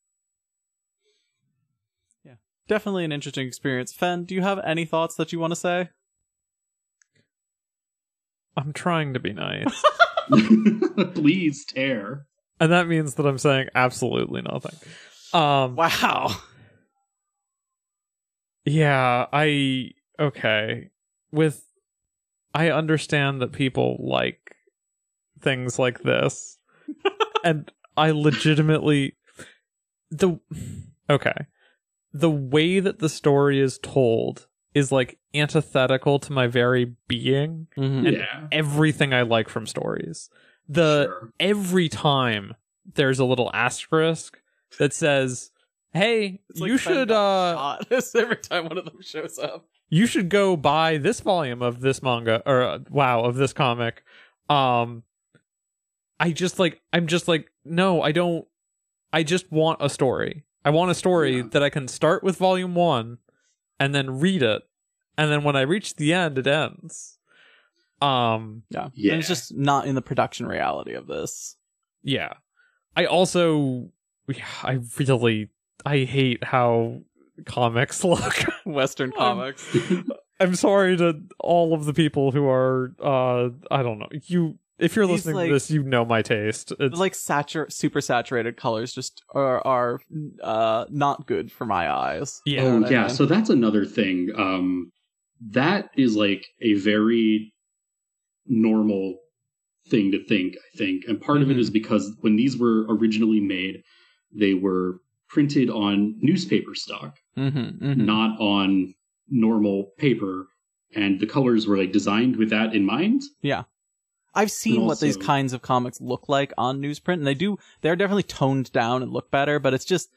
Definitely an interesting experience. Fen, do you have any thoughts that you want to say? I'm trying to be nice. (laughs) (laughs) Please tear. and that means that I'm saying absolutely nothing. Um Wow. yeah, I okay. With I understand that people like things like this. (laughs) and I legitimately the okay. The way that the story is told is like antithetical to my very being Mhm. And yeah. everything I like from stories. The sure. every time there's a little asterisk that says, "Hey, like you should uh shot every time one of them shows up. you should go buy this volume of this manga or uh, wow, of this comic." Um I just like I'm just like, "No, I don't I just want a story. I want a story Yeah. that I can start with volume 1 and then read it. And then when I reach the end, it ends." Um Yeah. Yeah. And it's just not in the production reality of this. yeah i also yeah, i really i hate how comics (laughs) look Western Um, comics. i'm sorry to all of the people who are uh i don't know you if you're These, listening like- to this you know my taste it's like satur- super saturated colors just are are uh not good for my eyes. yeah oh what I yeah, mean? so that's another thing. Um, that is like a very normal thing to think. I think, and part of it Mhm. is because when these were originally made, they were printed on newspaper stock, Mm-hmm, mm-hmm. not on normal paper, and the colors were like designed with that in mind. I've seen And what these kinds of comics look like on newsprint, and they do they're definitely toned down and look better, but it's just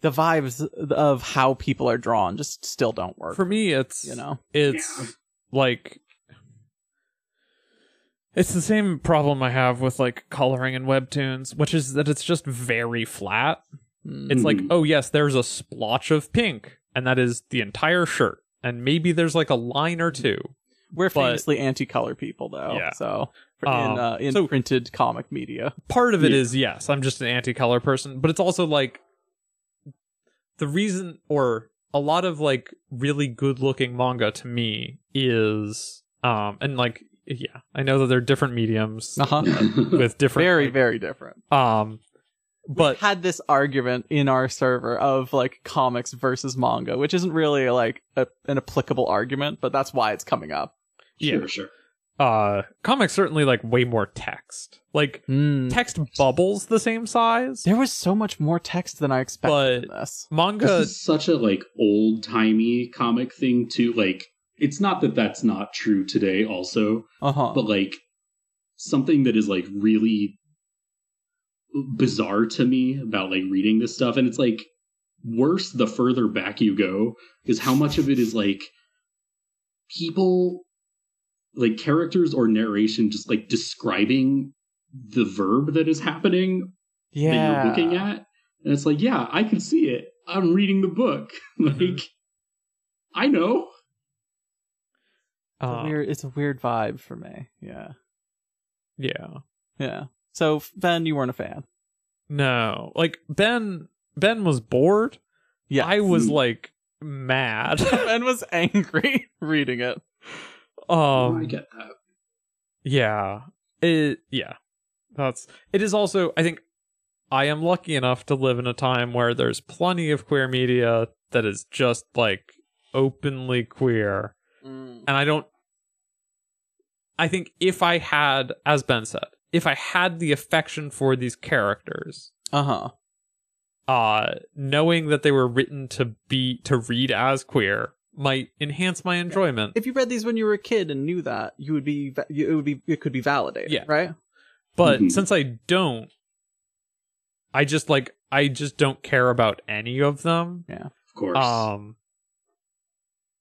the vibes of how people are drawn just still don't work. for me it's you know. it's Yeah. like it's the same problem i have with like coloring in webtoons which is that it's just very flat Mm. It's like, Mhm. oh yes, there's a splotch of pink, and that is the entire shirt. And maybe there's like a line or two. We're but- famously anti-color people, though. Yeah. So for- Um, in uh, in so- printed comic media, Part of it Yeah. is yes, I'm just an anti-color person, but it's also like the reason or a lot of like really good-looking manga to me is um and like yeah, I know that they're different mediums uh-huh. (laughs) with different very like, very different. um but had this argument in our server of like comics versus manga, which isn't really like a, an applicable argument, but that's why it's coming up. Yeah. Sure, sure. uh comics certainly like way more text. Like text bubbles the same size. There was so much more text than I expected in this. This Manga is such a like old timey comic thing too. Like it's not that that's not true today also, Uh huh. but like something that is like really bizarre to me about like reading this stuff and it's like worse the further back you go is how much of it is like people like characters or narration just like describing the verb that is happening that you're looking at and it's like yeah i can see it i'm reading the book (laughs) like Mhm. i know It's a Uh, weird. It's a weird vibe for me. Yeah. yeah. Yeah. So Ben, you weren't a fan. No. Like Ben Ben was bored. Yeah. I was like mad. (laughs) Ben was angry (laughs) reading it. I um get that yeah. It yeah. That's it is also I think I am lucky enough to live in a time where there's plenty of queer media that is just like openly queer. And I don't I think if I had as Ben said, if I had the affection for these characters, Uh huh. uh knowing that they were written to be to read as queer might enhance my enjoyment If you read these when you were a kid and knew that, you would be. you- It would be. It could be validated. Yeah. Right. but Mhm. since i don't i just like i just don't care about any of them Yeah. of course um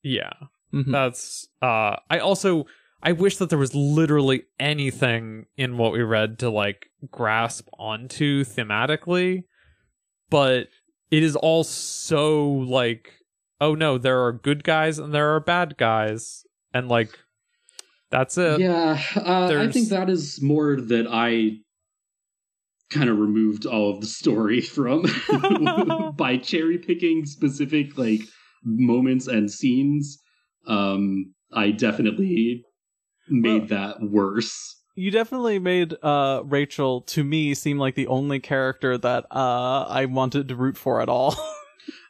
yeah Mhm. that's uh i also i wish that there was literally anything in what we read to like grasp onto thematically but it is all so like oh no there are good guys and there are bad guys. And like that's it. Yeah uh, i think that is more that i kind of removed all of the story (laughs) from (laughs) by cherry picking specific like moments and scenes. Um i definitely made that worse. you definitely made uh Rachel to me seem like the only character that uh I wanted to root for at all. (laughs)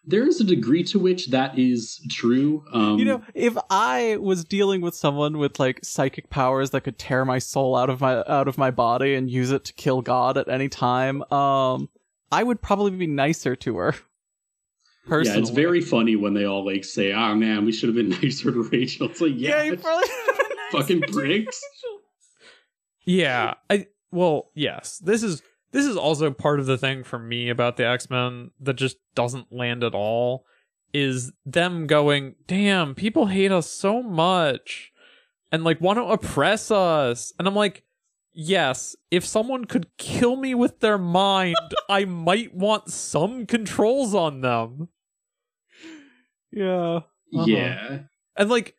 there is a degree to which that is true um you know, if I was dealing with someone with like psychic powers that could tear my soul out of my out of my body and use it to kill God at any time, um I would probably be nicer to her. Personally. yeah it's very funny when they all like say "Oh man we should have been (laughs) nicer to rachel it's like Yeah, yeah, you probably (laughs) fucking pricks Yeah, I well, yes. This is this is also part of the thing for me about the X-Men that just doesn't land at all is them going, "Damn, people hate us so much." And like want to oppress us. And I'm like, "Yes, if someone could kill me with their mind, (laughs) I might want some controls on them." Yeah. Uh-huh. yeah And like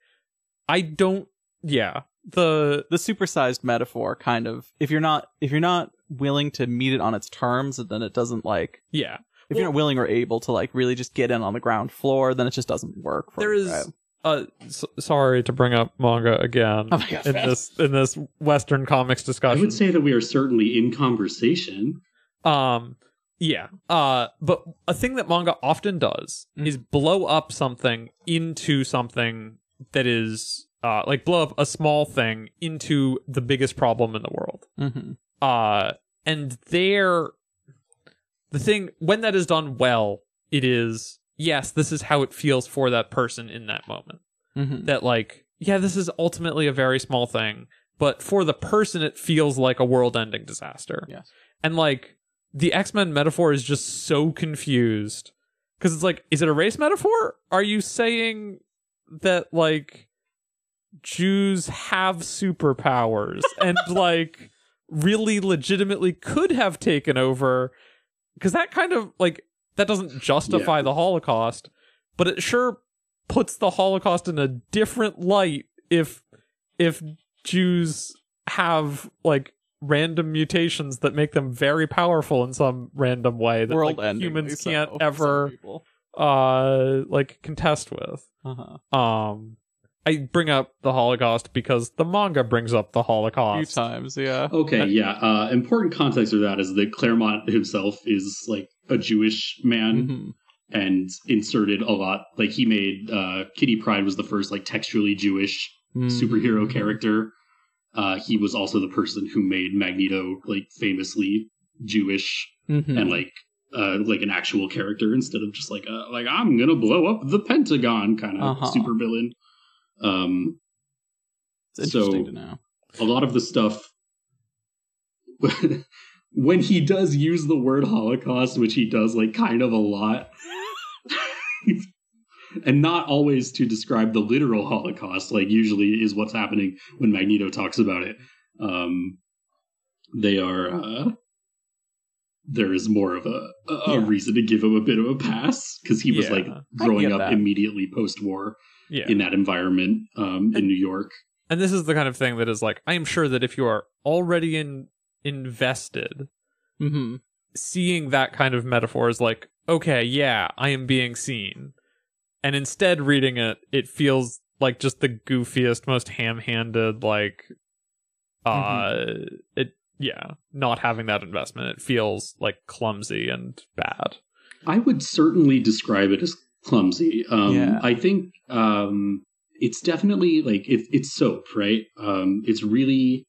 I don't yeah. The the supersized metaphor kind of if you're not if you're not willing to meet it on its terms then it doesn't like yeah. if you're not willing or able to like really just get in on the ground floor then it just doesn't work for There you, is right? uh s- sorry to bring up manga again Oh my God, in man. this in this western comics discussion i would say that we are certainly in conversation um yeah uh but a thing that manga often does Mhm. is blow up something into something that is uh like blow up a small thing into the biggest problem in the world Mhm. uh and there the thing when that is done well it is yes this is how it feels for that person in that moment Mhm. that like yeah this is ultimately a very small thing but for the person it feels like a world-ending disaster Yes. and like the x-men metaphor is just so confused because it's like is it a race metaphor are you saying that like jews have superpowers (laughs) and like really legitimately could have taken over because that kind of like that doesn't justify the holocaust but it sure puts the holocaust in a different light if if jews have like random mutations that make them very powerful in some random way that world like, humans can't (laughs) so, ever uh like contest with. Uh-huh. um i bring up the holocaust because the manga brings up the a few holocaust times yeah Okay, yeah. Uh, important context of that is that Claremont himself is like a Jewish man Mhm. and inserted a lot. Like he made uh, Kitty Pryde was the first like textually Jewish Mhm. superhero character. Uh, he was also the person who made Magneto like famously Jewish Mhm. and like uh, like an actual character instead of just like a, like I'm gonna blow up the Pentagon kind of Uh-huh. supervillain. Um, It's So- to know. a lot of the stuff (laughs) when he does use the word holocaust which he does like kind of a lot (laughs) and not always to describe the literal holocaust like usually is what's happening when magneto talks about it um they are uh there is more of a a, Yeah. reason to give him a bit of a pass because he was Yeah. like growing up that. immediately post-war Yeah. in that environment um in new york and this is the kind of thing that is like I am sure that if you are already in invested, Mm-hmm. seeing that kind of metaphor is like, okay, yeah, I am being seen. And instead reading it, it feels like just the goofiest, most ham-handed, like uh it yeah, not having that investment. It feels like clumsy and bad. I would certainly describe it as clumsy. Um, Yeah. I think um, it's definitely like it, it's soap, right? Um, it's really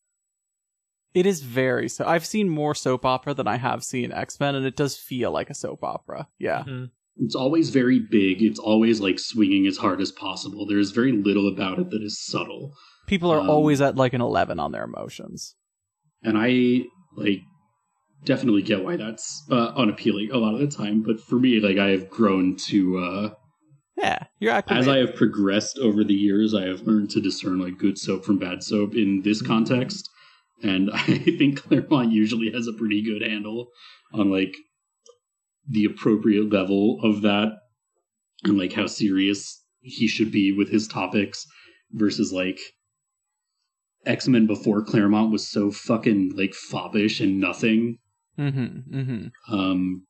It is very so. I've seen more soap opera than I have seen X Men, and it does feel like a soap opera. Yeah. Mhm. it's always very big. It's always like swinging as hard as possible. There is very little about it that is subtle, People are Um, always at like an 11 on their emotions. and I like definitely get why that's uh, unappealing a lot of the time. But for me, like I have grown to. Uh, Yeah. You're as. I have progressed over the years, I have learned to discern like good soap from bad soap in this context. And (laughs) I think Claremont usually has a pretty good handle on like the appropriate level of that and like how serious he should be with his topics versus like X-Men before Claremont was so fucking like foppish and nothing. Mm-hmm. Mm-hmm. Um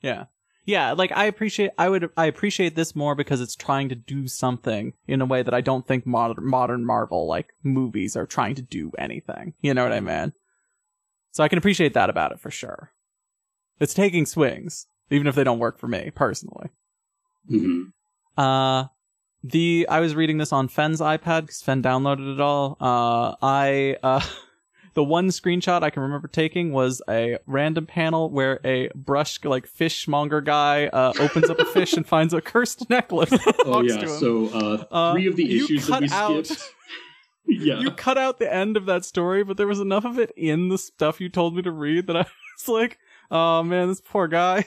Yeah. Yeah, like I appreciate I would I appreciate this more because it's trying to do something in a way that I don't think modern modern Marvel like movies are trying to do anything. You know what I mean? So I can appreciate that about it for sure. It's taking swings, even if they don't work for me personally. mhm. Uh the I was reading this on Fen's iPad because Fen downloaded it all. Uh I uh (laughs) the one screenshot I can remember taking was a random panel where a brush like fishmonger guy uh opens up a fish and finds a cursed necklace. (laughs) Oh yeah, so uh, Uh, three of the issues that we out- skipped. (laughs) (laughs) yeah. you cut out the end of that story, but there was enough of it in the stuff you told me to read that I was like, oh man, this poor guy.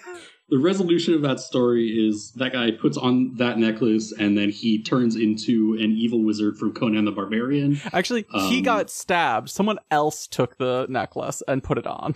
The resolution of that story is that guy puts on that necklace and then he turns into an evil wizard from Conan the Barbarian. Actually, he Um, got stabbed. Someone else took the necklace and put it on.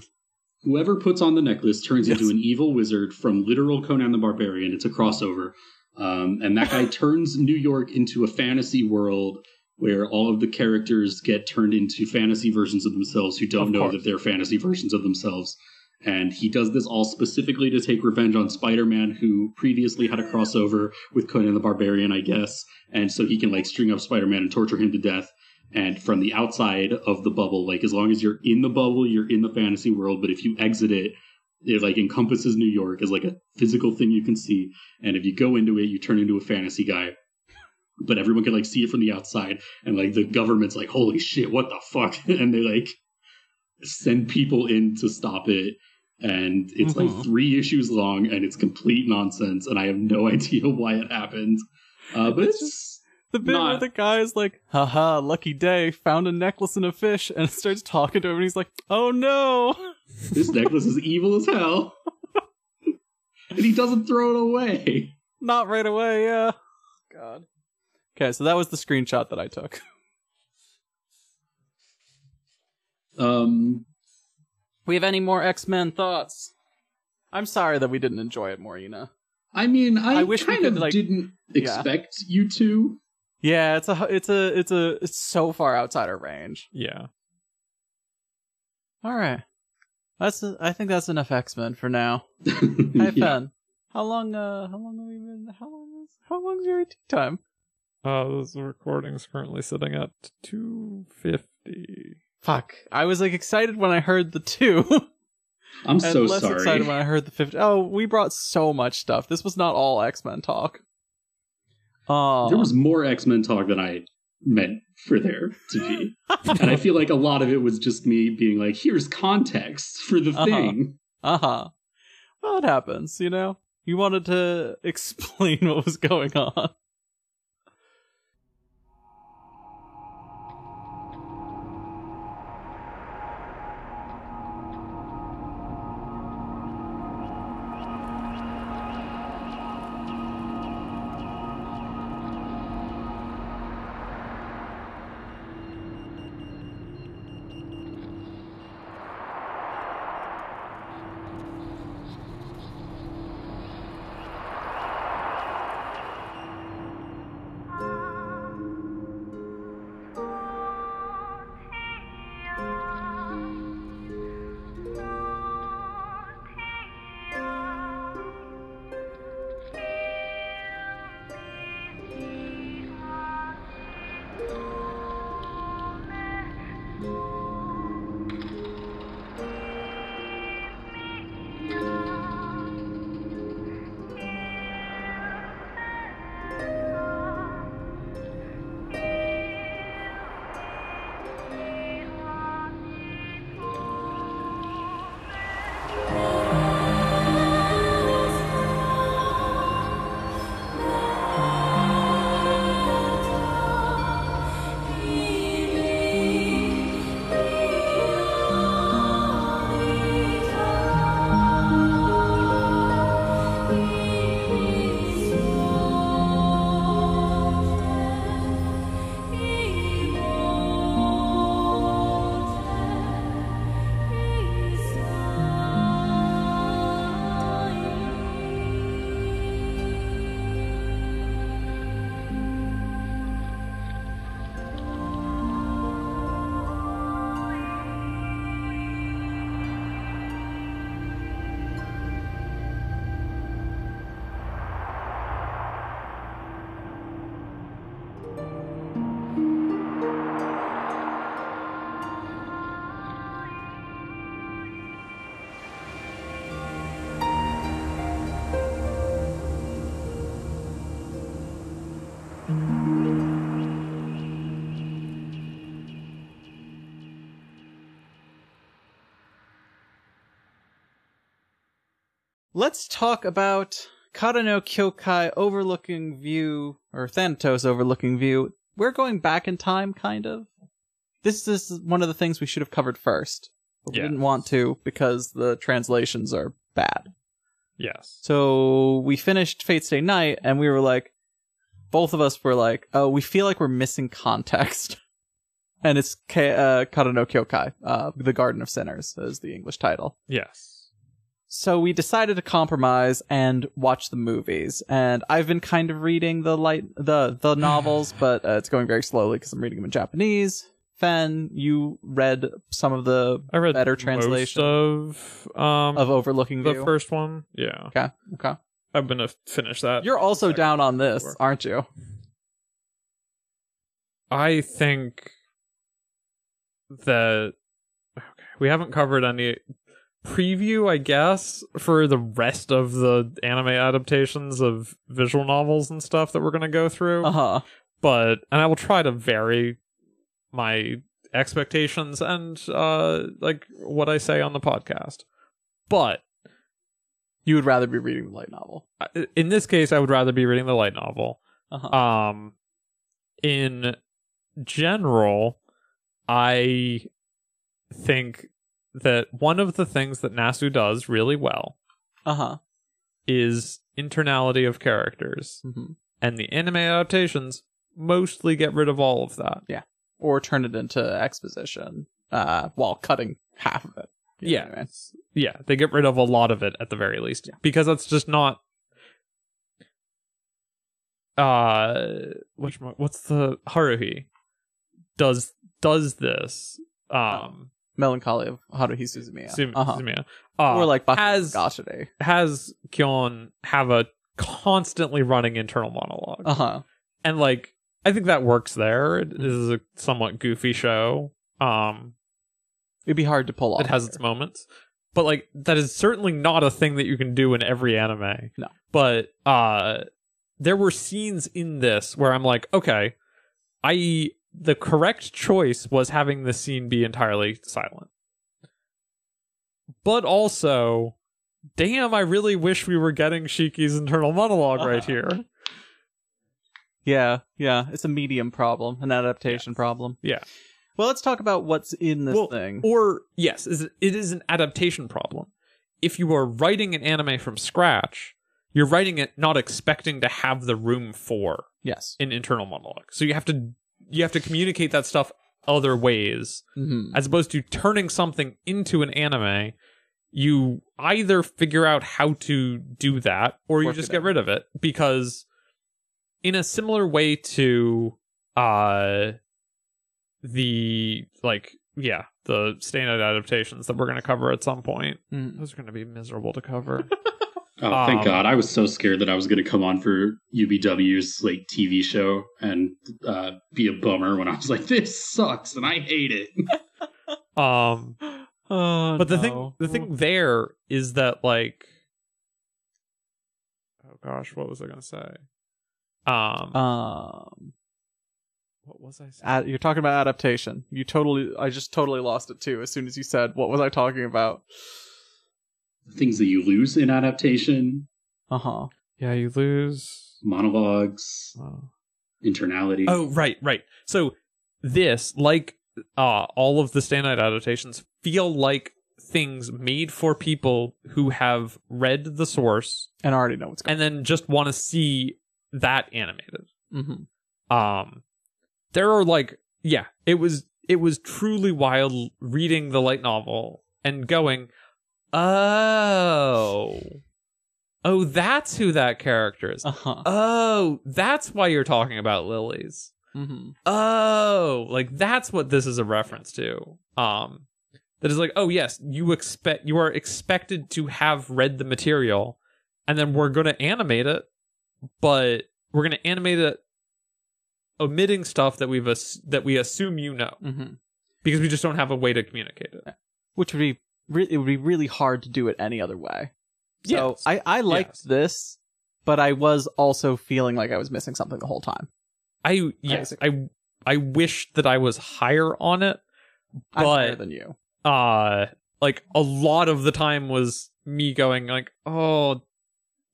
Whoever puts on the necklace turns Yes. into an evil wizard from literal Conan the Barbarian. It's a crossover. Um, and that guy turns New York into a fantasy world where all of the characters get turned into fantasy versions of themselves who don't Of know course. that they're fantasy versions of themselves. And he does this all specifically to take revenge on Spider Man, who previously had a crossover with Conan the Barbarian, I guess. And so he can like string up Spider Man and torture him to death. And from the outside of the bubble, like as long as you're in the bubble, you're in the fantasy world. But if you exit it, it like encompasses New York as like a physical thing you can see. And if you go into it, you turn into a fantasy guy. But everyone can like see it from the outside, and like the government's like, "Holy shit, what the fuck?" (laughs) and they like send people in to stop it. And it's Mhm. like three issues long, and it's complete nonsense. And I have no (laughs) idea why it happened. Uh, but It's it's The bit where the guy is like, haha, lucky day, found a necklace in a fish, and (laughs) starts talking to him, and he's like, oh no. (laughs) this necklace is evil as hell, and he doesn't throw it away. Not right away, yeah. God. Okay, so that was the screenshot that I took. Um, We have any more X Men thoughts? I'm sorry that we didn't enjoy it more, you know. I mean, I, I wish we kind could, of like- didn't Yeah. expect you to. Yeah, it's a, it's a, it's a, it's so far outside our range. Yeah. All right, that's, I think that's enough X Men for now. (laughs) Hi, Yeah. Fen. How long, uh, how long have we been? How long is, how long's your tea time? Uh, this recording is currently sitting at 250. Fuck, I was like excited when I heard the two. (laughs) I'm and so less sorry. excited when I heard the 50. Oh, we brought so much stuff. This was not all X Men talk. Oh, There was more X Men talk than I meant for there to be. (laughs) and I feel like a lot of it was just me being like, here's context for the Uh-huh. thing. uh huh. Well, it happens, you know. You wanted to (laughs) explain what was going on. Talk about Kara no Kyokai overlooking view, or Thanatos overlooking view. We're going back in time, kind of. This is one of the things we should have covered first. But we didn't want to because the translations are bad. Yes. So we finished Fate Stay Night and we were like, both of us were like, oh, we feel like we're missing context. (laughs) And it's K- uh, Kara no Kyokai, uh, The Garden of Sinners is the English title. Yes. So we decided to compromise and watch the movies. And I've been kind of reading the light, the, the (sighs) novels, but uh, it's going very slowly because I'm reading them in Japanese. Fen, you read some of the I read better translation of um of Overlooking the View. first one. Yeah, okay, okay. I'm gonna finish that. You're also second down on this, work. aren't you? I think that okay, we haven't covered any preview, I guess, for the rest of the anime adaptations of visual novels and stuff that we're gonna go through. Uh huh. But and I will try to vary my expectations and uh like what I say on the podcast. But You would rather be reading the light novel. In this case, I would rather be reading the light novel. Uh huh. Um, in general, I think that one of the things that Nasu does really well Uh huh. is internality of characters, hmm and the anime adaptations mostly get rid of all of that. Yeah. Or turn it into exposition, uh, while cutting half of it. You Yeah. I mean? Yeah, they get rid of a lot of it at the very least because that's just not. Uh, which what's the Haruhi does does this um Melancholy of Haruhi Suzumiya. Sum- uh-huh. Suzumiya, uh, or like Bakugo has Gashade. has Kyon have a constantly running internal monologue, Uh huh. and like I think that works there. It is a somewhat goofy show. Um, It'd be hard to pull off. it has its moments, but like that is certainly not a thing that you can do in every anime. No. but uh, there were scenes in this where I'm like, okay, I the correct choice was having the scene be entirely silent. But also, damn, I really wish we were getting Shiki's internal monologue right (laughs) here. Yeah, yeah. It's a medium problem, an adaptation problem. Yeah. Well, let's talk about what's in this Well, thing. Or yes, it it is an adaptation problem. If you are writing an anime from scratch, you're writing it not expecting to have the room for yes. an internal monologue. So you have to you have to communicate that stuff other ways hmm as opposed to turning something into an anime. You either figure out how to do that or you just get out. rid of it because in a similar way to uh the like yeah, the standard adaptations that we're going to cover at some point. Mm. Those are going to be miserable to cover. (laughs) Oh, thank Um, God! I was so scared that I was going to come on for UBW's like TV show and uh, be a bummer when I was like, "This sucks" and I hate it. (laughs) um Oh, but the no. thing the thing there is that like oh gosh what was i gonna say um Um, what was i saying ad- you're talking about adaptation. You totally, I just totally lost it too. As soon as you said, "What was I talking about?" Things that you lose in adaptation, Uh huh. yeah you lose monologues, oh. internality. oh right right so this like uh all of the stay night adaptations feel like things made for people who have read the source And I already know what's going. On, and then just want to see that animated Mm-hmm. um there are like yeah it was it was truly wild reading the light novel and going oh oh that's who that character is Uh huh. oh that's why you're talking about lilies Mm-hmm. oh like that's what this is a reference to um that is like oh yes you expect you are expected to have read the material and then we're going to animate it but we're going to animate it omitting stuff that we've ass- that we assume you know Mm-hmm. because we just don't have a way to communicate it Which would be re- it would be really hard to do it any other way. So Yes. I I liked Yes. this, but I was also feeling like I was missing something the whole time. I yes. I I wish that I was higher on it, I'm higher than you. uh like a lot of the time was me going like, "Oh,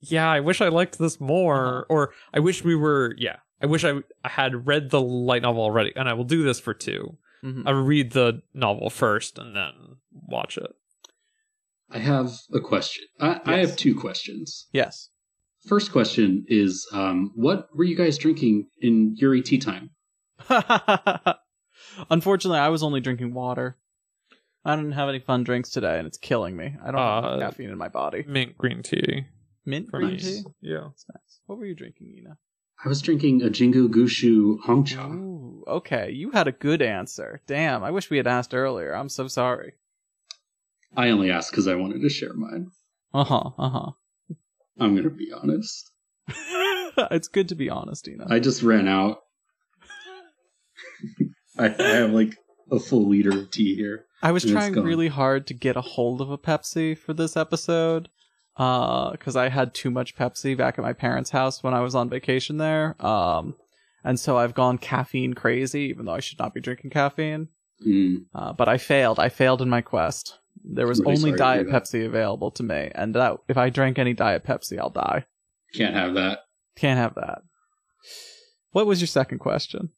yeah, I wish I liked this more," Uh-huh. or I wish we were, yeah, I wish I, I had read the light novel already, and I will do this for two. Mhm. I will read the novel first and then watch it. I have a question. I, I have two questions. Yes. First question is, um, what were you guys drinking in Yuri tea time? (laughs) Unfortunately, I was only drinking water. I didn't have any fun drinks today, and it's killing me. I don't have Uh, enough caffeine in my body. Mint green tea Mint green me. tea. Yeah. That's nice. What were you drinking, Ina? I was drinking a Jingu Gushu Hongcha. Ooh, okay. You had a good answer. Damn. I wish we had asked earlier. I'm so sorry. I only asked because I wanted to share mine. Uh huh. Uh huh. I'm going to be honest. (laughs) it's good to be honest, Ina. I just ran out. (laughs) I, I have like a full liter of tea here. I was trying really hard to get a hold of a Pepsi for this episode because I had too much Pepsi back at my parents' house when I was on vacation there. Um, and so I've gone caffeine crazy, even though I should not be drinking caffeine. Mm, Uh, but I failed. I failed in my quest. There was really only Diet. Pepsi available to me, and that if I drank any Diet Pepsi, I'll die. can't have that. Can't have that. What was your second question?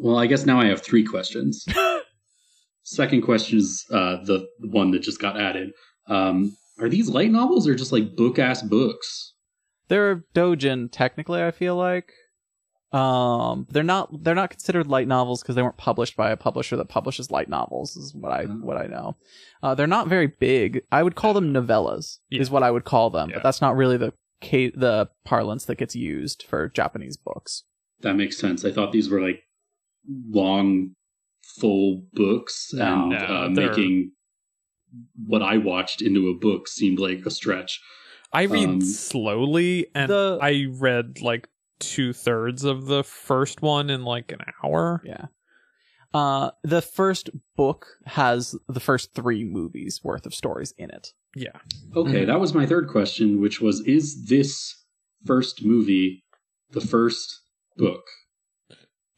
Well, I guess now I have three questions. (laughs) Second question is uh, the one that just got added. Um, are these light novels or just like book ass books? They're dojin technically. I feel like um, they're not. They're not considered light novels because they weren't published by a publisher that publishes light novels. Is what I Oh. what I know. Uh, they're not very big. I would call them novellas. Yeah. Is what I would call them, Yeah. but that's not really the ca- the parlance that gets used for Japanese books. That makes sense. I thought these were like long, full books, No. and No, uh, they're- making what I watched into a book seemed like a stretch. I read Um, slowly, and the- I read like two thirds of the first one in like an hour. Yeah. Uh, the first book has the first three movies worth of stories in it. Yeah. Okay, Mhm. that was my third question, which was: Is this first movie the first book?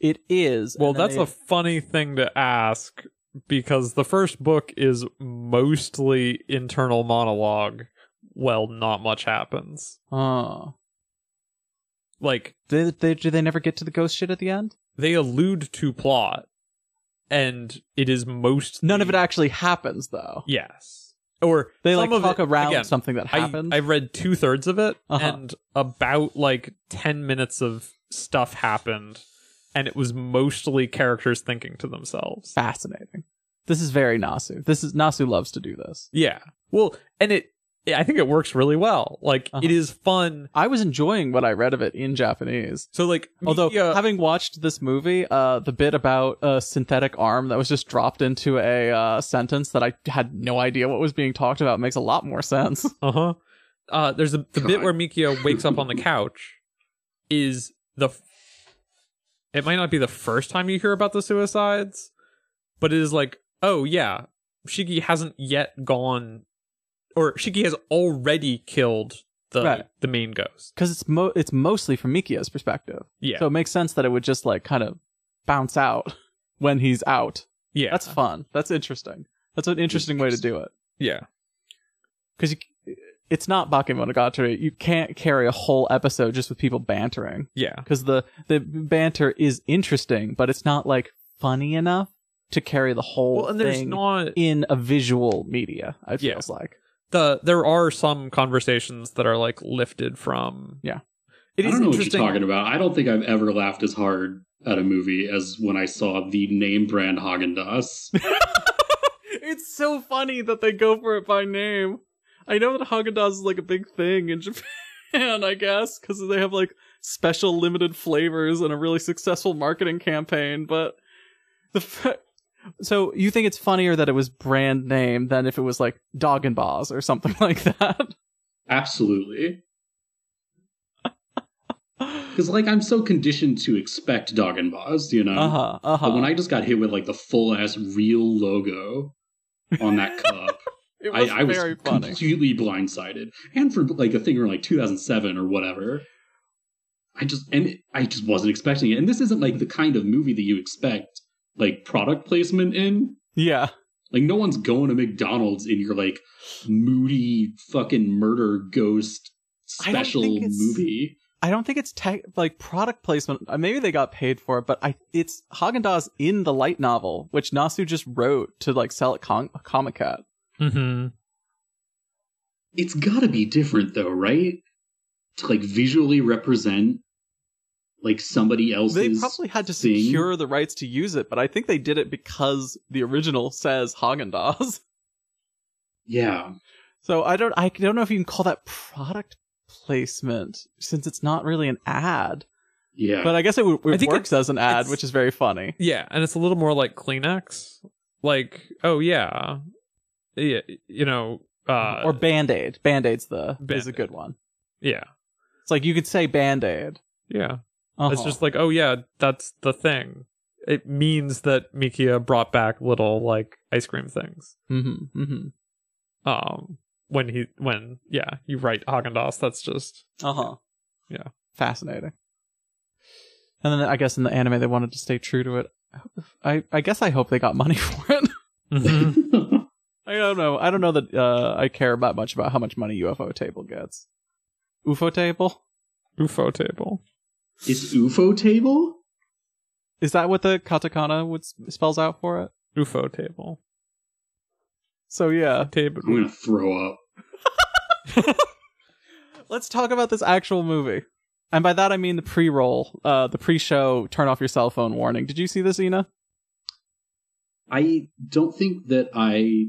It is. Well, that's they- a funny thing to ask because the first book is mostly internal monologue. Well, not much happens. Oh. Like They, they, do they never get to the ghost shit at the end? they allude to plot, and it is most None of it actually happens, though. Yes, or They like talk it- around again, something that happens. I, happened. I read two thirds of it, Uh-huh. and about like ten minutes of stuff happened, and it was mostly characters thinking to themselves. Fascinating. This is very Nasu. This is Nasu loves to do this. Yeah, well, and it, I think it works really well. Like Uh-huh. it is fun. I was enjoying what I read of it in Japanese. So like, Although having watched this movie, uh, the bit about a synthetic arm that was just dropped into a uh, sentence that I had no idea what was being talked about makes a lot more sense. (laughs) Uh-huh. Uh There's a, the bit where Mikio wakes up on the couch. Is the f- it might not be the first time you hear about the suicides, but it is like, oh yeah, Shiki hasn't yet gone, or Shiki has already killed the Right. the main ghost. Because it's mo- it's mostly from Mikia's perspective, Yeah, so it makes sense that it would just like kind of bounce out (laughs) when he's out. yeah, That's fun. That's interesting. That's an interesting way to do it. yeah, because it's not Bakemonogatari. You can't carry a whole episode just with people bantering yeah. because the the banter is interesting, but it's not like funny enough to carry the whole Well, and there's thing not in a visual media. It Yeah. feels like the there are some conversations that are like lifted from. Yeah. it I don't know what you're talking about. I don't think I've ever laughed as hard at a movie as when I saw the name brand Haagen Dazs. (laughs) it's so funny that they go for it by name. I know that Haagen Dazs is like a big thing in (laughs) Japan, I guess, because they have like special limited flavors and a really successful marketing campaign. But the fa- so you think it's funnier that it was brand name than if it was like Dog and Boss or something (laughs) like that? Absolutely. (laughs) Because like I'm so conditioned to expect Dog and Boz, you know. Uh huh. Uh But when. I just got hit with like the full ass real logo on that (laughs) cup, It was I, I was very funny. completely blindsided. And for like a thing from like 2007 or whatever, I just and I just wasn't expecting it. And this isn't like the kind of movie that you expect like product placement in. Yeah. Like no one's going to McDonald's in your like moody fucking murder ghost special think movie. I don't think it's tech like product placement. Uh, Maybe they got paid for it, but I it's Haagen Dazs in the light novel, which Nasu just wrote to like sell at Com- Comiket. Mm-hmm. It's got to be different though, right? To like visually represent like somebody else's. They probably had to thing. secure the rights to use it, but I think they did it because the original says Haagen Dazs. (laughs) Yeah, So I don't I don't know if you can call that product placement since it's not really an ad. yeah. But I guess it, w- I it think works as an ad, which is very funny. Yeah, and it's a little more like Kleenex. Like, oh yeah, yeah, you know, uh, or Band Aid. Band Aid's the is a good one. yeah, It's like you could say Band Aid. yeah. Uh-huh. It's just like, oh yeah, that's the thing. It means that Mikia brought back little like ice cream things. mm-hmm, mm-hmm. Um, when he when yeah, you write Haagen Dazs. That's just Uh huh. Yeah. Fascinating. And then I guess in the anime they wanted to stay true to it. I, I, guess I hope they got money (laughs) for it. Mhm. (laughs) I don't know. I don't know that uh, I care about much about how much money UFO Table gets. UFO Table UFO table. Is UFO table? is that what the katakana would spells out for it? UFO table. So yeah, Table. I'm gonna throw up. (laughs) let's talk about this actual movie. And by that I mean the pre-roll, uh, the pre-show turn off your cell phone warning. Did you see this, Ina? I don't think that I.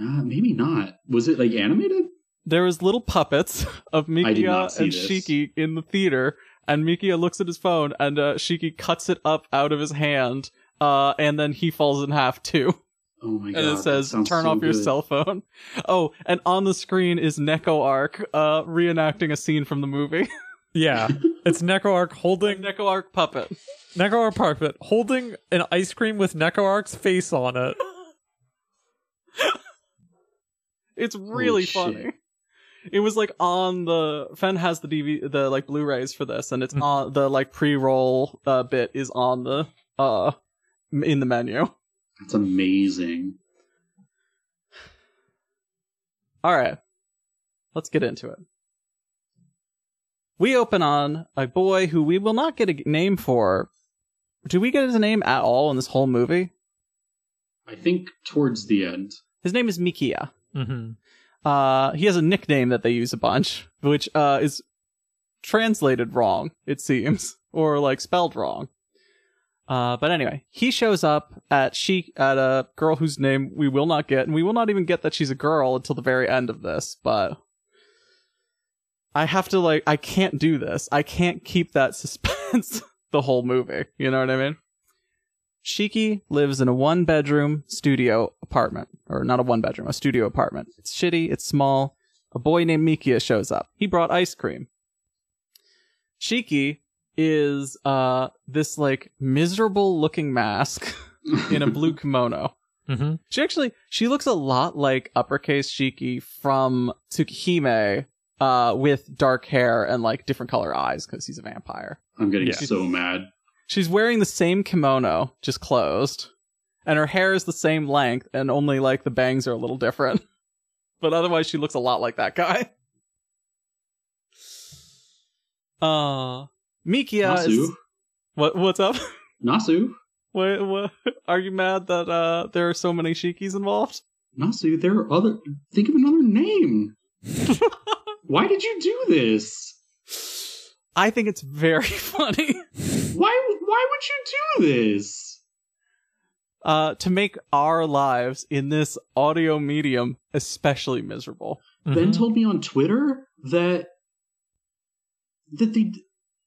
Uh, maybe not. Was it like animated? there was little puppets (laughs) of I Mikia and this. Shiki in the theater, and Mikia looks at his phone, and uh, Shiki cuts it up out of his hand, uh, and then he falls in half too, Oh my god! and it says "Turn so off your good. cell phone." (laughs) Oh, and on the screen is Neko Arc, uh, reenacting a scene from the movie. (laughs) Yeah, it's NecoArc holding Neko Arc puppet. NecoArc puppet holding an ice cream with NecoArc's face on it. (laughs) It's really shit. funny. It was like on the Fen has the DV the like Blu-rays for this, and it's Mm. on the like pre-roll uh, bit is on the uh in the menu. That's amazing. All right, let's get into it. We open on a boy who we will not get a name for. Do we get his name at all in this whole movie? I think towards the end. His name is Mikia. Mm-hmm. Uh, he has a nickname that they use a bunch, which uh is translated wrong, it seems, (laughs) or like spelled wrong. Uh, but anyway, he shows up at she at a girl whose name we will not get, and we will not even get that she's a girl until the very end of this. But I have to like, I can't do this. I can't keep that (laughs) suspense the whole movie. You know what I mean? Shiki lives in a one bedroom studio apartment. Or not a one bedroom, a studio apartment. It's shitty, it's small. A boy named Mikia shows up. He brought ice cream. Shiki is uh this like miserable looking mask (laughs) in a blue (laughs) kimono. Mm-hmm. She actually she looks a lot like uppercase Shiki from Tsukihime uh with dark hair and like different color eyes because he's a vampire. I'm getting Yeah. so mad. She's wearing the same kimono, just closed, and her hair is the same length, and only like the bangs are a little different. (laughs) But otherwise, she looks a lot like that guy. (laughs) Uh, Mikia Nasu. is what? What's up? (laughs) Nasu. what, what? Are you mad that uh there are so many Shikis involved? Nasu, there are other. Think of another name. Why did you do this? I think it's very funny. Why? Why would you do this? Uh, to make our lives in this audio medium especially miserable. Mm-hmm. Ben told me on Twitter that that they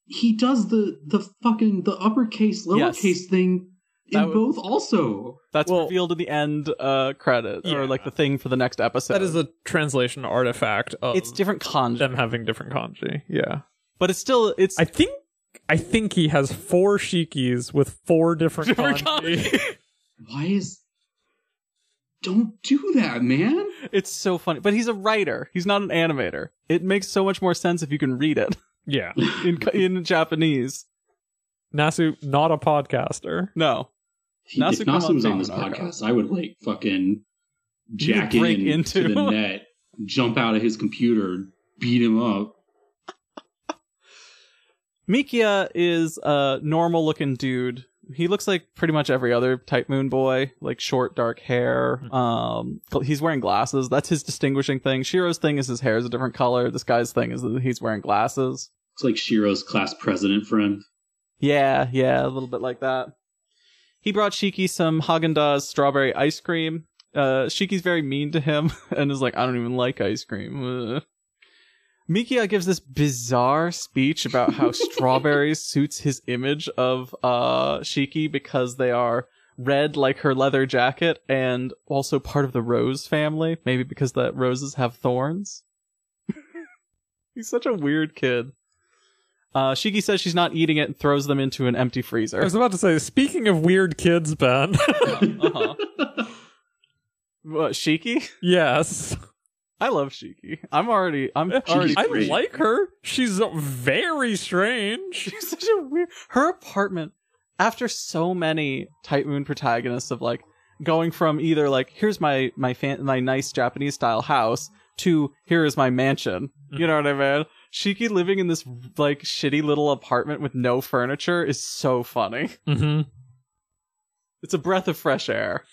he does the the fucking the uppercase Yes. lowercase thing in That was- both also. That's Well- revealed in the end uh credit Yeah. or like the thing for the next episode. that is a translation artifact of it's different kanji, them having different kanji. Yeah, but it's still it's I think I think he has four shikis with four different, Different kanji. (laughs) Why is don't do that, man. it's so funny. But he's a writer. He's not an animator. It makes so much more sense if you can read it. Yeah. (laughs) in in Japanese. Nasu, not a podcaster. No, If, Nasu if Nasum's Koman on this podcast, I would like fucking You jack in into- to the net, jump out of his computer, beat him up. Mikia is a normal looking dude. He looks like pretty much every other Type Moon boy, like short, dark hair. Um, he's wearing glasses. That's his distinguishing thing. Shiro's thing is his hair is a different color. This guy's thing is that he's wearing glasses. It's like Shiro's class president friend. Yeah, yeah, a little bit like that. He brought Shiki some Haagen Dazs strawberry ice cream. Uh, Shiki's very mean to him (laughs) and is like, I don't even like ice cream. Mikia gives this bizarre speech about how (laughs) strawberries suits his image of uh Shiki because they are red like her leather jacket and also part of the rose family. Maybe because the roses have thorns. (laughs) He's such a weird kid. Uh, Shiki says she's not eating it and throws them into an empty freezer. I was about to say, speaking of weird kids, Ben. (laughs) Uh-huh. What, Shiki? yes. I love Shiki. I'm already. I'm already. I like her. She's very strange. She's such a weird. Her apartment. After so many Type Moon protagonists of like going from either like here's my my fan, my nice Japanese style house to here is my mansion. You know what I mean? Shiki living in this like shitty little apartment with no furniture is so funny. Mm-hmm. It's a breath of fresh air.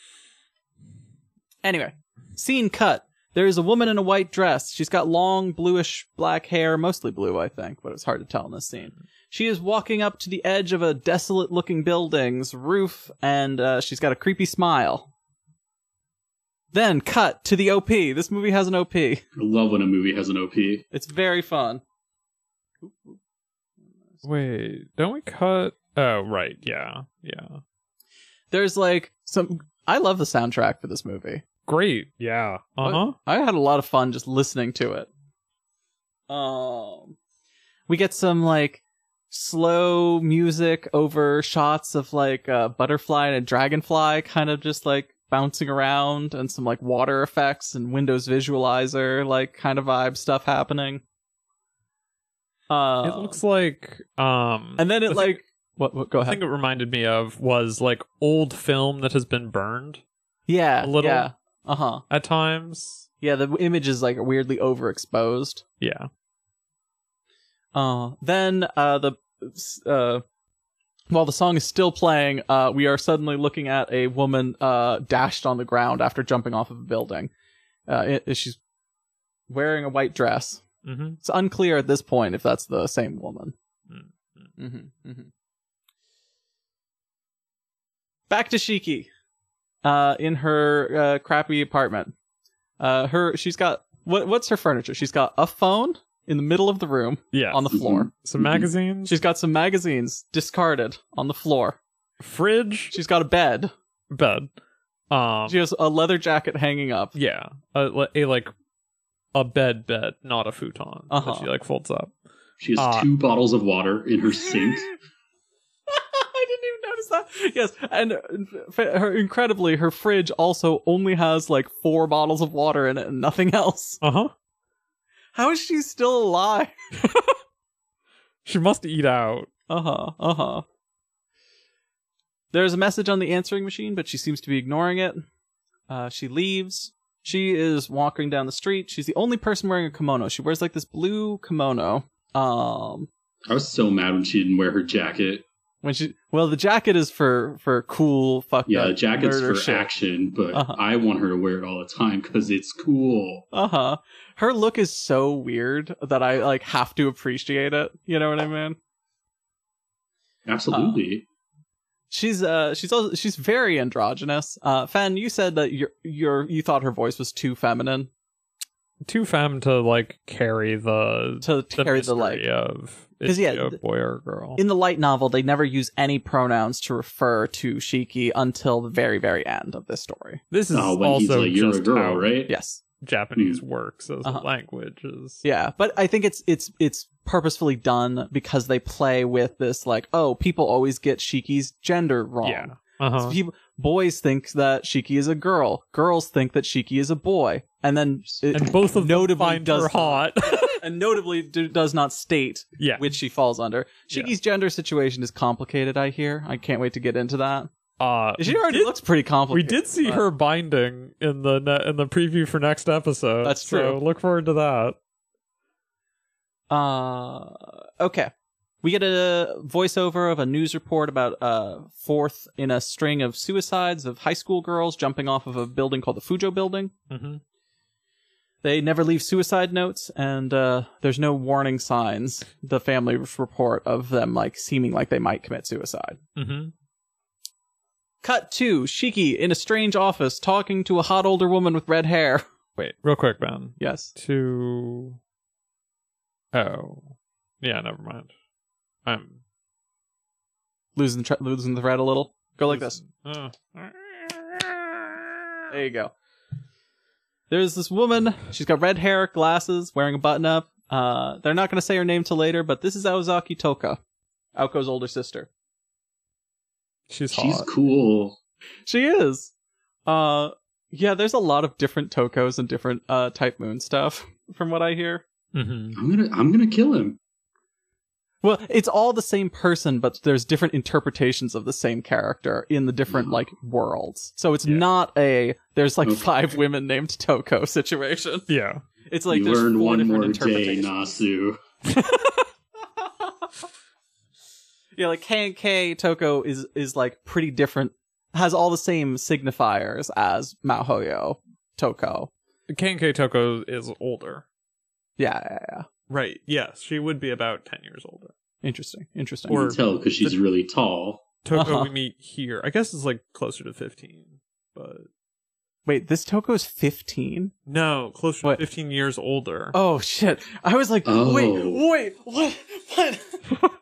Anyway, scene cut. There is a woman in a white dress. She's got long bluish black hair, mostly blue, I think, but it's hard to tell in this scene. She is walking up to the edge of a desolate looking building's roof, and uh, she's got a creepy smile. Then cut to the OP. This movie has an OP. I love when a movie has an OP. It's very fun. Wait, don't we cut? Oh, right. Yeah. Yeah. There's like some. I love the soundtrack for this movie. Great. Yeah. Uh huh. I had a lot of fun just listening to it. Um, we get some like slow music over shots of like a butterfly and a dragonfly kind of just like bouncing around and some like water effects and Windows visualizer like kind of vibe stuff happening. Uh, It looks like um and then it the thing- like what, what go ahead. I think it reminded me of was like old film that has been burned yeah, a little. Yeah. Uh huh. at times. Yeah, the image is like weirdly overexposed. Yeah. Uh, then uh, the uh, while the song is still playing, uh, we are suddenly looking at a woman uh, dashed on the ground after jumping off of a building. Uh, it, she's wearing a white dress. Mm-hmm. It's unclear at this point if that's the same woman. Mm, Mm-hmm, mm-hmm. Back to Shiki, uh, in her uh, crappy apartment. Uh, her she's got what? What's her furniture? She's got a phone in the middle of the room Yeah. on the floor. Some Mhm. magazines. She's got some magazines discarded on the floor. fridge. She's got a bed. bed. Um. She has a leather jacket hanging up. yeah. A, a like a bed bed, not a futon. Uh-huh. That she like folds up. She has Uh, two bottles of water in her sink. (laughs) I didn't even notice that. (laughs) Yes, and uh, her incredibly, her fridge also only has like four bottles of water in it and nothing else. Uh huh. How is she still alive? (laughs) (laughs) She must eat out. Uh huh. Uh huh. There's a message on the answering machine, but she seems to be ignoring it. Uh, she leaves. She is walking down the street. She's the only person wearing a kimono. She wears like this blue kimono. Um, I was so mad when she didn't wear her jacket. When she well, the jacket is for for cool fuck. Yeah, the jacket's for shit. action, but Uh-huh. I want her to wear it all the time because it's cool. Uh huh. Her look is so weird that I like have to appreciate it. You know what I mean? Absolutely. She's uh she's also she's very androgynous. Uh Fen, you said that your your you thought her voice was too feminine Too femme to like carry the to carry the like mystery of 'Cause, is yeah, she a boy or a girl. in the light novel they never use any pronouns to refer to Shiki until the very very end of this story. this is Oh, when he's also like, you're a just girl, how right? Yes. Japanese Hmm. works as Uh-huh. a language. Is Yeah, but I think it's it's it's purposefully done because they play with this like, oh, people always get Shiki's gender wrong. yeah. Uh-huh. So people, boys think that Shiki is a girl. Girls think that Shiki is a boy. And then it and both of them notably find does her hot. (laughs) and notably do, does not state Yeah. which she falls under. Shiki's gender situation is complicated. I hear. I can't wait to get into that. Uh, She already did- looks pretty complicated. we did see but- her binding in the ne- in the preview for next episode. That's So true. look forward to that. Uh, okay. We get a voiceover of a news report about uh fourth in a string of suicides of high school girls jumping off of a building called the Fujo Building. Mm-hmm. They never leave suicide notes, and uh, there's no warning signs. The family report of them like seeming like they might commit suicide. Mm-hmm. Cut to Shiki in a strange office talking to a hot older woman with red hair. Wait, real quick, Ben. Yes. To oh, yeah. Never mind. I'm Losing the, tra- losing the thread a little. Go like this. Uh, There you go. There's this woman. She's got red hair, glasses, wearing a button up. Uh, they're not going to say her name till later, but this is Aozaki Toko, Aoko's older sister. she's hot. She's cool. She is. Uh, yeah, there's a lot of different Tokos and different uh Type Moon stuff, from what I hear. Mm-hmm. I'm gonna I'm gonna kill him. Well, it's all the same person, but there's different interpretations of the same character in the different Mhm. like worlds. So it's Yeah. not a there's like Okay. five women named Toko situation. (laughs) Yeah. It's like you there's learn one more day. Nasu. (laughs) yeah, like K and K Toko is is like pretty different. Has all the same signifiers as Mahoyo Toko. K and K Toko is older. Yeah, yeah, yeah. Right. Yes, she would be about ten years older. Interesting. Interesting. You Or- can tell because she's really tall. Toko Uh-huh. we meet here. I guess it's like closer to fifteen, but Wait, this Toko's 15? no, closer What? to fifteen years older. Oh shit. I was like, Oh. wait, wait, what? What? (laughs)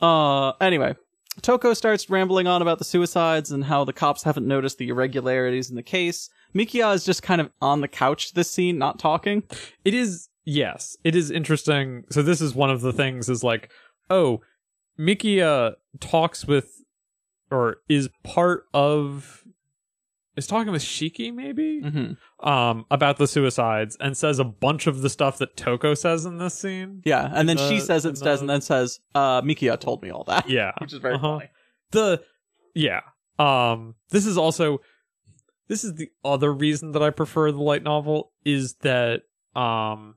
(laughs) uh anyway, Toko starts rambling on about the suicides and how the cops haven't noticed the irregularities in the case. Mikia is just kind of on the couch this scene, not talking. It is yes, it is interesting. So this is one of the things is like, oh, Mikia talks with or is part of is talking with Shiki maybe Mm-hmm. um about the suicides and says a bunch of the stuff that Toko says in this scene. Yeah, and then she says it instead, the- and then says, uh, Mikia told me all that. Yeah. (laughs) Which is very Uh-huh. funny. the yeah um this is also this is the other reason that i prefer the light novel is that um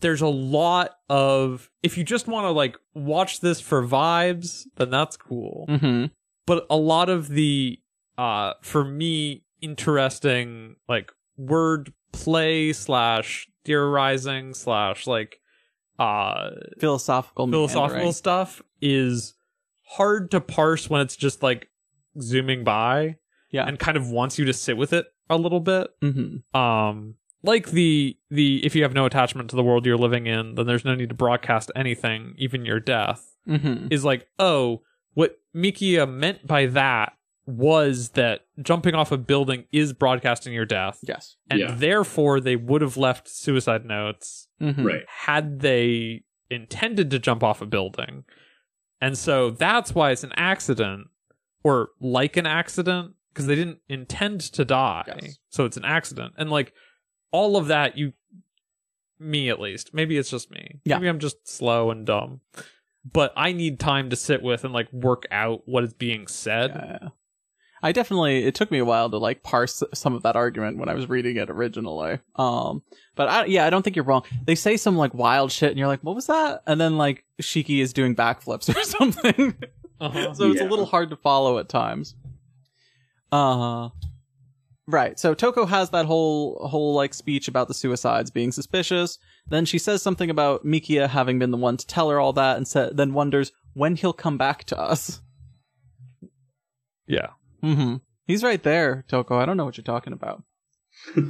there's a lot of if you just want to like watch this for vibes then that's cool Mm-hmm. but a lot of the uh for me interesting like word play slash theorizing slash like uh Philosophical philosophical meandering. stuff is hard to parse when it's just like zooming by Yeah. and kind of wants you to sit with it a little bit Mm-hmm. um like the the if you have no attachment to the world you're living in then there's no need to broadcast anything even your death Mm-hmm. is like oh what mikia meant by that was that jumping off a building is broadcasting your death Yes. and Yeah. therefore they would have left suicide notes Mm-hmm. Right. had they intended to jump off a building. And so that's why it's an accident or like an accident because they didn't intend to die. Yes. So it's an accident. And like all of that you me at least. Maybe it's just me. Yeah. Maybe I'm just slow and dumb. But I need time to sit with and like work out what is being said. Yeah. I definitely it took me a while to like parse some of that argument when I was reading it originally. Um but I yeah, I don't think you're wrong. They say some like wild shit and you're like, "What was that?" And then like Shiki is doing backflips (laughs) or something. Uh-huh. so it's a little hard to follow at times. Uh Right. So Toko has that whole whole like speech about the suicides being suspicious. Then she says something about Mikia having been the one to tell her all that and sa- then wonders when he'll come back to us. Yeah. Mm-hmm. He's right there, Toko. I don't know what you're talking about. (laughs)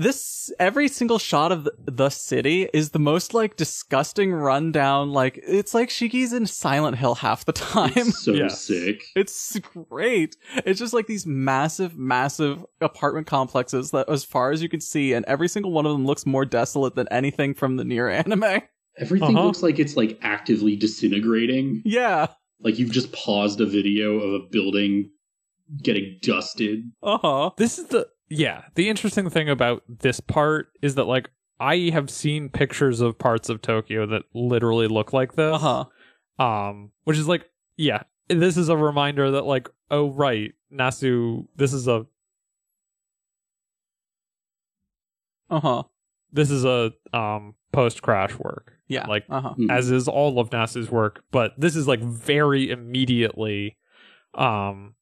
This every single shot of the, city is the most like disgusting rundown. Like it's like Shiki's in Silent Hill half the time. It's so (laughs) Yes. sick. It's great. It's just like these massive, massive apartment complexes that, as far as you can see, and every single one of them looks more desolate than anything from the NieR (laughs) anime. Everything Uh-huh. looks like it's like actively disintegrating. Yeah. Like you've just paused a video of a building getting dusted. Uh huh. This is the yeah, the interesting thing about this part is that like I have seen pictures of parts of Tokyo that literally look like this. Uh huh. Um, which is like, yeah, this is a reminder that like, oh right, Nasu, this is a Uh huh. this is a um post crash work. Yeah. Like uh huh. Mhm. as is all of Nasu's work, but this is like very immediately um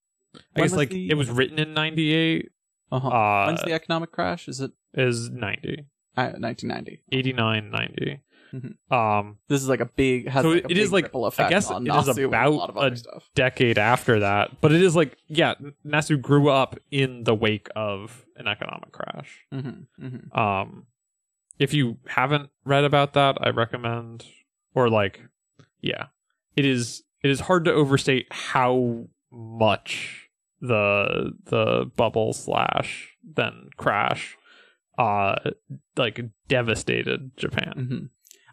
I When guess like the- it was written in 98 Uh huh. uh When's the economic crash? Is it is 90 uh, 1990? 89 90 Mhm. um This is like a big. Has So like a it is big like- ripple I guess on it is Nasu and about a lot of a- decade after that but it is like yeah Nasu grew up in the wake of an economic crash Mm-hmm. Mm-hmm. um if you haven't read about that i recommend or like yeah it is it is hard to overstate how much the the bubble slash then crash uh like devastated japan Mm-hmm.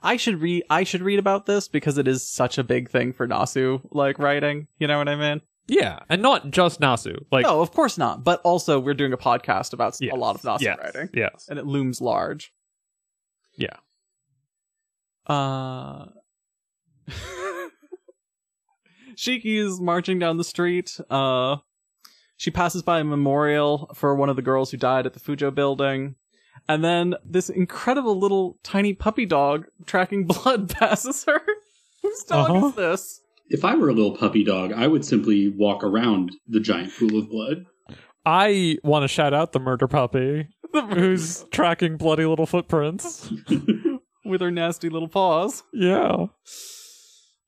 I should read. I should read about this because it is such a big thing for Nasu, like writing. You know what I mean? yeah and not just nasu like no, of course not. But also, we're doing a podcast about yes, a lot of Nasu yes, writing, yes and it looms large. Yeah. Uh. (laughs) Shiki is marching down the street. Uh, she passes by a memorial for one of the girls who died at the Fujo building. And then this incredible little tiny puppy dog tracking (laughs) blood passes her. Whose dog Uh-huh. is this? If I were a little puppy dog, I would simply walk around the giant pool of blood. i want to shout out the murder puppy who's (laughs) tracking bloody little footprints (laughs) With her nasty little paws. yeah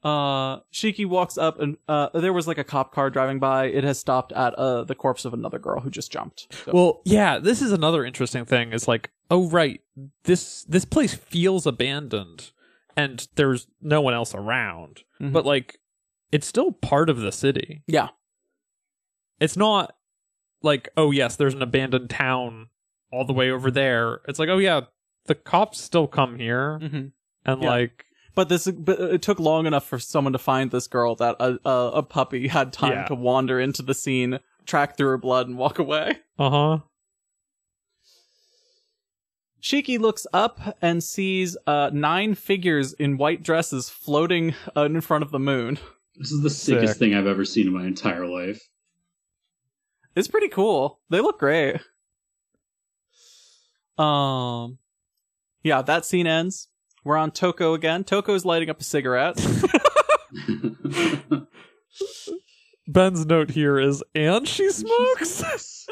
Uh, Shiki walks up and, uh, there was like a cop car driving by. It has stopped at, uh, the corpse of another girl who just jumped. So- Well, yeah, this is another interesting thing. Is like, oh right, this this place feels abandoned, and there's no one else around. Mhm. But like, it's still part of the city. yeah. It's not like, oh yes, there's an abandoned town all the way over there. It's like, oh yeah, the cops still come here, Mm-hmm. and Yeah. like, But this, but it took long enough for someone to find this girl that a a, a puppy had time Yeah. to wander into the scene, track through her blood, and walk away. uh huh, Shiki looks up and sees uh nine figures in white dresses floating uh, in front of the moon. This is the sickest Sick. thing I've ever seen in my entire life. It's pretty cool. They look great. Um, yeah, that scene ends. We're on Toko again. Toko's lighting up a cigarette. (laughs) (laughs) Ben's note here is, and she smokes.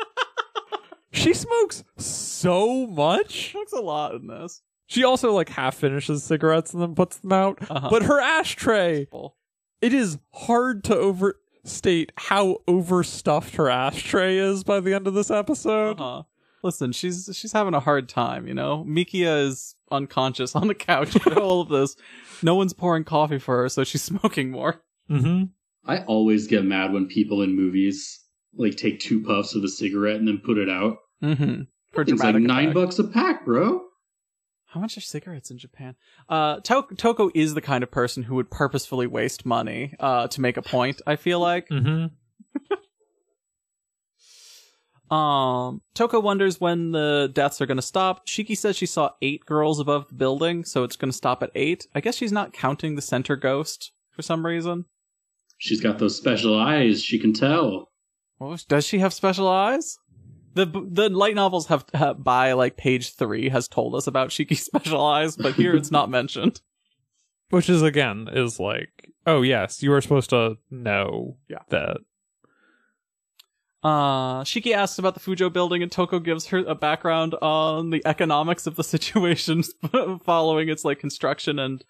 (laughs) she smokes so much. She smokes a lot in this. She also like half finishes cigarettes and then puts them out. Uh-huh. But her ashtray, it is hard to overstate how overstuffed her ashtray is by the end of this episode. Uh-huh. Listen, she's she's having a hard time, you know. Mikia is unconscious (laughs) on the couch for (laughs) all of this. No one's pouring coffee for her, so she's (laughs) smoking more. Mm-hmm. I always get mad when people in movies like take two puffs of a cigarette and then put it out. Mm-hmm. For It's like nine effect. bucks a pack, bro. How much are cigarettes in Japan? Uh, to- Toko is the kind of person who would purposefully waste money uh, to make a point. I feel like. Mm-hmm. Um, Toko wonders when the deaths are going to stop. Shiki says she saw eight girls above the building, so it's going to stop at eight. I guess she's not counting the center ghost for some reason. She's got those special eyes. She can tell. Well, does she have special eyes? The the light novels have, have by like page three has told us about Shiki's (laughs) special eyes, but here it's not mentioned. Which is again is like, oh yes, you are supposed to know Yeah. that. Uh, Shiki asks about the Fujo building, and Toko gives her a background on the economics of the (laughs) situation (laughs) following its like construction and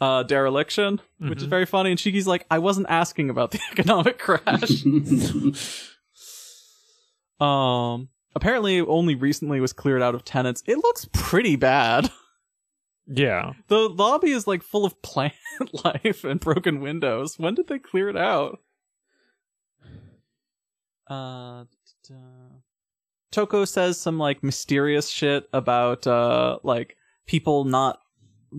uh dereliction, which is Mhm. very funny. And Shiki's like, "I wasn't asking about the (laughs) economic crash." um, apparently, only recently was cleared out of tenants. It looks pretty bad. Yeah. The lobby is like full of plant life and broken windows. When did they clear it out? Uh, Toko says some like mysterious shit about uh like people not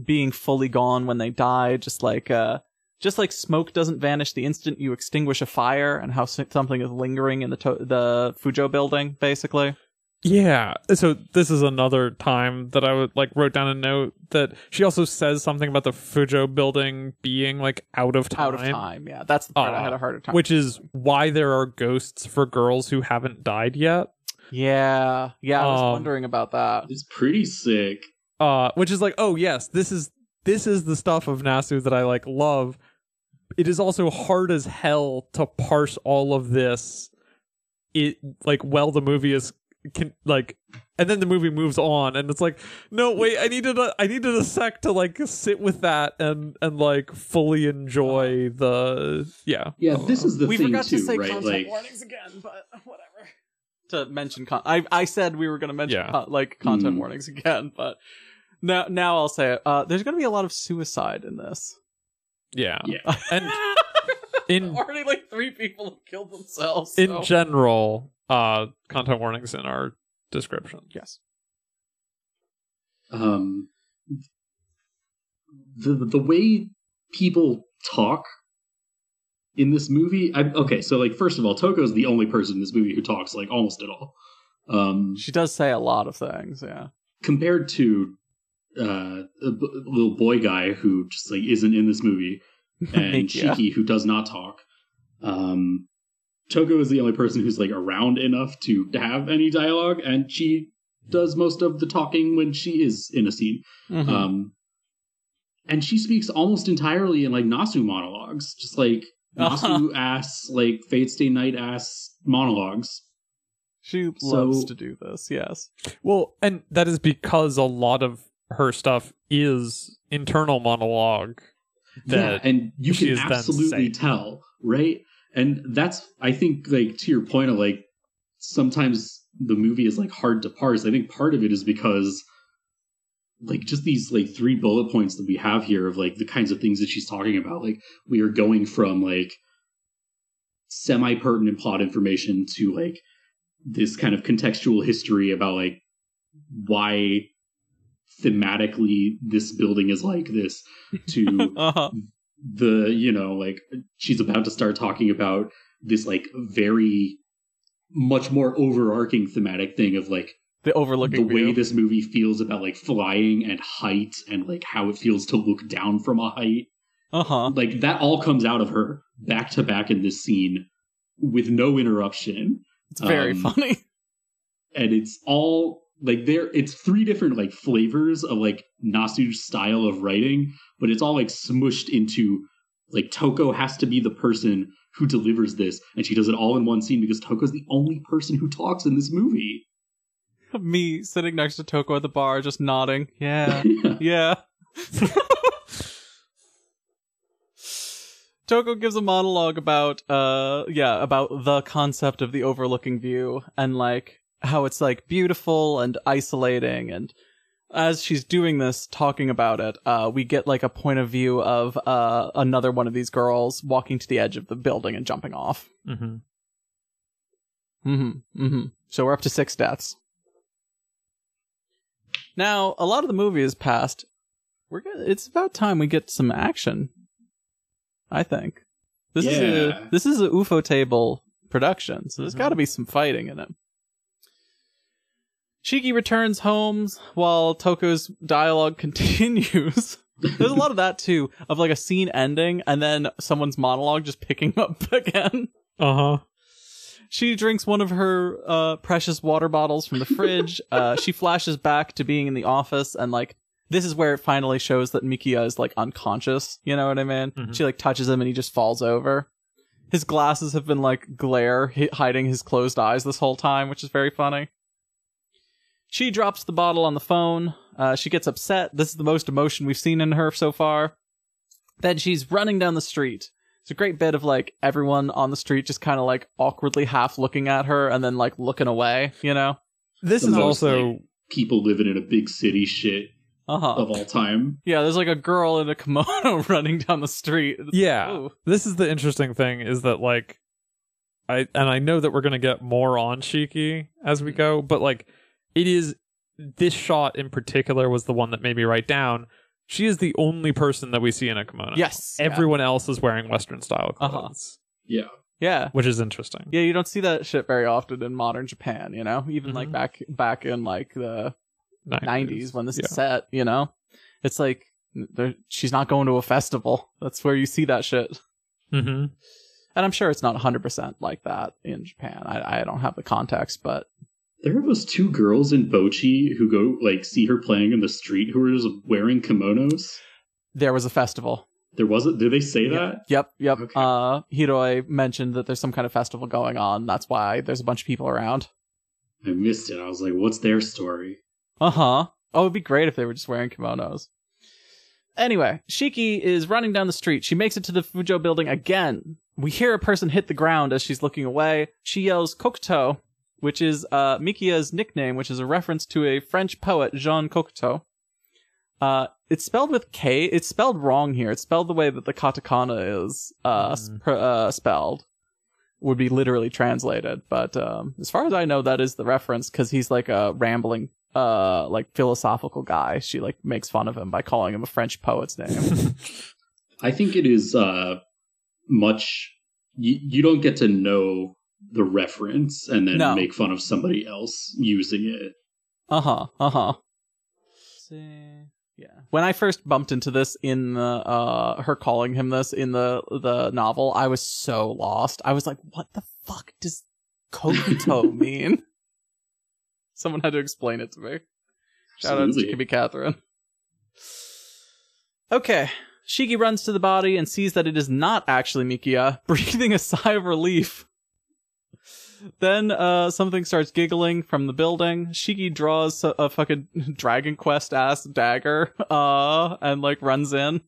being fully gone when they die, just like uh just like smoke doesn't vanish the instant you extinguish a fire, and how something is lingering in the to- the Fujo building, basically. Yeah. So this is another time that I would like wrote down a note that she also says something about the Fujo building being like out of time. Out of time. Yeah, that's the part I Uh, had a harder time. Which is why there are ghosts for girls who haven't died yet. yeah, yeah, I was Um, wondering about that. It's pretty sick. Uh which is like, oh yes, this is this is the stuff of Nasu that I like love. It is also hard as hell to parse all of this it like well the movie is can like and then the movie moves on and it's like no wait i needed a i needed a sec to like sit with that and and like fully enjoy the yeah Yeah, this is the we thing forgot too, to say right? content Like, warnings again, but whatever. To mention, con- I I said we were going to mention Yeah. con- like content Mm. warnings again, but now now I'll say it. Uh, there's going to be a lot of suicide in this. yeah yeah, and (laughs) in already like three people have killed themselves. in general uh content warnings in our description yes, um, the the way people talk in this movie. I, okay, so like first of all, Toko's the only person in this movie who talks like almost at all. Um, she does say a lot of things. Yeah, compared to uh, a b- little boy guy who just like isn't in this movie, (laughs) and Yeah. Shiki who does not talk. Um, Toko is the only person who's like around enough to have any dialogue, and she does most of the talking when she is in a scene. Mhm. Um, and she speaks almost entirely in like Nasu monologues, just like (laughs) Nasu ass, like Fate Stay Night ass monologues. she so- loves to do this. Yes, well and that is because a lot of her stuff is internal monologue that yeah, and you can absolutely tell, right? And that's I think like to your point of like sometimes the movie is like hard to parse. I think part of it is because like just these like three bullet points that we have here of like the kinds of things that she's talking about. Like we are going from like semi pertinent plot information to like this kind of contextual history about like why thematically this building is like this to (laughs) uh-huh. The you know like she's about to start talking about this like very much more overarching thematic thing of like the overlooking the way view. this movie feels about like flying and height and like how it feels to look down from a height Uh huh. like that all comes out of her back to back in this scene with no interruption It's very um, funny. (laughs) and it's all like there it's three different like flavors of like Nasu's style of writing, but it's all like smushed into like Toko has to be the person who delivers this, and she does it all in one scene because Toko's the only person who talks in this movie. (laughs) Me sitting next to Toko at the bar, just nodding. Yeah, (laughs) yeah. (laughs) Toko gives a monologue about uh yeah, about the concept of the overlooking view and like how it's like beautiful and isolating and as she's doing this talking about it, uh we get like a point of view of uh another one of these girls walking to the edge of the building and jumping off. mm-hmm. Mhm. Mhm. So we're up to 6 deaths. Now, a lot of the movie is past. We're good. It's about time we get some action. I think. This is a this is a UFO table production, so there's Mhm. got to be some fighting in it. Shiki returns home while Toko's dialogue (laughs) continues. There's a lot of that too, of like a scene ending and then someone's monologue just picking (laughs) up again. uh-huh She drinks one of her uh, precious water bottles from the fridge. (laughs) uh, she flashes back to being in the office, and like this is where it finally shows that Mikia is like unconscious. You know what I mean? Mhm. She like touches him, and he just falls over. His glasses have been like glare hi- hiding his closed eyes this whole time, which is very funny. She drops the bottle on the phone. Uh, she gets upset. This is the most emotion we've seen in her so far. Then she's running down the street. It's a great bit of like everyone on the street just kind of like awkwardly half looking at her and then like looking away, you know? this The is most, also like, people living in a big city shit Uh huh. of all time. Yeah, there's like a girl in a kimono (laughs) running down the street. Yeah ooh. this is the interesting thing is that like i and i know that we're gonna get more on shiki as we go but like it is this shot in particular was the one that made me write down she is the only person that we see in a kimono Yes. yeah. everyone else is wearing western style Uh-huh. clothes Yeah. Yeah. which is interesting. Yeah, you don't see that shit very often in modern Japan, you know? Even like Mhm. back back in like the 90s when this Yeah. is set, you know? It's like there- she's not going to a festival. That's where you see that shit. Mm-hmm. And I'm sure it's not 100% like that in Japan. I, I don't have the context, but There are those two girls in Bocchi who go like see her playing in the street who are just wearing kimonos. there was a festival. There wasn't. Did they say that? Yep, yep. Okay. Uh, Hiroi mentioned that there's some kind of festival going on. That's why there's a bunch of people around. I missed it. I was like, "What's their story?" Uh huh. Oh, it'd be great if they were just wearing kimonos. Anyway, Shiki is running down the street. She makes it to the Fujo building again. We hear a person hit the ground as she's looking away. She yells Kokuto, which is uh, Mikia's nickname, which is a reference to a French poet, Jean Cocteau. Uh, it's spelled with K. It's spelled wrong here. It's spelled the way that the katakana is uh, Mm. sp- uh, spelled. Would be literally translated, but um, as far as I know, that is the reference because he's like a rambling, uh, like philosophical guy. She like makes fun of him by calling him a French poet's name. (laughs) I think it is uh much. You, you don't get to know the reference and then No. make fun of somebody else using it. Uh huh. Uh huh. See yeah. When I first bumped into this in the uh her calling him this in the the novel, I was so lost. I was like, "What the fuck does Kokuto (laughs) mean?" Someone had to explain it to me. Shout out to Absolutely. Chibi Catherine. Okay. Shiki runs to the body and sees that it is not actually Mikia, (laughs) breathing a sigh of relief. Then uh, something starts giggling from the building. Shiki draws a, a fucking (laughs) Dragon Quest ass dagger, (laughs) uh, and like runs in.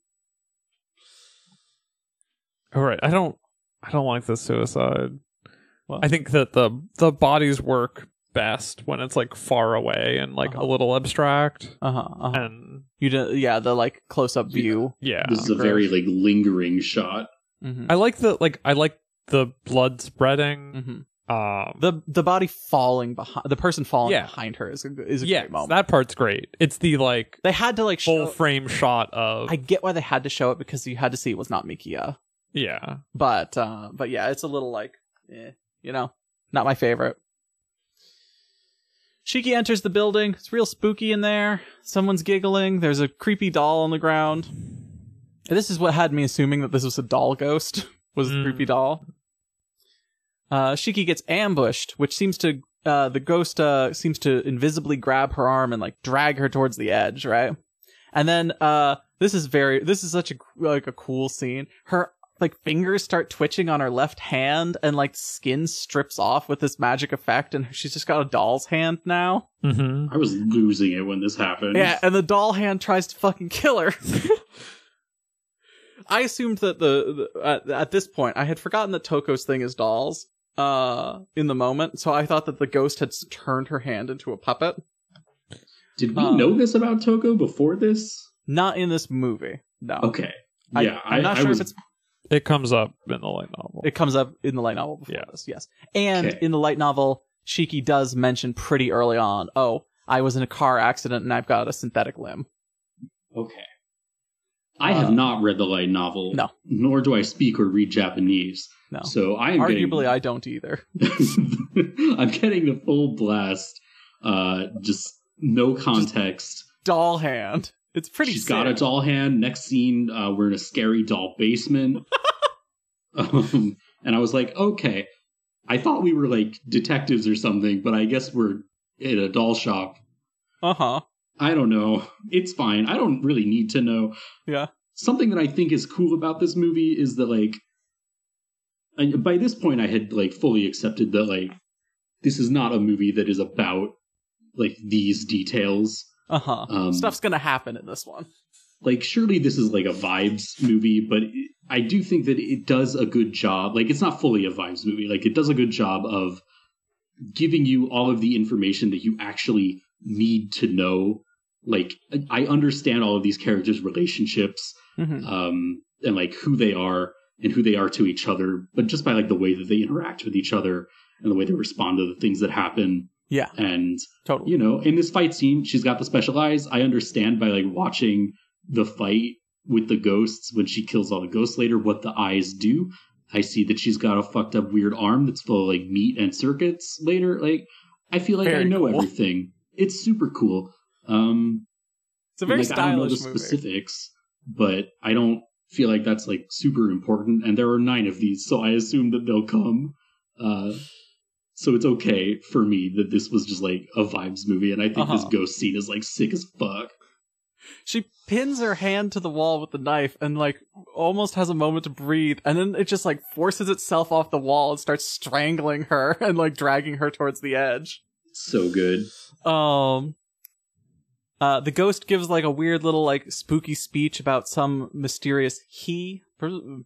All right, I don't, I don't like the suicide. What? I think that the the bodies work best when it's like far away and like Uh-huh. a little abstract. Uh huh. Uh-huh. And You did, yeah, the like close up view. yeah, This is a very like lingering shot. hmm I like the like I like the blood spreading. hmm Um, The the body falling behind the person falling Yeah. behind her is a is a yeah, great moment. that part's great. It's the like they had to like full show. frame shot of I get why they had to show it because you had to see it was not Mikia. yeah. But uh but yeah, it's a little like eh, you know, not my favorite. Shiki enters the building. It's real spooky in there. Someone's giggling. There's a creepy doll on the ground. And this is what had me assuming that this was a doll ghost. (laughs) Was the Mm. creepy doll? Uh, Shiki gets ambushed, which seems to uh, the ghost uh, seems to invisibly grab her arm and like drag her towards the edge, right? And then uh, this is very this is such a like a cool scene. Her like fingers start twitching on her left hand and like skin strips off with this magic effect and she's just got a doll's hand now. Mm-hmm. I was losing it when this happened. Yeah, and the doll hand tries to fucking kill her. (laughs) I assumed that the, the at, at this point I had forgotten that Toko's thing is dolls uh in the moment, so I thought that the ghost had turned her hand into a puppet. Did we Um, know this about Toko before this? Not in this movie. No. Okay. Yeah, I'm not I, sure was, if it's It comes up in the light novel. It comes up in the light novel before Yeah. this, yes. And Okay. in the light novel, Shiki does mention pretty early on, oh, I was in a car accident and I've got a synthetic limb. Okay. I have Uh, not read the light novel. No. Nor do I speak or read Japanese. No. So I am Arguably, I don't either. (laughs) (laughs) I'm getting the full blast. Uh, just no context. Doll hand. It's pretty She's sick. got a doll hand. Next scene, uh, we're in a scary doll basement. (laughs) um, and I was like, okay. I thought we were like detectives or something, but I guess we're in a doll shop. Uh-huh. I don't know. It's fine. I don't really need to know. Yeah. Something that I think is cool about this movie is that like and by this point I had like fully accepted that like this is not a movie that is about like these details. Uh-huh. Um, Stuff's gonna happen in this one. Like surely this is like a vibes movie, but it, I do think that it does a good job. Like it's not fully a vibes movie. Like it does a good job of giving you all of the information that you actually need to know. Like I understand all of these characters' relationships Mhm. um, and like who they are and who they are to each other, but just by like the way that they interact with each other and the way they respond to the things that happen. Yeah, And totally. you know, in this fight scene, she's got the special eyes. I understand by like watching the fight with the ghosts when she kills all the ghosts later what the eyes do. I see that she's got a fucked up weird arm that's full of like meat and circuits later. Like I feel like I know cool. everything. It's super cool. Um It's a very like, I don't know the movie. specifics, but I don't feel like that's like super important. And there are nine of these, so I assume that they'll come. Uh, so it's okay for me that this was just like a vibes movie, and I think this Uh-huh. ghost scene is like sick as fuck. She pins her hand to the wall with the knife and like almost has a moment to breathe, and then it just like forces itself off the wall and starts strangling her (laughs) and like dragging her towards the edge. So good. Um uh the ghost gives like a weird little like spooky speech about some mysterious he.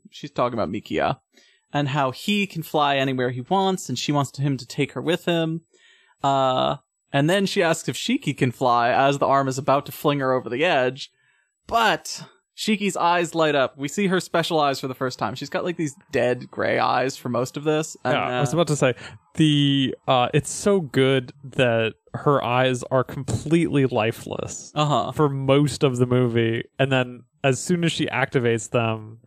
She's talking about Mikia and how he can fly anywhere he wants and she wants him to take her with him. Uh and then she asks if Shiki can fly as the arm is about to fling her over the edge. But Shiki's eyes light up. We see her special eyes for the first time. She's got like these dead gray eyes for most of this. And, yeah, I was uh, about to say the uh it's so good that her eyes are completely lifeless uh-huh. for most of the movie and then as soon as she activates them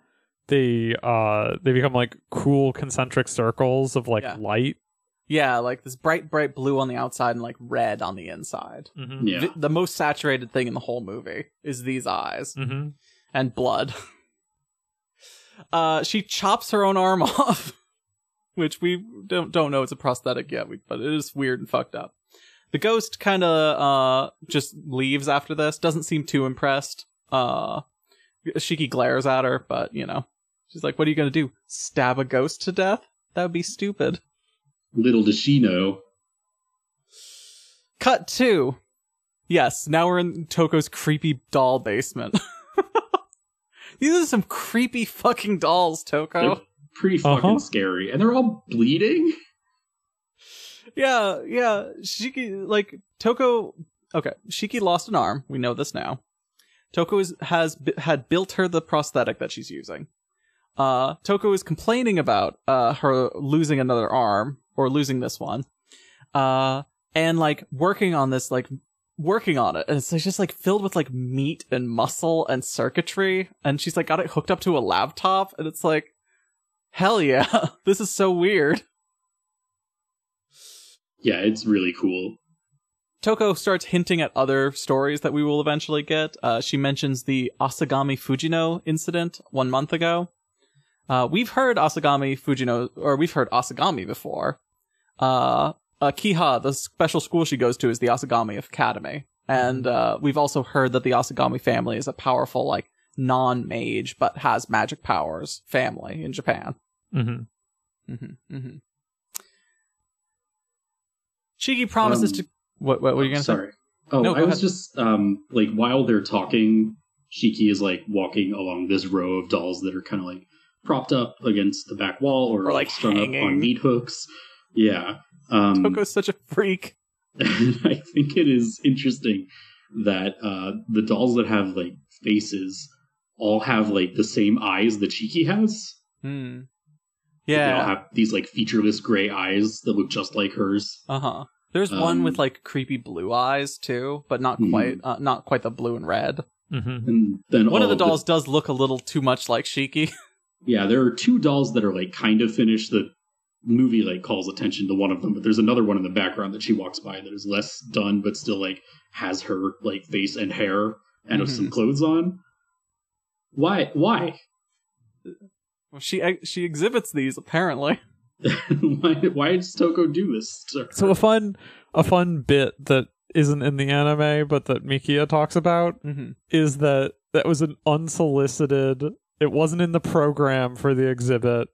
they uh they become like cool concentric circles of like Yeah. light Yeah, like this bright, bright blue on the outside and like red on the inside. mm-hmm. Yeah. The, the most saturated thing in the whole movie is these eyes Mm-hmm. And blood. (laughs) Uh, she chops her own arm (laughs) off, which we don't don't know it's a prosthetic yet, but it is weird and fucked up. The ghost kind of uh just leaves after this. Doesn't seem too impressed. Uh, Shiki glares at her, but you know, she's like, "What are you gonna do? Stab a ghost to death? That would be stupid." Little does she know. Cut two. Yes, now we're in Toko's creepy doll basement. (laughs) These are some creepy fucking dolls, They're pretty fucking Uh-huh. scary, and they're all bleeding. Yeah, yeah. Shiki, like, Toko. Okay, Shiki lost an arm. We know this now. Toko is, has b- had built her the prosthetic that she's using. Uh, Toko is complaining about uh her losing another arm or losing this one. Uh, and like working on this, like working on it, and it's just like filled with like meat and muscle and circuitry, and she's like got it hooked up to a laptop, and it's like, hell yeah, (laughs) this is so weird. Yeah, it's really cool. Toko starts hinting at other stories that we will eventually get. Uh, she mentions the Asagami Fujino incident one month ago. Uh, we've heard Asagami Fujino, or we've heard Asagami before. Uh, uh, Kiha, the special school she goes to, is the Asagami Academy. And uh, we've also heard that the Asagami family is a powerful, like, non mage, but has magic powers family in Japan. Mm-hmm. Mm-hmm, mm-hmm. Shiki promises Um, to. What, what were you going to say? Sorry. Oh, No, I was ahead. just um like while they're talking, Shiki is like walking along this row of dolls that are kind of like propped up against the back wall or, Or, like, strung up on meat hooks. Yeah. Um Toko's such a freak. and (laughs) I think it is interesting that uh the dolls that have like faces all have like the same eyes that Shiki has. Hmm. They all have these like featureless gray eyes that look just like hers. Uh huh. There's one Um, with like creepy blue eyes too, but not Mhm. quite, uh, not quite the blue and red. Mm-hmm. And then One of the dolls does look a little too much like Shiki. (laughs) Yeah, there are two dolls that are like kind of finished. The movie like calls attention to one of them, but there's another one in the background that she walks by that is less done, but still like has her like face and hair and Mhm. some clothes on. Why? Why? Well, she she exhibits these apparently. (laughs) why? Why does Toko do this? to her? So a fun a fun bit that isn't in the anime but that Mikia talks about Mm-hmm. is that that was an unsolicited it wasn't in the program for the exhibit.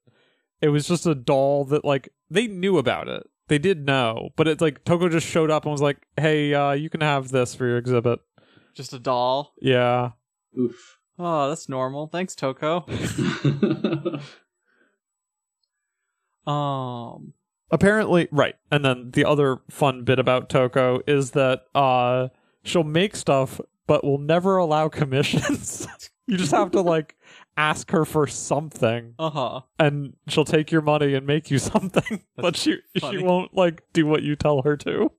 It was just a doll that like they knew about it. They did know, but it's like Toko just showed up and was like, "Hey, uh you can have this for your exhibit." Just a doll. Yeah. Oof. Oh, that's normal. Thanks, Toko. (laughs) Um. Apparently, right. And then the other fun bit about Toko is that uh she'll make stuff but will never allow (laughs) commissions. you just have to like ask her for something Uh huh. and she'll take your money and make you (laughs) something, but she funny. she won't like do what you tell her to.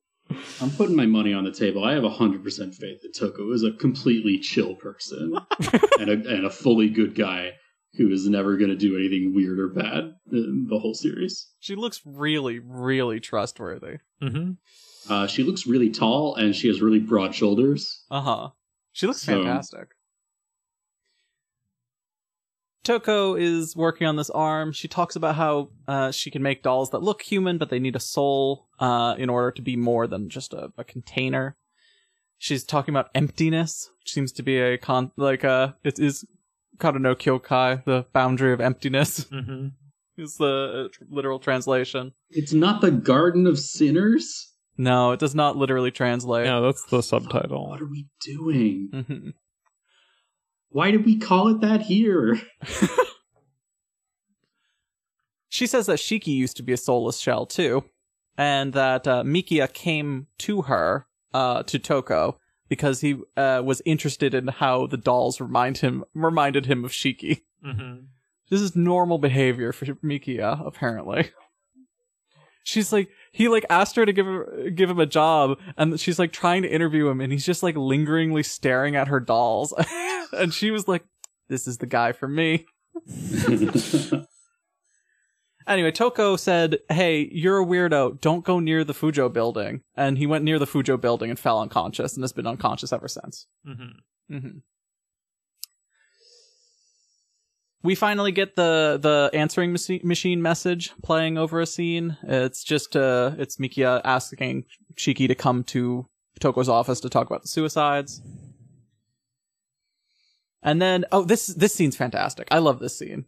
I'm putting my money on the table. I have hundred percent faith that Toko is a completely chill person (laughs) and a and a fully good guy. who is never going to do anything weird or bad in the whole series. She looks really, really trustworthy. Mm-hmm. Uh, she looks really tall and she has really broad shoulders. Uh huh. She looks So- fantastic. Toko is working on this arm. She talks about how uh, she can make dolls that look human, but they need a soul uh, in order to be more than just a, a container. She's talking about emptiness, which seems to be a con like uh it is Kara no Kyokai, the boundary of emptiness (laughs) Mm-hmm. is the uh, literal translation. It's not the Garden of Sinners? No, it does not literally translate. Yeah, that's the subtitle. What are we doing? Mhm. Why did we call it that here? (laughs) She says that Shiki used to be a soulless shell too, and that uh, Mikia came to her, uh, to Toko, because he uh, was interested in how the dolls remind him reminded him of Shiki. Mm-hmm. This is normal behavior for Mikia, apparently. She's like, he like asked her to give her, give him a job, and she's like trying to interview him, and he's just like lingeringly staring at her dolls, (laughs) (laughs) and she was like, "This is the guy for me." (laughs) Anyway, Toko said, "Hey, you're a weirdo. Don't go near the Fujo building." And he went near the Fujo building and fell unconscious, and has been unconscious ever since. Mm-hmm. hmm We finally get the the answering machine message playing over a scene. It's just uh, it's Mikia asking Shiki to come to Toko's office to talk about the suicides. And then, oh, this this scene's fantastic. I love this scene.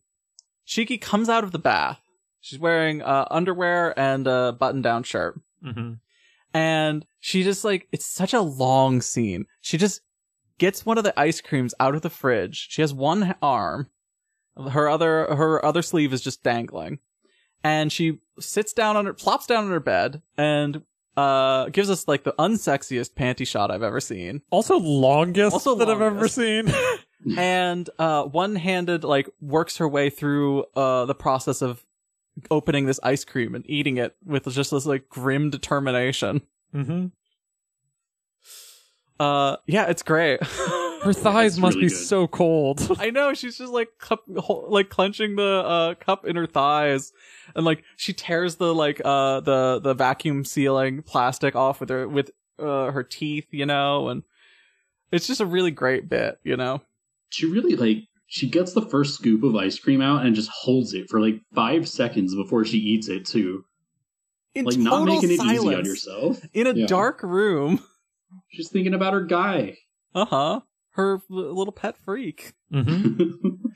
Shiki comes out of the bath. She's wearing uh, underwear and a button-down shirt Mm-hmm. and she just like it's such a long scene. She just gets one of the ice creams out of the fridge. She has one arm, her other her other sleeve is just dangling, and she sits down on her plops down on her bed and uh gives us like the unsexiest panty shot I've ever seen. Also longest Also that I've ever seen. (laughs) (laughs) and uh one-handed like works her way through uh the process of opening this ice cream and eating it with just this like grim determination. mm-hmm. Uh, yeah, it's great. (laughs) Her thighs must really be good. so cold. (laughs) I know she's just like cup, like clenching the uh cup in her thighs, and like she tears the like uh the the vacuum sealing plastic off with her with uh her teeth, you know, and it's just a really great bit, you know. she really like she gets the first scoop of ice cream out and just holds it for like five seconds before she eats it too. In like not total making it easy on silence, yourself. in a Yeah. dark room. She's thinking about her guy. Uh huh. Her little pet freak. Mm-hmm. (laughs)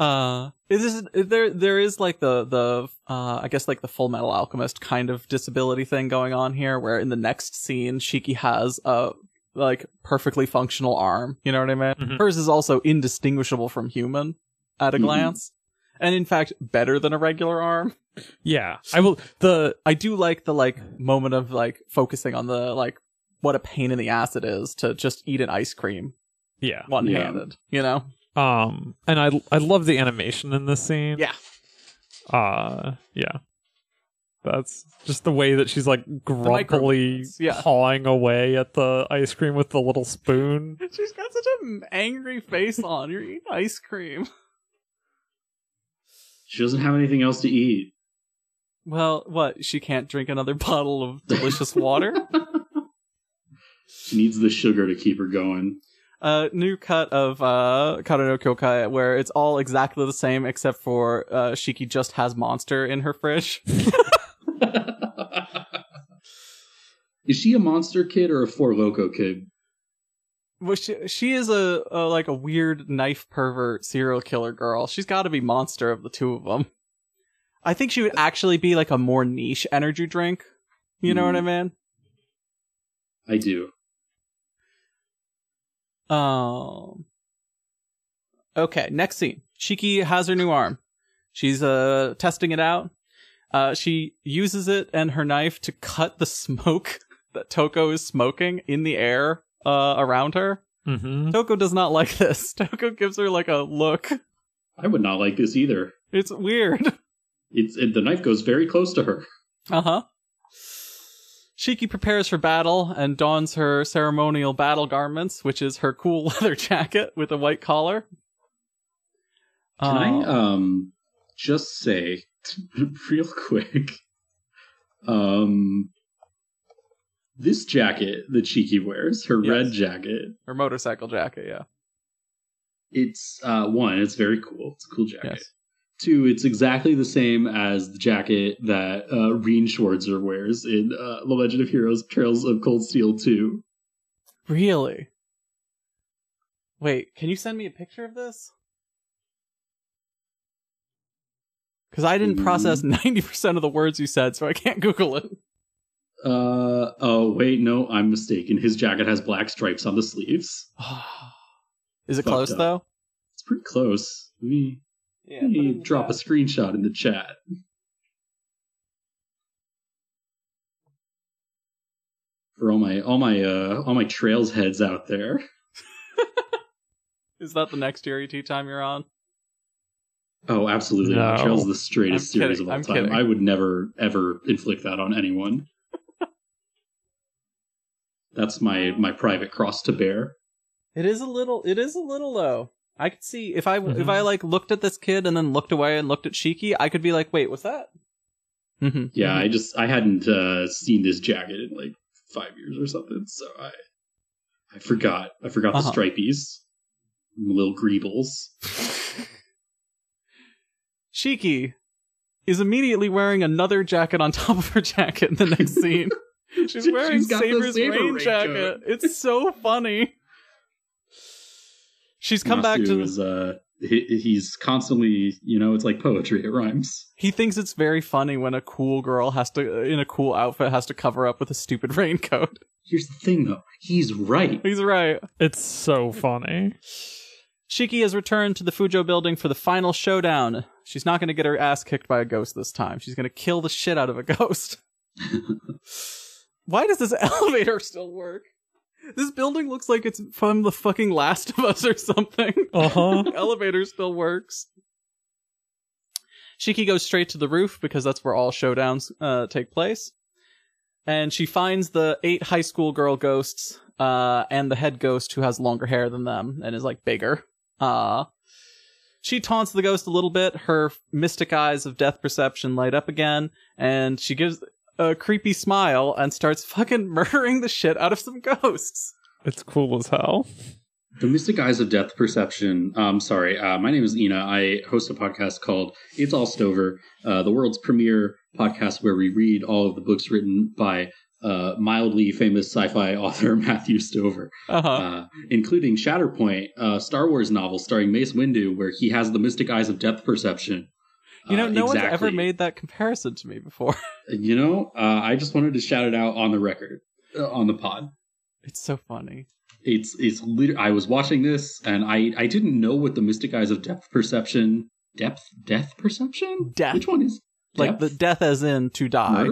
Uh, is this, there there is like the the uh I guess like the Full Metal Alchemist kind of disability thing going on here, where in the next scene Shiki has a like perfectly functional arm. You know what I mean? Mhm. Hers is also indistinguishable from human at a Mhm. glance, and in fact better than a regular arm. Yeah, I will. The I do like the like moment of like focusing on the like what a pain in the ass it is to just eat an ice cream yeah, one handed. You know? um, and I I love the animation in this scene. Yeah. Uh, yeah. That's just the way that she's like grumpily yeah. pawing away at the ice cream with the little spoon. (laughs) She's got such an angry face on. You're eating ice cream. (laughs) she doesn't have anything else to eat. Well, what? She can't drink another (laughs) bottle of delicious water? She needs the sugar to keep her going. uh, new cut of uh, Kara no Kyokai where it's all exactly the same except for uh, Shiki just has Monster in her fridge. (laughs) Is she a monster kid or a Four Loko kid? Well, she, she is a, a like a weird knife pervert serial killer girl. She's got to be Monster of the two of them. I think she would actually be like a more niche energy drink. You know what I mean? I do. Um. Okay, next scene. Shiki has her new arm. She's uh testing it out. Uh, she uses it and her knife to cut the smoke (laughs) that Toko is smoking in the air uh around her. Mm-hmm. Toko does not (laughs) like this. Toko gives her like a look. I would not like this either. It's weird. (laughs) It's it, the knife goes very close to her. Uh huh. Shiki prepares for battle and dons her ceremonial battle garments, which is her cool (laughs) leather jacket with a white collar. Can I Uh, um just say (laughs) real quick? Um this jacket that Shiki wears, her Yes. red jacket, her motorcycle jacket, yeah. it's uh one, it's very cool. It's a cool jacket. Yes. Two, it's exactly the same as the jacket that uh Rean Schwarzer wears in uh The Legend of Heroes Trails of Cold Steel 2. Really? Wait, can you send me a picture of this? Because I didn't process 90% of the words you said, so I can't Google it. Uh oh wait, no, I'm mistaken. His jacket has black stripes on the sleeves. (sighs) Is it Fucked close, up. though? It's pretty close. Let me, Yeah. let me drop a screenshot in the chat. For all my all my uh all my trails heads out there. (laughs) Is that the next GRET time you're on? Oh, absolutely. No. not. Trails is the straightest I'm series kidding, of all I'm time. kidding. I would never ever inflict that on anyone. (laughs) That's my my private cross to bear. It is a little. It is a little low. I could see if I if Mhm. I like looked at this kid and then looked away and looked at Shiki, I could be like, wait, what's that? Mm-hmm. Yeah, I just I hadn't uh, seen this jacket in like five years or something, so I I forgot. I forgot Uh-huh. the stripies, little greebles. (laughs) Shiki is immediately wearing another jacket on top of her jacket in the next scene. She's (laughs) She's wearing got the Saber's Saber rain raincoat. jacket. It's so funny. She's come back to. is, uh, he, he's constantly, you know, it's like poetry. It rhymes. He thinks it's very funny when a cool girl has to, in a cool outfit, has to cover up with a stupid (laughs) raincoat. Here's the thing, though. He's right. He's right. It's so funny. Shiki has returned to the Fujo building for the final showdown. She's not going to get her ass kicked by a ghost this time. She's going to kill the shit out of a (laughs) ghost. (laughs) Why does this elevator still work? This building looks like it's from the fucking Last of Us or something. (laughs) Uh huh. elevator still works. Shiki goes straight to the roof because that's where all showdowns uh, take place. And she finds the eight high school girl ghosts uh, and the head ghost who has longer hair than them and is like bigger. Uh, she taunts the ghost a little bit. Her mystic eyes of death perception light up again, and she gives a creepy smile and starts fucking (laughs) murdering the shit out of some ghosts. It's cool as hell. The Mystic Eyes of Death Perception. Um, sorry, uh, my name is Ina. I host a podcast called It's All Stover, uh, the world's premier podcast where we read all of the books written by uh, mildly famous sci-fi (laughs) author Matthew Stover, Uh-huh. uh, including Shatterpoint, a Star Wars novel starring Mace Windu, where he has the Mystic Eyes of Depth Perception. You know, Uh, no one's ever made that comparison to me before. (laughs) You know, uh, I just wanted to shout it out on the record, uh, on the pod. It's so funny. It's it's lit- I was watching this and I I didn't know what the Mystic Eyes of Depth Perception depth death perception Death. which one is Like Depth? the death as in to die.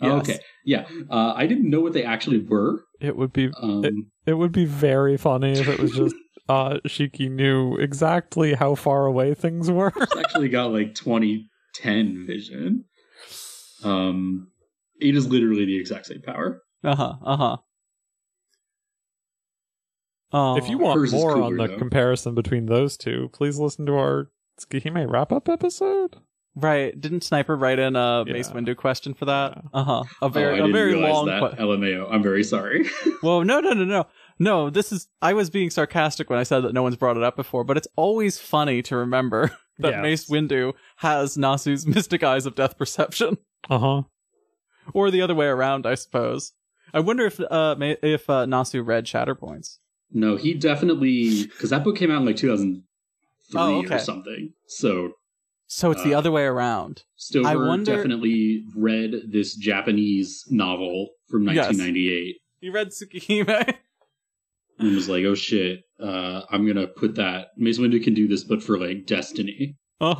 Yes. okay yeah uh, I didn't know what they actually were It would be um it would be very funny if it was just (laughs) uh Shiki knew exactly how far away things were. it's actually got like 2010 vision um it is literally the exact same power Uh huh. Uh huh. Oh, if you want more cooler, on the though. comparison between those two, please listen to our Tsukihime wrap up episode. right, didn't Sniper write in a Mace Yeah. Windu question for that? Yeah. Uh huh. A oh, very, I a didn't very realize long. that que- LMAO I'm very sorry (laughs) well, no, no, no, no, no. This is. I was being sarcastic when I said that no one's brought it up before, but it's always funny to remember (laughs) that Yes. Mace Windu has Nasu's (laughs) mystic eyes of death perception, Uh huh. or the other way around, I suppose. I wonder if uh Ma- if uh, Nasu read Shatterpoints. no he definitely because that book came out in like 2003 Oh, okay. or something so So it's the Uh, other way around. Stover I wonder- definitely read this Japanese novel from Yes. 1998 You read Tsukihime. (laughs) and was like, "Oh shit, uh, I'm gonna put that Mace Windu can do this, but for like Destiny." Uh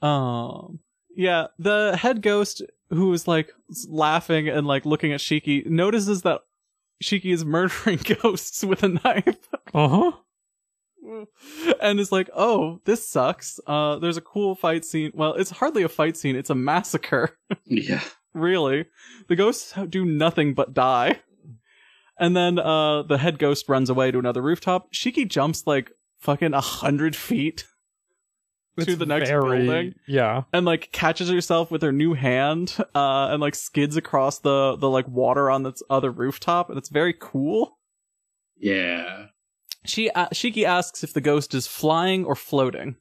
huh. Um. Yeah, the head ghost who was like laughing and like looking at Shiki notices that Shiki is murdering (laughs) ghosts with a knife, Uh huh. and is like, "Oh, this sucks." Uh, there's a cool fight scene. Well, it's hardly a fight scene; it's a massacre. (laughs) Yeah, really, the ghosts do nothing but die. And then uh, the head ghost runs away to another rooftop. Shiki jumps like fucking a hundred feet to It's the next very- building Yeah. and like catches herself with her new hand uh and like skids across the the like water on this other rooftop and it's very cool Yeah. she uh, shiki asks if the ghost is flying or floating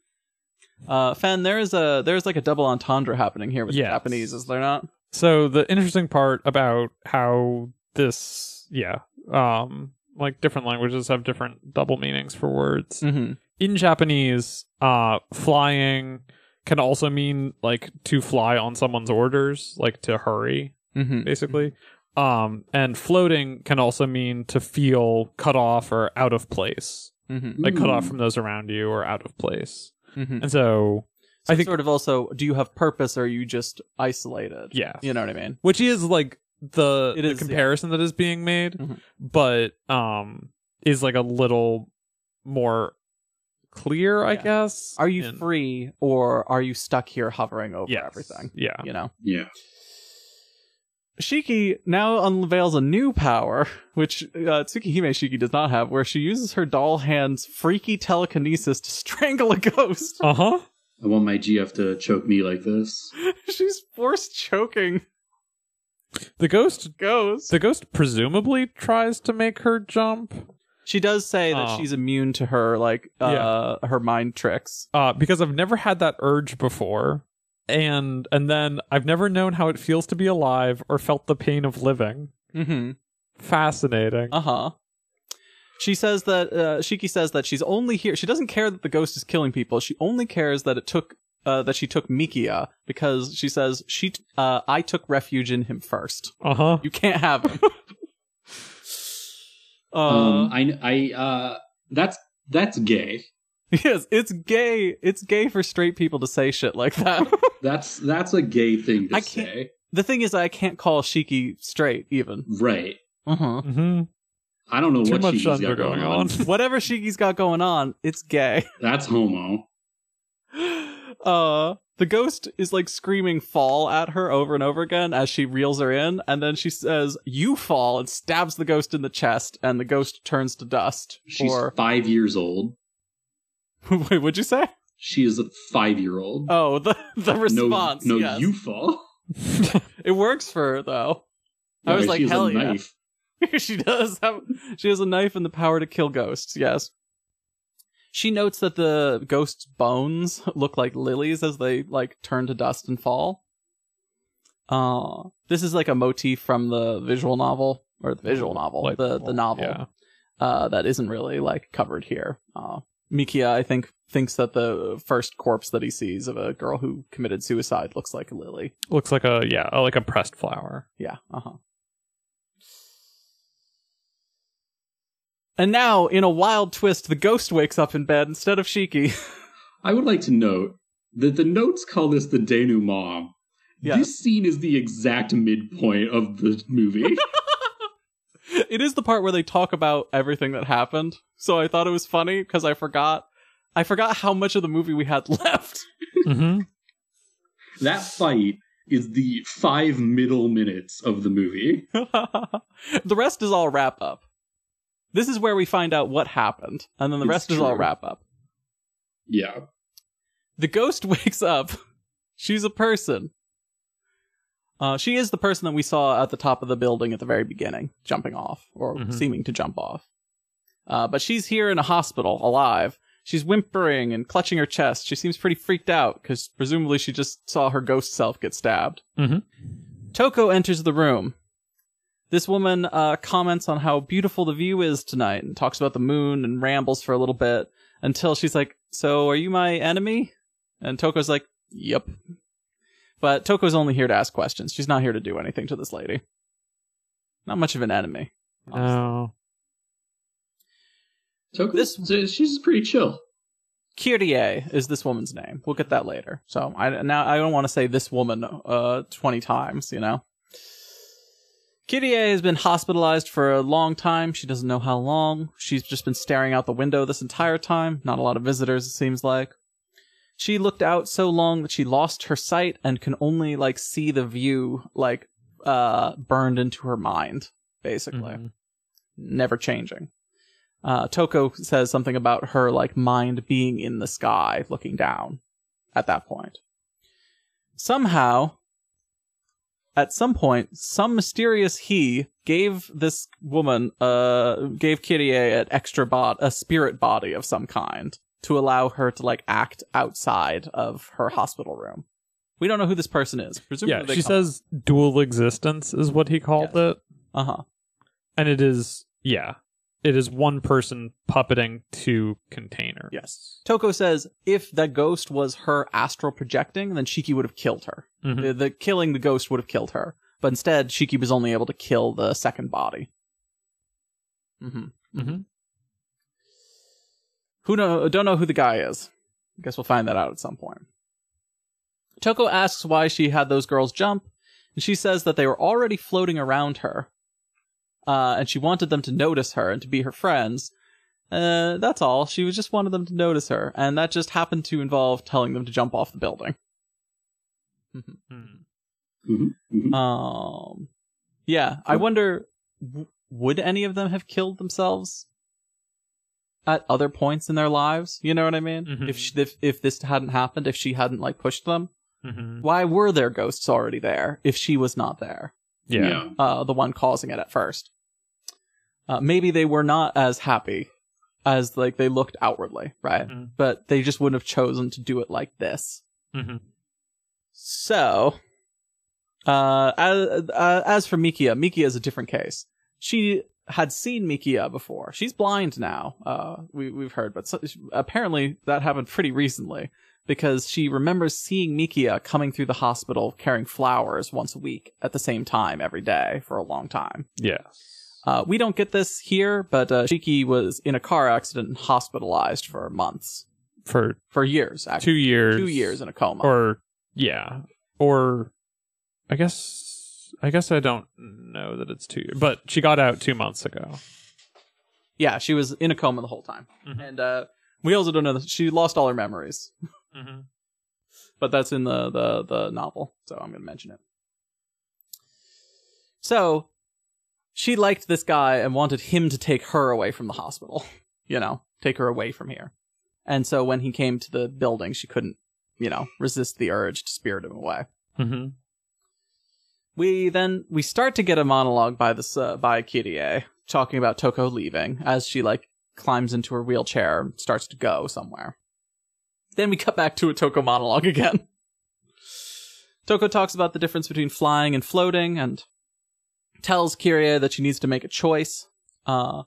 uh Fen, there is a there's like a double entendre happening here with Yes. the japanese is there not So the interesting part about how this, yeah, um, like different languages have different double meanings for words. mm-hmm. In Japanese, uh, flying can also mean like to fly on someone's orders, like to hurry, Mm-hmm. basically. Um, and floating can also mean to feel cut off or out of place, Mm-hmm. like cut off from those around you or out of place. Mm-hmm. And so, So I think- sort of also, do you have purpose or are you just isolated? yeah, You know what I mean? which is like the, It the is, yeah. comparison that is being made Mhm. but um is like a little more clear i guess Are you in- free or are you stuck here hovering over Yes. everything? yeah You know? Yeah. Shiki now unveils a new power, which uh, Tsukihime Shiki does not have, where she uses her doll hand's freaky telekinesis to strangle a ghost. uh-huh I want my GF to choke me like this. (laughs) She's force choking the ghost ghost. the ghost presumably tries to make her jump She does say that Oh. she's immune to her like uh her mind tricks. uh because i've never had that urge before and and then i've never known how it feels to be alive or felt the pain of living Mm-hmm. fascinating Uh huh. She says that uh, Shiki says that she's only here. She doesn't care that the ghost is killing people. She only cares that it took uh, that she took Mikia because she says she t- uh, I took refuge in him first. uh-huh You can't have him. (laughs) uh, um, I, I, uh, that's that's gay. yes, it's gay. It's gay for straight people to say shit like that. (laughs) That's that's a gay thing to I can't- say. the thing is, I can't call Shiki straight even. Right. Uh huh. hmm I don't know too what much she's got going going on. on Whatever Shiki's got going on, it's gay. That's homo. (laughs) uh the ghost is like screaming fall at her over and over again as she reels her in and then she says you fall and stabs the ghost in the chest and the ghost turns to dust She's or five years old. (laughs) wait what'd you say She is a five year old. oh the the response no, yes. you fall. (laughs) it works for her though I Yeah, was she like hell yeah (laughs) she does have she has a knife and the power to kill ghosts yes she notes that the ghost's bones (laughs) look like lilies as they like turn to dust and fall uh this is like a motif from the visual novel or the visual novel Like, the the novel yeah. uh that isn't really like covered here uh mikia i think thinks that the first corpse that he sees of a girl who committed suicide looks like a lily looks like a yeah like a pressed flower yeah, uh-huh. And now, in a wild twist, the ghost wakes up in bed instead of Shiki. (laughs) I would like to note that the notes call this the denouement. Yes. This scene is the exact midpoint of the movie. (laughs) (laughs) it is the part where they talk about everything that happened. So I thought it was funny because I forgot I forgot how much of the movie we had left. mm-hmm. that fight is the five middle minutes of the movie. the rest is all wrap up. This is where we find out what happened, and then the It's rest is all wrap up. Yeah. The ghost (laughs) wakes up. She's a person. Uh, she is the person that we saw at the top of the building at the very beginning, jumping off, or Mhm. seeming to jump off. Uh, but she's here in a hospital, alive. She's whimpering and clutching her chest. She seems pretty freaked out, because presumably she just saw her ghost self get stabbed. Mhm. Toko enters the room. This woman uh, comments on how beautiful the view is tonight and talks about the moon and rambles for a little bit until she's like, So, are you my enemy? And Toko's like, Yep. But Toko's only here to ask questions. She's not here to do anything to this lady. Not much of an enemy. honestly. Oh. Toko, This- this she's pretty chill. Kirie is this woman's name. We'll get that later. So I now I don't want to say this woman uh 20 times, you know. Kirie has been hospitalized for a long time. She doesn't know how long. She's just been staring out the window this entire time. Not a lot of visitors it seems like. She looked out so long that she lost her sight and can only like see the view like uh burned into her mind basically Mhm. never changing. Uh, Toko says something about her like mind being in the sky, looking down. At that point, somehow, at some point, some mysterious he gave this woman, uh, gave Kirie an extra bot, a spirit body of some kind to allow her to like act outside of her hospital room. We don't know who this person is. Presumably Yeah, she says dual existence is what he called Yes. it. uh-huh. And it is, yeah, it is one person puppeting two containers. Yes. Toko says if the ghost was her astral projecting, then Shiki would have killed her. Mhm. The, the killing the ghost would have killed her. But instead, Shiki was only able to kill the second body. Mm-hmm. Mm-hmm. Who know? Don't know who the guy is. I guess we'll find that out at some point. Toko asks why she had those girls jump, and she says that they were already floating around her, uh, and she wanted them to notice her and to be her friends. Uh, that's all. She was just wanted them to notice her, and that just happened to involve telling them to jump off the building. Mhm. Mhm, mhm. Um, yeah, I wonder, w- would any of them have killed themselves at other points in their lives? You know what I mean? Mhm. If, she, if if this hadn't happened, if she hadn't like pushed them, why were there ghosts already there if she was not there? Yeah. Uh, the one causing it at first. Uh, maybe they were not as happy as like they looked outwardly, right? Mhm. But they just wouldn't have chosen to do it like this. Mhm. So, uh, as, uh, as for Mikia, Mikia is a different case. She had seen Mikia before. She's blind now. Uh, we we've heard, but so, apparently that happened pretty recently because she remembers seeing Mikia coming through the hospital carrying flowers once a week at the same time every day for a long time. Yeah. Uh, we don't get this here, but uh, Shiki was in a car accident and hospitalized for months, For for years, actually, two years. two years in a coma. Or yeah. Or I guess I guess I don't know that it's two years. But she got out two months ago. Yeah, she was in a coma the whole time. Mhm. And uh we also don't know that she lost all her memories. (laughs) Mm-hmm. But that's in the the the novel, so I'm going to mention it. So, she liked this guy and wanted him to take her away from the hospital, (laughs) you know, take her away from here. And so when he came to the building, she couldn't, you know, resist the urge to spirit him away. Mm-hmm. We then we start to get a monologue by this uh, by Kirie talking about Toko leaving as she like climbs into her wheelchair and starts to go somewhere. Then we cut back to a Toko monologue again. Toko talks about the difference between flying and floating and tells Kirie that she needs to make a choice. Uh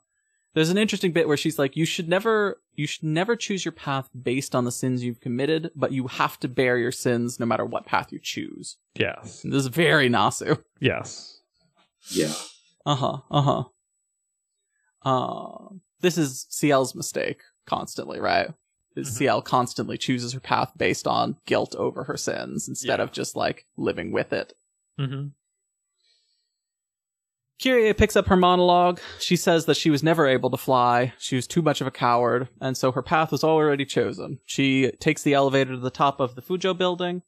there's an interesting bit where she's like, you should never, you should never choose your path based on the sins you've committed, but you have to bear your sins no matter what path you choose. Yes. This is very Nasu. Yes. Yeah. Uh huh. Uh huh. Uh, this is Ciel's mistake constantly, right? Ciel constantly chooses her path based on guilt over her sins instead Yeah. of just like living with it. Mm-hmm. Kirie picks up her monologue. She says that she was never able to fly. She was too much of a coward, and so her path was already chosen. She takes the elevator to the top of the Fujo building,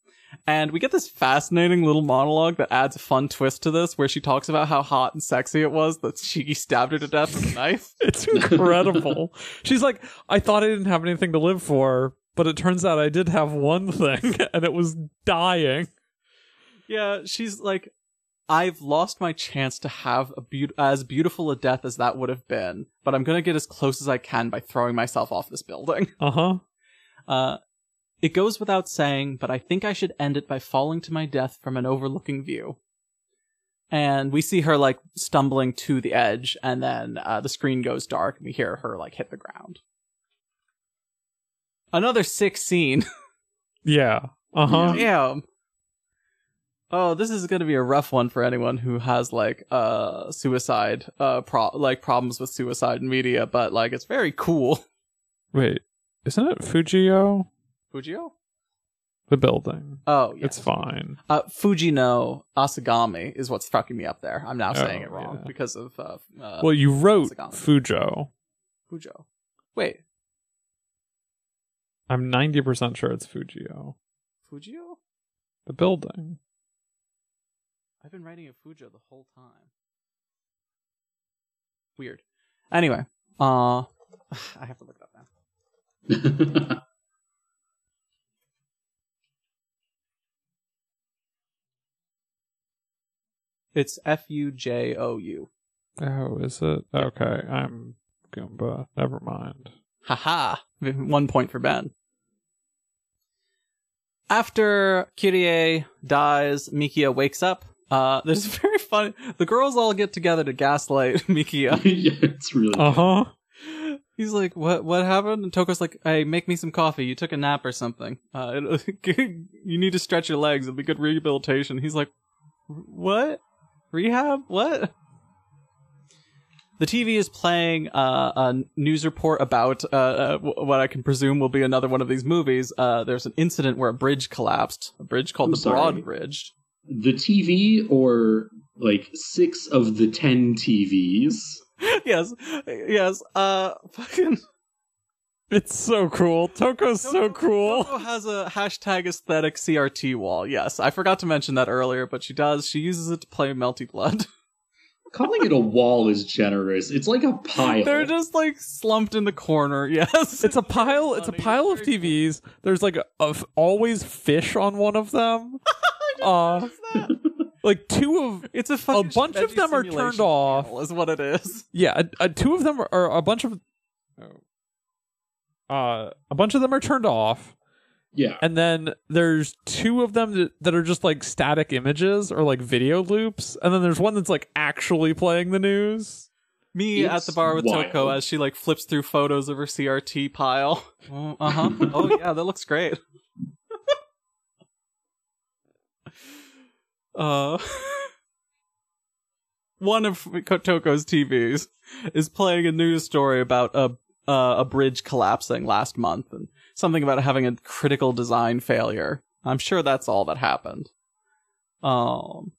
and we get this fascinating little monologue that adds a fun twist to this, where she talks about how hot and sexy it was that she stabbed her to death with a knife. (laughs) It's incredible. She's like, I thought I didn't have anything to live for, but it turns out I did have one thing, (laughs) and it was dying. Yeah, she's like, I've lost my chance to have a beau- as beautiful a death as that would have been, but I'm gonna get as close as I can by throwing myself off this building. Uh huh. It goes without saying, but I think I should end it by falling to my death from an overlooking view. And we see her like stumbling to the edge, and then uh, the screen goes dark, and we hear her like hit the ground. Another sick scene. (laughs) Yeah. Uh huh. Yeah. Oh, this is going to be a rough one for anyone who has like uh suicide uh pro- like problems with suicide in media, but like it's very cool. Wait, isn't it Fujio? Fujio? The building. Oh, yes. It's fine. Uh, Fujino Asagami is what's fucking me up there. I'm now saying Oh, it wrong yeah. because of uh, uh well, you wrote Asagami. Fujo. Fujo. Wait, I'm 90% sure it's Fujio. Fujio? The building. I've been writing a Fujo the whole time. Weird. Anyway, uh (sighs) I have to look it up now. (laughs) It's F U J O U. Oh, is it? Okay, I'm Goomba. Never mind. Haha. One point for Ben. After Kirie dies, Mikia wakes up. Uh, this is very funny. The girls all get together to gaslight (laughs) Mikia. (laughs) yeah, it's really. Uh huh. He's like, "What? What happened?" And Toko's like, "Hey, make me some coffee. You took a nap or something. Uh, (laughs) you need to stretch your legs. It'll be good rehabilitation." He's like, "What? Rehab? What?" The TV is playing uh, a news report about uh, uh, what I can presume will be another one of these movies. Uh, there's an incident where a bridge collapsed, a bridge called I'm the sorry. Broad Bridge. The TV or like six of the ten TVs. (laughs) yes, yes. Uh, fucking. It's so cool. Toko's so cool. Toko has a hashtag aesthetic CRT wall. Yes, I forgot to mention that earlier, but she does. She uses it to play Melty Blood. (laughs) Calling it a wall is generous. It's like a pile. They're just like slumped in the corner. (laughs) Yes, It's a pile. It's a pile of TVs. There's like a, of always fish on one of them. (laughs) uh, like two of It's a fucking bunch of them are turned off. Is what it is. yeah, a, a, two of them are, are a bunch of. Uh, a bunch of them are turned off, yeah. and then there's two of them that, that are just like static images or like video loops, and then there's one that's like actually playing the news. Me at the bar with wild. Toko as she like flips through photos of her CRT pile. (laughs) uh huh. (laughs) oh yeah, that looks great. (laughs) uh, one of Toko's TVs is playing a news story about a uh, a bridge collapsing last month and something about having a critical design failure. I'm sure that's all that happened. Um,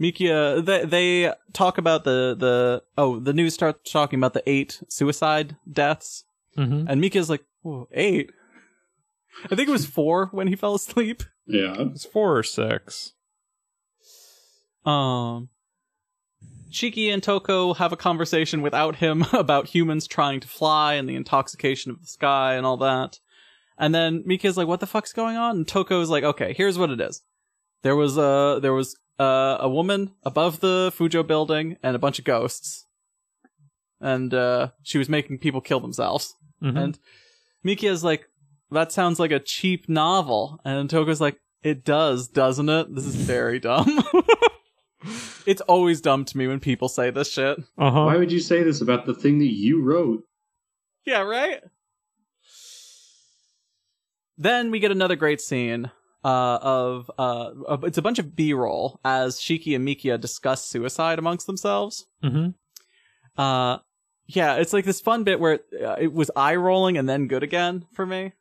Mikia, they, they talk about the, the, oh, the news starts talking about the eight suicide deaths. Mm-hmm. And Mikia's like, Whoa, eight? I think it was four when he fell asleep. Yeah. It's four or six. Um, Shiki and Toko have a conversation without him (laughs) about humans trying to fly and the intoxication of the sky and all that. And then Mikia's like, "What the fuck's going on?" And Toko's like, "Okay, here's what it is. There was a there was uh, a woman above the Fujo building and a bunch of ghosts, and uh, she was making people kill themselves." Mhm. And Mikia's like, "That sounds like a cheap novel," and Toko's like, "It does, doesn't it? This is very (laughs) dumb." It's always dumb to me when people say this shit. Uh huh. Why would you say this about the thing that you wrote? Yeah, right? Then we get another great scene uh, of uh, it's a bunch of B-roll as Shiki and Mikia discuss suicide amongst themselves. Mm-hmm. Uh, yeah, it's like this fun bit where uh, it was eye rolling and then good again for me.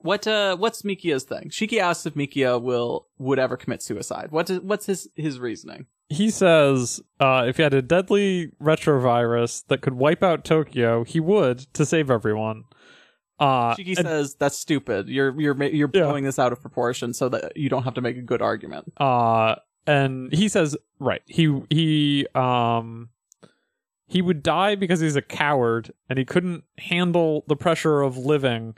What uh, what's Mikia's thing? Shiki asks if Mikia will would ever commit suicide. What is, what's his his reasoning? He says, uh, if he had a deadly retrovirus that could wipe out Tokyo, he would to save everyone. Uh, Shiki and- says that's stupid. You're you're you're Yeah. blowing this out of proportion so that you don't have to make a good argument. uh and he says right he he um he would die because he's a coward and he couldn't handle the pressure of living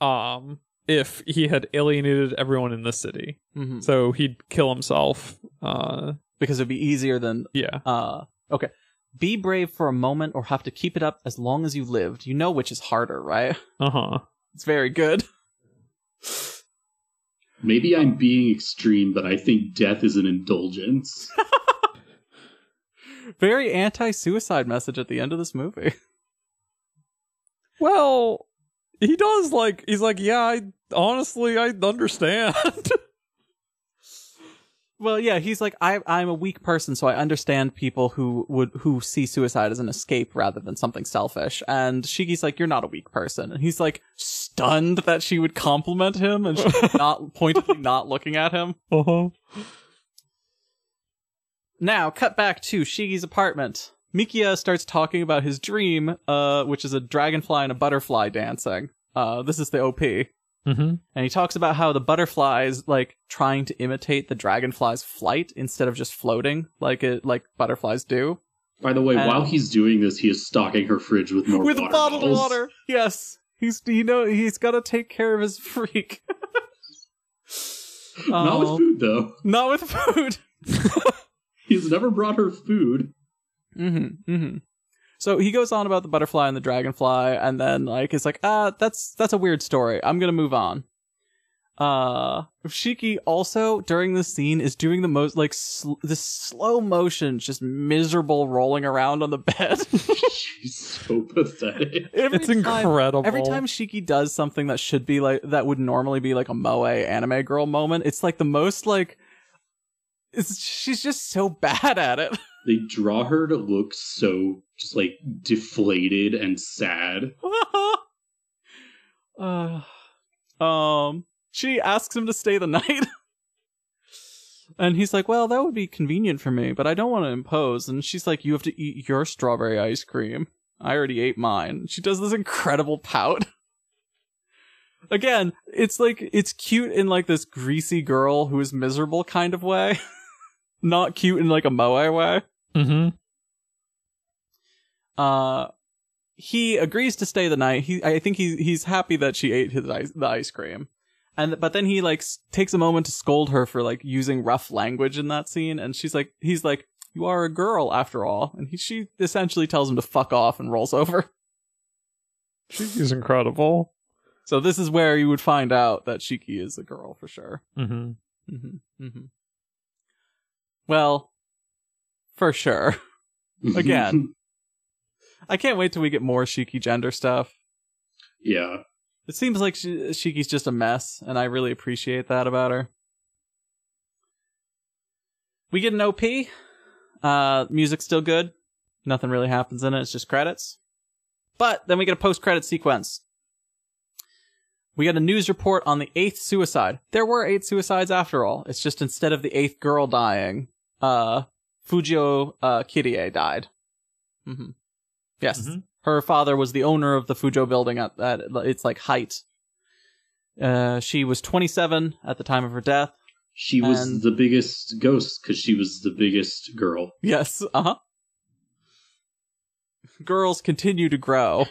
um if he had alienated everyone in the city. Mm-hmm. so he'd kill himself uh because it'd be easier than yeah. uh okay. Be brave for a moment or have to keep it up as long as you lived. You know which is harder right? Uh-huh. It's very good. Maybe I'm being extreme, but I think death is an indulgence. (laughs) very anti-suicide message at the end of this movie. Well he does like he's like yeah i honestly i understand. (laughs) Well yeah he's like I, i'm a weak person so i understand people who would who see suicide as an escape rather than something selfish. And shiki's like you're not a weak person. And he's like stunned that she would compliment him and she's not (laughs) pointedly not looking at him. Uh-huh. Now, cut back to Shiki's apartment. Mikia starts talking about his dream, uh, which is a dragonfly and a butterfly dancing. Uh, this is the OP. mm-hmm And he talks about how the butterfly is like trying to imitate the dragonfly's flight instead of just floating like it like butterflies do. By the way, And- while he's doing this, he is stocking her fridge with more with water bottled bottles. water. Yes, he's you know he's got to take care of his freak. (laughs) Not Oh, with food though. Not with food. (laughs) He's never brought her food. Mm-hmm. Mm-hmm. So he goes on about the butterfly and the dragonfly, and then like is like, ah, that's that's a weird story. I'm gonna move on. Uh, Shiki also during this scene is doing the most like sl- the slow motion, just miserable rolling around on the bed. (laughs) She's so pathetic. Every It's time- incredible. Every time Shiki does something that should be like that would normally be like a moe anime girl moment, it's like the most like it's she's just so (laughs) bad at it. They draw her to look so just like deflated and sad. (laughs) uh, um, she asks him to stay the (laughs) night. And he's like, "Well, that would be convenient for me, but I don't want to impose." And she's like, "You have to eat your strawberry ice cream. I already ate mine." She does this incredible pout. (laughs) Again, it's like it's cute in like this greasy girl who is miserable kind of way. Not cute in like a moe way. Hmm Uh he agrees to stay the night. He I think he he's happy that she ate his ice, the ice cream. And but then he like takes a moment to scold her for like using rough language in that scene and she's like he's like you are a girl after all and he, she essentially tells him to fuck off and rolls (laughs) over. She's incredible. So this is where you would find out that Shiki is a girl for sure. hmm Mm-hmm. Mm-hmm. Well, for sure. (laughs) Again. I can't wait till we get more Shiki gender stuff. yeah. It seems like Shiki's just a mess, and I really appreciate that about her. We get an OP. Uh, music's still good. Nothing really happens in it. It's just credits. But then we get a post-credit sequence. We get a news report on the eighth suicide. There were eight suicides after all. It's just instead of the eighth girl dying, uh, Fujo uh, Kirie died. hmm Yes, Mhm. her father was the owner of the Fujo building at, at its like height. Uh, she was 27 at the time of her death. She was And- the biggest ghost because she was the biggest girl. Yes, uh huh. Girls continue to grow,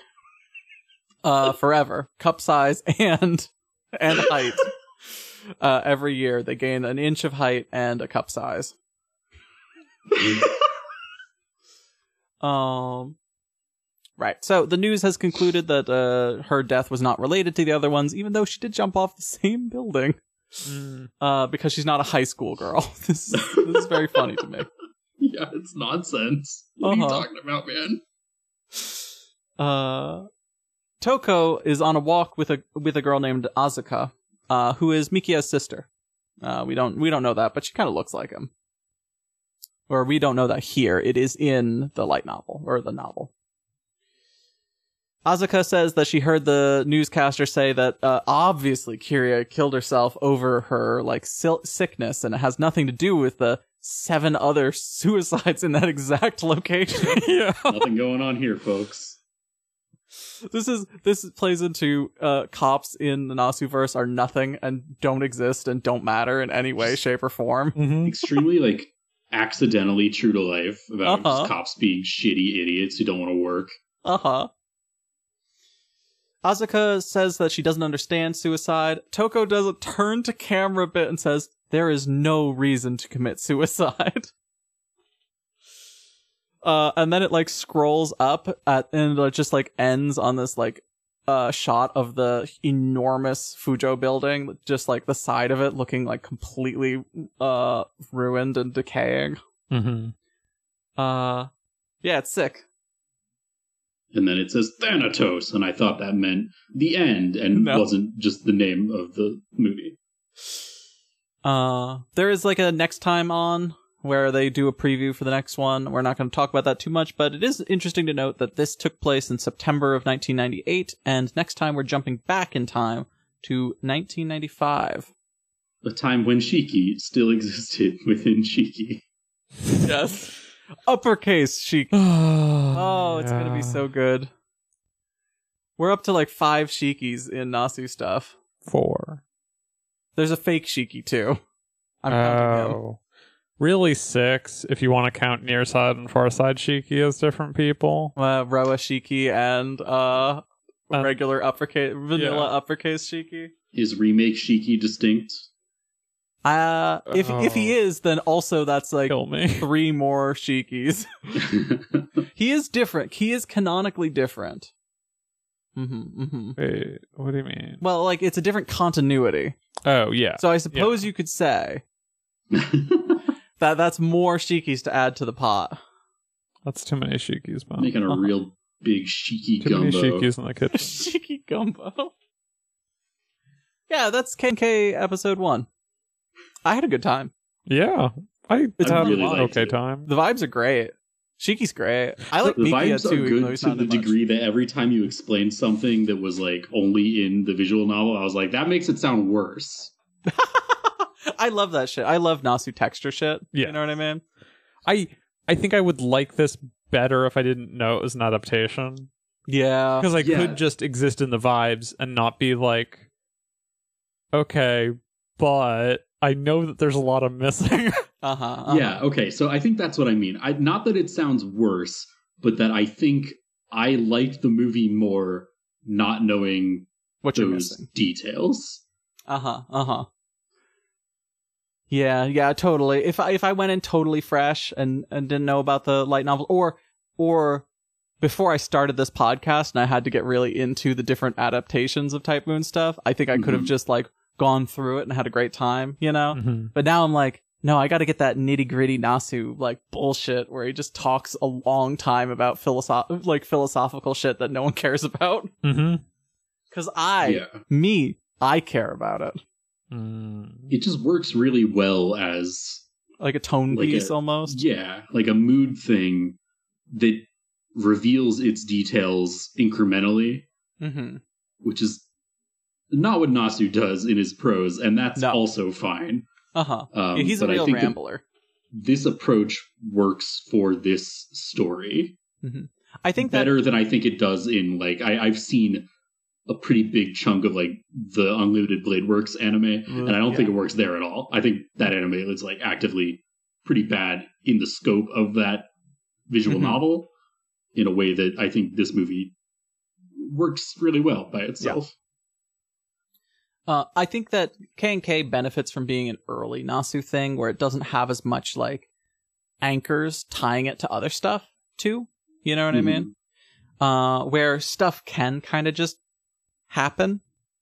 uh, forever, cup size and and height. (laughs) Uh, every year they gain an inch of height and a cup size. (laughs) Um, right. So the news has concluded that uh, her death was not related to the other ones, even though she did jump off the (laughs) same building. Mm. Uh, because she's not a high school girl. (laughs) this is this is very funny to me. yeah, it's nonsense. What are you Uh-huh. talking about, man? Uh, Toko is on a walk with a with a girl named Azaka, uh, who is Mikia's sister. Uh, we don't we don't know that, but she kind of looks like him. Or we don't know that here. It is in the light novel or the novel. Azaka says that she heard the newscaster say that uh, obviously Kirie killed herself over her like sil- sickness, and it has nothing to do with the seven other (laughs) suicides in that exact location. (laughs) yeah. Nothing going on here, folks. this is this plays into uh cops in the Nasuverse are nothing and don't exist and don't matter in any way, shape, or form. hmm Extremely like accidentally true to life about Uh-huh. cops being shitty idiots who don't want to work. Uh-huh. Azaka says that she doesn't understand suicide. Toko does a turn to camera a bit and says, There is no reason to commit suicide. (laughs) Uh, and then it like scrolls up at, and it just like ends on this like uh shot of the enormous Fujo building, just like the side of it looking like completely uh ruined and decaying. Mm-hmm. Uh yeah, it's sick. And then it says Thanatos, and I thought that meant the end and No. wasn't just the name of the movie. Uh, there is like a next time on where they do a preview for the next one. We're not going to talk about that too much, but it is interesting to note that this took place in September of 1998, and next time we're jumping back in time to 1995. A time when Shiki still existed (laughs) within Shiki. Yes. Uppercase chic. (sighs) Oh, it's gonna be so good. We're up to like five shikis in Nasu stuff. four. There's a fake shiki too. I'm counting him. Oh. Oh. Really six if you want to count near side and far side Shiki as different people. Uh, Roa Shiki and uh, Uh, regular uppercase, vanilla yeah. uppercase Shiki. Is remake Shiki distinct? Uh, if if he Oh. is, then also that's like Kill me. (laughs) three more Shikis. (laughs) (laughs) he is different. He is canonically different. Mm-hmm, mm-hmm. Wait, what do you mean? Well, like it's a different continuity. Oh yeah. So I suppose you could say that that's more Shikis to add to the pot. That's too many Shikis, man. Making a (laughs) real big Shiki Too many gumbo. Shikis in the kitchen. (laughs) Shiki gumbo. Yeah, that's KK episode one. I had a good time. yeah. I It's had really an liked okay it. time. The vibes are great. Shiki's great. I like the Mikia vibes too, are good to the in much. degree that every time you explained something that was like only in the visual novel, I was like, that makes it sound worse. (laughs) (laughs) I love that shit. I love Nasu texture shit. Yeah. You know what I mean? I I think I would like this better if I didn't know it was an adaptation. Yeah. Because I Yeah. could just exist in the vibes and not be like, okay, but I know that there's a lot of missing. (laughs) Uh huh. uh-huh. Yeah, okay. So I think that's what I mean. I not that it sounds worse, but that I think I liked the movie more not knowing What you're those missing. details. Uh huh. Uh huh. Yeah. Yeah. Totally. If I if I went in totally fresh and and didn't know about the light novel, or or before I started this podcast and I had to get really into the different adaptations of Type Moon stuff, I think I could have Mhm. just like gone through it and had a great time. You know. Mhm. But now I'm like, no, I got to get that nitty gritty Nasu like bullshit where he just talks a long time about philosoph like philosophical shit that no one (laughs) cares about. Mhm. Cause I, yeah. me, I care about it. Mm. It just works really well as Like a tone Like piece a- almost. yeah, like a mood thing that reveals its details incrementally, Mm-hmm. which is not what Nasu does in his prose, and that's No. also fine. Uh huh. Um, he's a but I real think rambler. this approach works for this story I think that better than I think it does in like I, I've seen a pretty big chunk of like the Unlimited Blade Works anime, and I don't Yeah. think it works there at all. I think that anime is like actively pretty bad in the scope of that visual Mhm. novel in a way that I think this movie works really well by itself. Uh, I think that K and K benefits from being an early Nasu thing where it doesn't have as much like anchors tying it to other stuff too. You know what I Mhm. mean? Uh, where stuff can kind of just happen.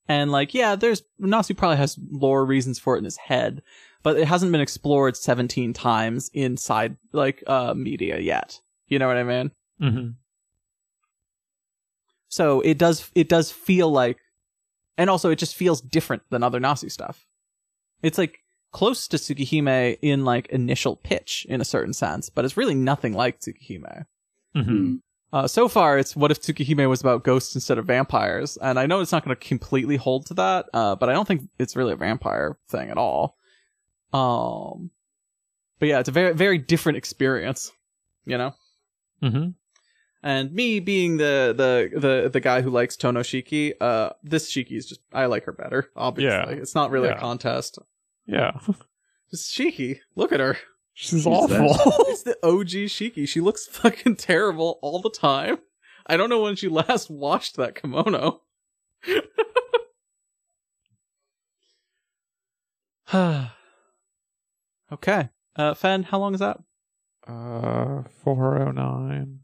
And like, yeah, there's Nasu probably has lore reasons for it in his head, but it hasn't been explored 17 times inside like uh media yet. You know what I mean? Mhm. So it does it does feel like and also it just feels different than other Nasu stuff. It's like close to Tsukihime in like initial pitch in a certain sense, but it's really nothing like Tsukihime. Mhm. Uh, so far, it's what if Tsukihime was about ghosts instead of vampires, and I know it's not going to completely hold to that, uh, but I don't think it's really a vampire thing at all. Um, but yeah, it's a very very different experience, you know. Mhm. And me being the the the the guy who likes Tono Shiki, uh, this Shiki is just I like her better. Obviously, Yeah. it's not really Yeah. a contest. Yeah. (laughs) Just Shiki, look at her. She's Who's awful. (laughs) It's the OG Shiki. She looks (laughs) fucking terrible all the time. I don't know when she (laughs) last washed that kimono. (sighs) okay. Uh, Fen, how long is that? uh, 409.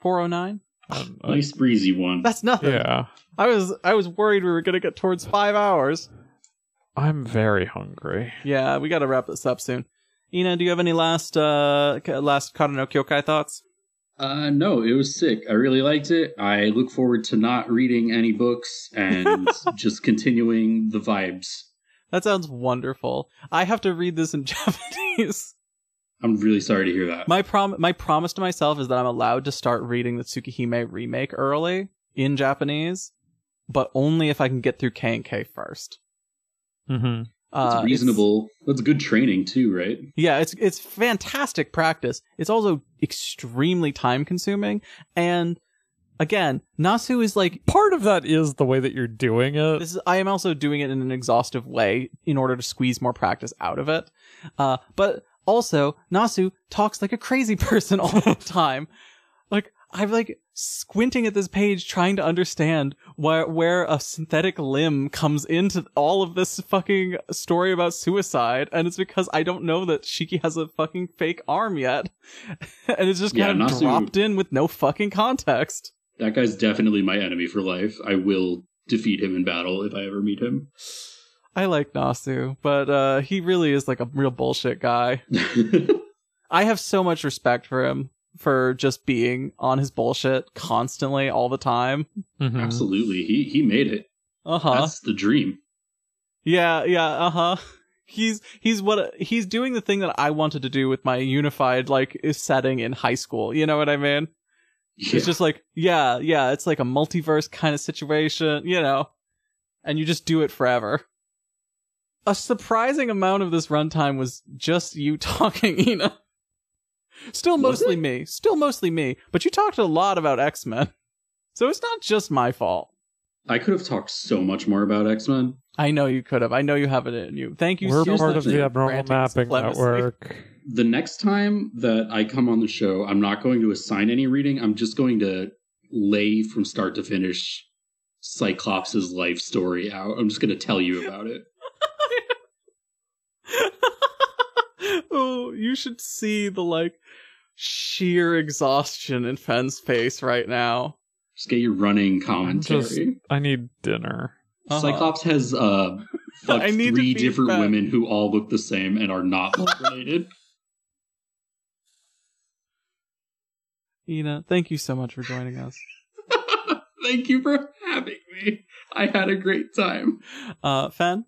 409? Um, uh, Nice breezy one. That's nothing. yeah. I was I was worried we were gonna get towards five hours. I'm very hungry. Yeah, we gotta wrap this up soon. Ina, do you have any last uh k- last Kara no Kyokai thoughts? Uh, no, it was sick. I really liked it. I look forward to not reading any books and (laughs) just continuing the vibes. That sounds wonderful. I have to read this in (laughs) Japanese. I'm really sorry to hear that. My prom my promise to myself is that I'm allowed to start reading the Tsukihime remake early in Japanese, but only if I can get through K and K first. Mm-hmm. Uh, It's reasonable. That's good training too, right? yeah, it's it's fantastic practice. It's also extremely time consuming, and again, Nasu is like Part of that is the way that you're doing it. this is I am also doing it in an exhaustive way in order to squeeze more practice out of it. Uh, but Also, Nasu talks like a crazy (laughs) person all the time. I'm like squinting at this page trying to understand where where a synthetic limb comes into all of this fucking story about suicide, and it's because I don't know that Shiki has a fucking fake arm yet, (laughs) and it's just Yeah, kind of Nasu- dropped in with no fucking context. That guy's definitely my enemy for life. I will defeat him in battle if I ever meet him. I like Nasu, but uh, he really is like a real bullshit guy. (laughs) I have so much respect for him for just being on his bullshit constantly all the time. Mhm. Absolutely. He he made it. Uh huh. That's the dream. Yeah, yeah, uh huh. He's he's what he's doing the thing that I wanted to do with my unified like setting in high school. You know what I mean? Yeah. It's just like yeah, yeah. It's like a multiverse kind of situation, you know, and you just do it forever. A surprising amount of this runtime was just you (laughs) talking, Ina. Still mostly me. Still mostly me. But you talked a lot about X Men. So it's not just my fault. I could have talked so much more about X Men. I know you could have. I know you have it in you. Thank you We're so part of the Abnormal Mapping. Network. The next time that I come on the show, I'm not going to assign any reading. I'm just going to lay from start to finish Cyclops' life story out. I'm just going to tell you about it. Oh, you should see the like sheer exhaustion in Fenn's face right now. Just get your running commentary. just, I need dinner. Uh-huh. Cyclops has uh, (laughs) fucked I need three different fat. women who all look the same and are not related. (laughs) Ina, thank you so much for joining us. (laughs) Thank you for having me. I had a great time. Uh, Fen,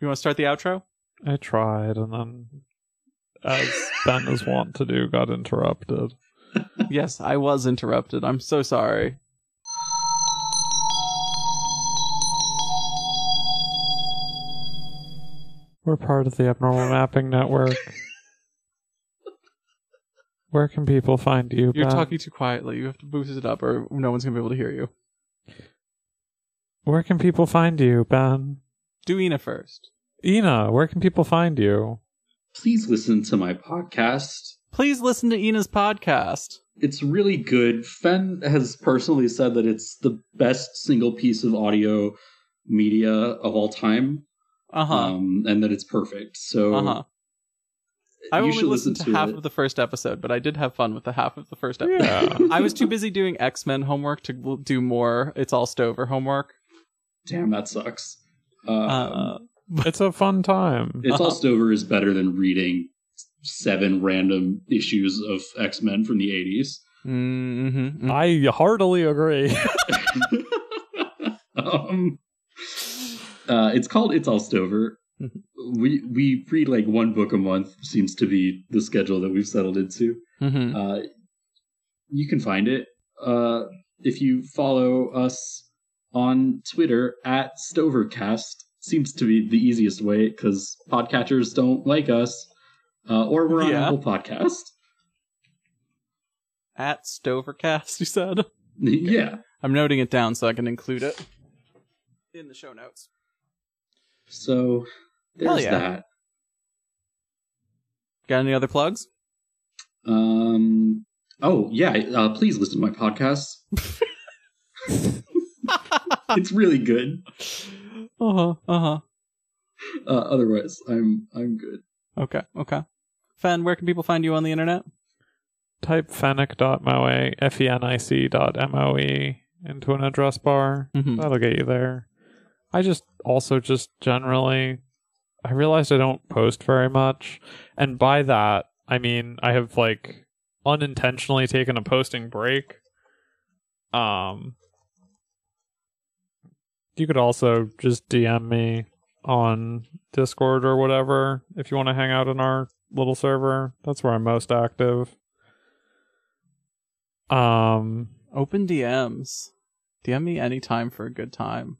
you want to start the outro? I tried, and then, as Ben is wont to do, got interrupted. (laughs) yes, I was interrupted. I'm so sorry. We're part of the Abnormal Mapping Network. Where can people find you? You're Ben? talking too quietly. You have to boost it up, or no one's gonna be able to hear you. Where can people find you, Ben? Do Ina first. Ina, where can people find you? Please listen to my podcast. Please listen to Ina's podcast. It's really good. Fen has personally said that it's the best single piece of audio media of all time, Uh huh. um, and that it's perfect. So uh huh. I you only should listened listen to half it. of the first episode, but I did have fun with the half of the first episode. Yeah. (laughs) I was too busy doing X Men homework to do more. It's all Stover homework. Damn, that sucks. Um, Uh, (laughs) it's a fun time. it's (laughs) all. Stover is better than reading seven random issues of X Men from the eighties. mm-hmm, I heartily agree. (laughs) um, uh, it's called It's All Stover. Mhm. We we read like one book a month seems to be the schedule that we've settled into. mm-hmm. Uh, you can find it uh, if you follow us on Twitter at Stovercast. Seems to be the easiest way because podcatchers don't like us, uh, or we're on Yeah. Apple Podcast. At Stovercast, you said. (laughs) yeah. I'm noting it down so I can include it in the show notes. So there's yeah. that. Got any other plugs? Um. Oh yeah. Uh, please listen to my podcast. (laughs) (laughs) it's really good. Uh huh. Uh huh. Uh, otherwise, I'm I'm good. Okay. Okay. Fen, where can people find you on the internet? Type fenic.moe, F-E-N-I-C dot M-O-E into an address bar. Mhm. That'll get you there. I just also just generally, I realized I don't post very much. And by that, I mean, I have like unintentionally taken a posting break. Um, you could also just DM me on Discord or whatever if you want to hang out in our little server. That's where I'm most active. Um, Open DMs. DM me anytime for a good time.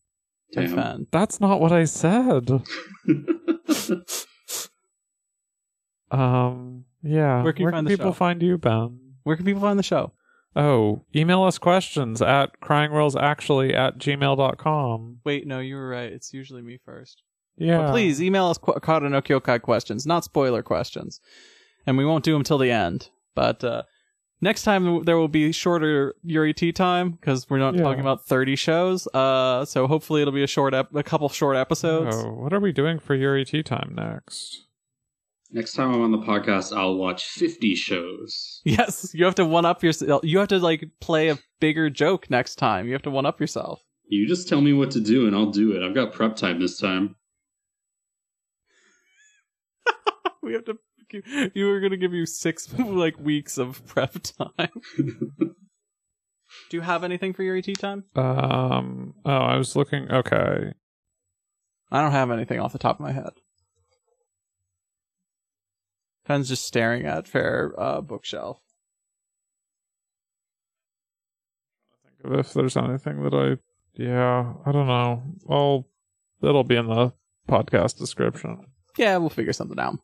Hey, Damn. Fen. that's not what I said. (laughs) Um, yeah. Where can you find the people show? find you, Ben? Where can people find the show? Oh, email us questions at cryingwellsactually at gmail.com. Wait, no, you were right. It's usually me first. Yeah. But please email us qu- no Kyokai questions, not spoiler questions. And we won't do them till the end. But uh, next time there will be shorter Yuri tea time because we're not Yeah. talking about 30 shows. Uh, so hopefully it'll be a short, ep- a couple short episodes. Oh, what are we doing for Yuri Tea Time next? Next time I'm on the podcast, I'll watch 50 shows. Yes, you have to one up yourself. You have to like play a bigger joke next time. You have to one up yourself. You just tell me what to do and I'll do it. I've got prep time this time. (laughs) we have to. You were gonna give you six (laughs) like weeks of prep time. (laughs) Do you have anything for your tea time? Um. Oh, I was looking. Okay. I don't have anything off the top of my head. Fen's just staring at fair uh, bookshelf. If there's anything that I, yeah, I don't know. I'll. It'll be in the podcast description. Yeah, we'll figure something out.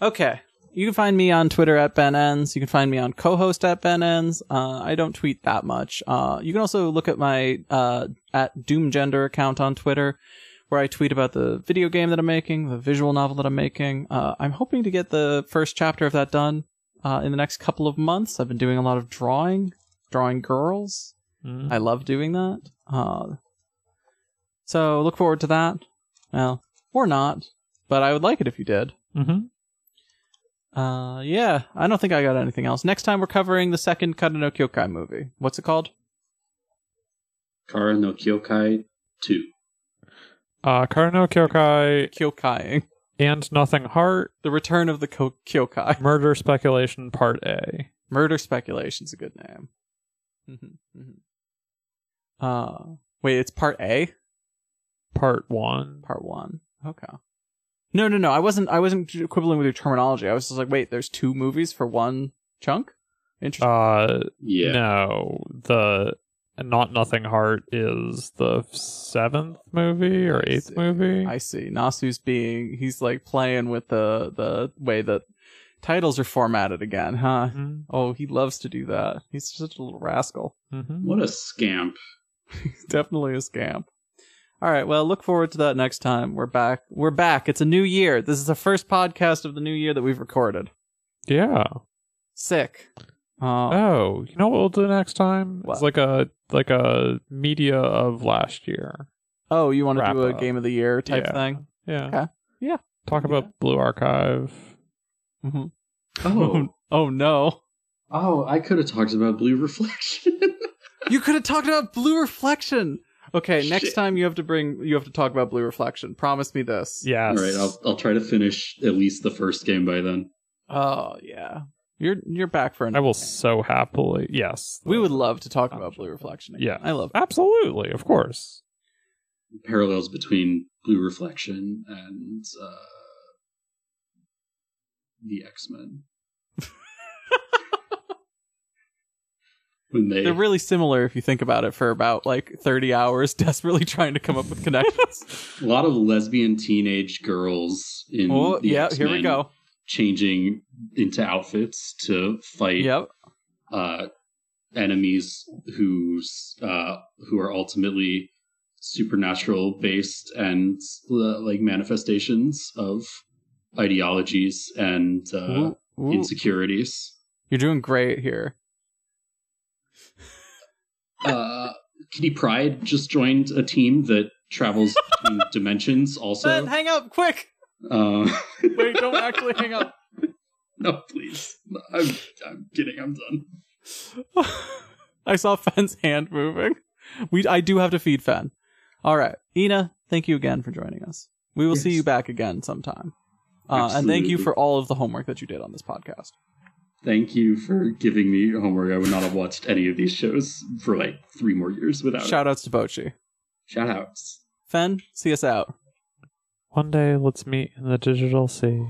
Okay. You can find me on Twitter at Ben Ends. You can find me on co-host at Ben Ends. Uh, I don't tweet that much. Uh, you can also look at my uh, at Doom Gender account on Twitter, where I tweet about the video game that I'm making, the visual novel that I'm making. Uh, I'm hoping to get the first chapter of that done uh, in the next couple of months. I've been doing a lot of drawing, drawing girls. Mm. I love doing that. Uh, so look forward to that. Well, or not, but I would like it if you did. Mm-hmm. Uh, yeah, I don't think I got anything else. Next time we're covering the second Kara no Kyokai movie. What's it called? Kara no Kyokai 2. Uh, Karno Kyokai Kyokai. and Nothing Heart. The Return of the Ko- Kyokai. (laughs) Murder Speculation Part A. Murder Speculation's a good name. Mm-hmm, mm-hmm. Uh, wait, it's part A? Part One. Part one. Okay. No, no, no. I wasn't. I wasn't quibbling with your terminology. I was just like, wait, there's two movies for one chunk. Interesting. Uh, Yeah. no, the Not Nothing Heart is the seventh movie or I eighth see. movie. I see. Nasu's being he's like playing with the the way that titles are formatted again, huh? Mhm. Oh, he loves to do that. He's such a little rascal. Mhm. What a scamp. (laughs) Definitely a scamp. All right, well, look forward to that next time. We're back. We're back. It's a new year. This is the first podcast of the new year that we've recorded. Yeah. Sick. Uh, Oh, you know what we'll do next time? What? It's like a like a media of last year. oh, you want to do a up. game of the year type Yeah. thing? Yeah. Okay. Yeah. Talk can do about Blue Archive. Mm-hmm. Oh. (laughs) oh no. Oh, I could have talked about Blue Reflection. (laughs) You could have talked about Blue Reflection. Okay, next time you have to bring you have to talk about Blue Reflection. Promise me this. Yes. All right, I'll I'll try to finish at least the first game by then. Oh yeah. You're you're back for an I will so happily. Yes. We would love to talk about. Blue Reflection. Again. Yeah. I love. Absolutely, of course. Parallels between Blue Reflection and uh, the X Men. when they They're really similar if you think about it. For about like thirty hours, (laughs) desperately trying to come up with connections. (laughs) a lot of lesbian teenage girls in oh the yeah, here we go. Changing into outfits to fight Yep. uh, enemies who's uh, who are ultimately supernatural based and uh, like manifestations of ideologies and uh, Ooh, ooh. insecurities. You're doing great here. (laughs) Uh, Kitty Pryde just joined a team that travels between (laughs) dimensions. Also, Ben, hang up quick. Uh, (laughs) Wait, don't actually hang up. (laughs) no, please. I'm, I'm kidding. I'm done. (laughs) I saw Fen's hand moving. We I do have to feed Fen. All right, Ina, thank you again for joining us. We will see you back again sometime. Uh, and thank you for all of the homework that you did on this podcast. Thank you for giving me homework. I would not have watched any of these shows for like three more years without it. Shout outs to Bocchi. Shout outs. Fen, see us out. One day, let's meet in the digital sea.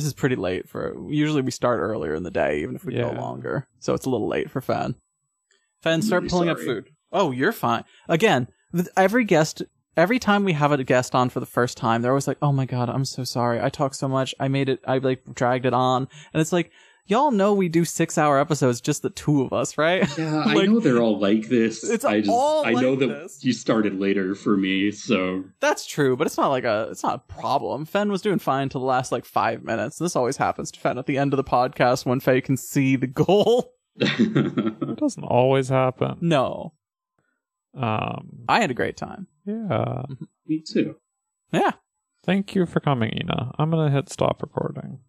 This is pretty late for. Usually we start earlier in the day, even if we Yeah. go longer. So it's a little late for Fen. Fen, start really pulling up food. Oh, you're fine. Again, every guest, every time we have a guest on for the first time, they're always like, "Oh my god, I'm so sorry. I talk so much. I made it. I like dragged it on." And it's like, y'all know we do six hour episodes, just the two of us, right? Yeah, (laughs) I know they're all like this. It's I just all I know like that this. you started later for me, so That's true, but it's not like a it's not a problem. Fen was doing fine till the last like five minutes. This always happens to Fen at the end of the podcast when Faye can see the goal. (laughs) (laughs) It doesn't always happen. No, Um, I had a great time. yeah. me too. Yeah, Thank you for coming, Ina. I'm gonna hit stop recording.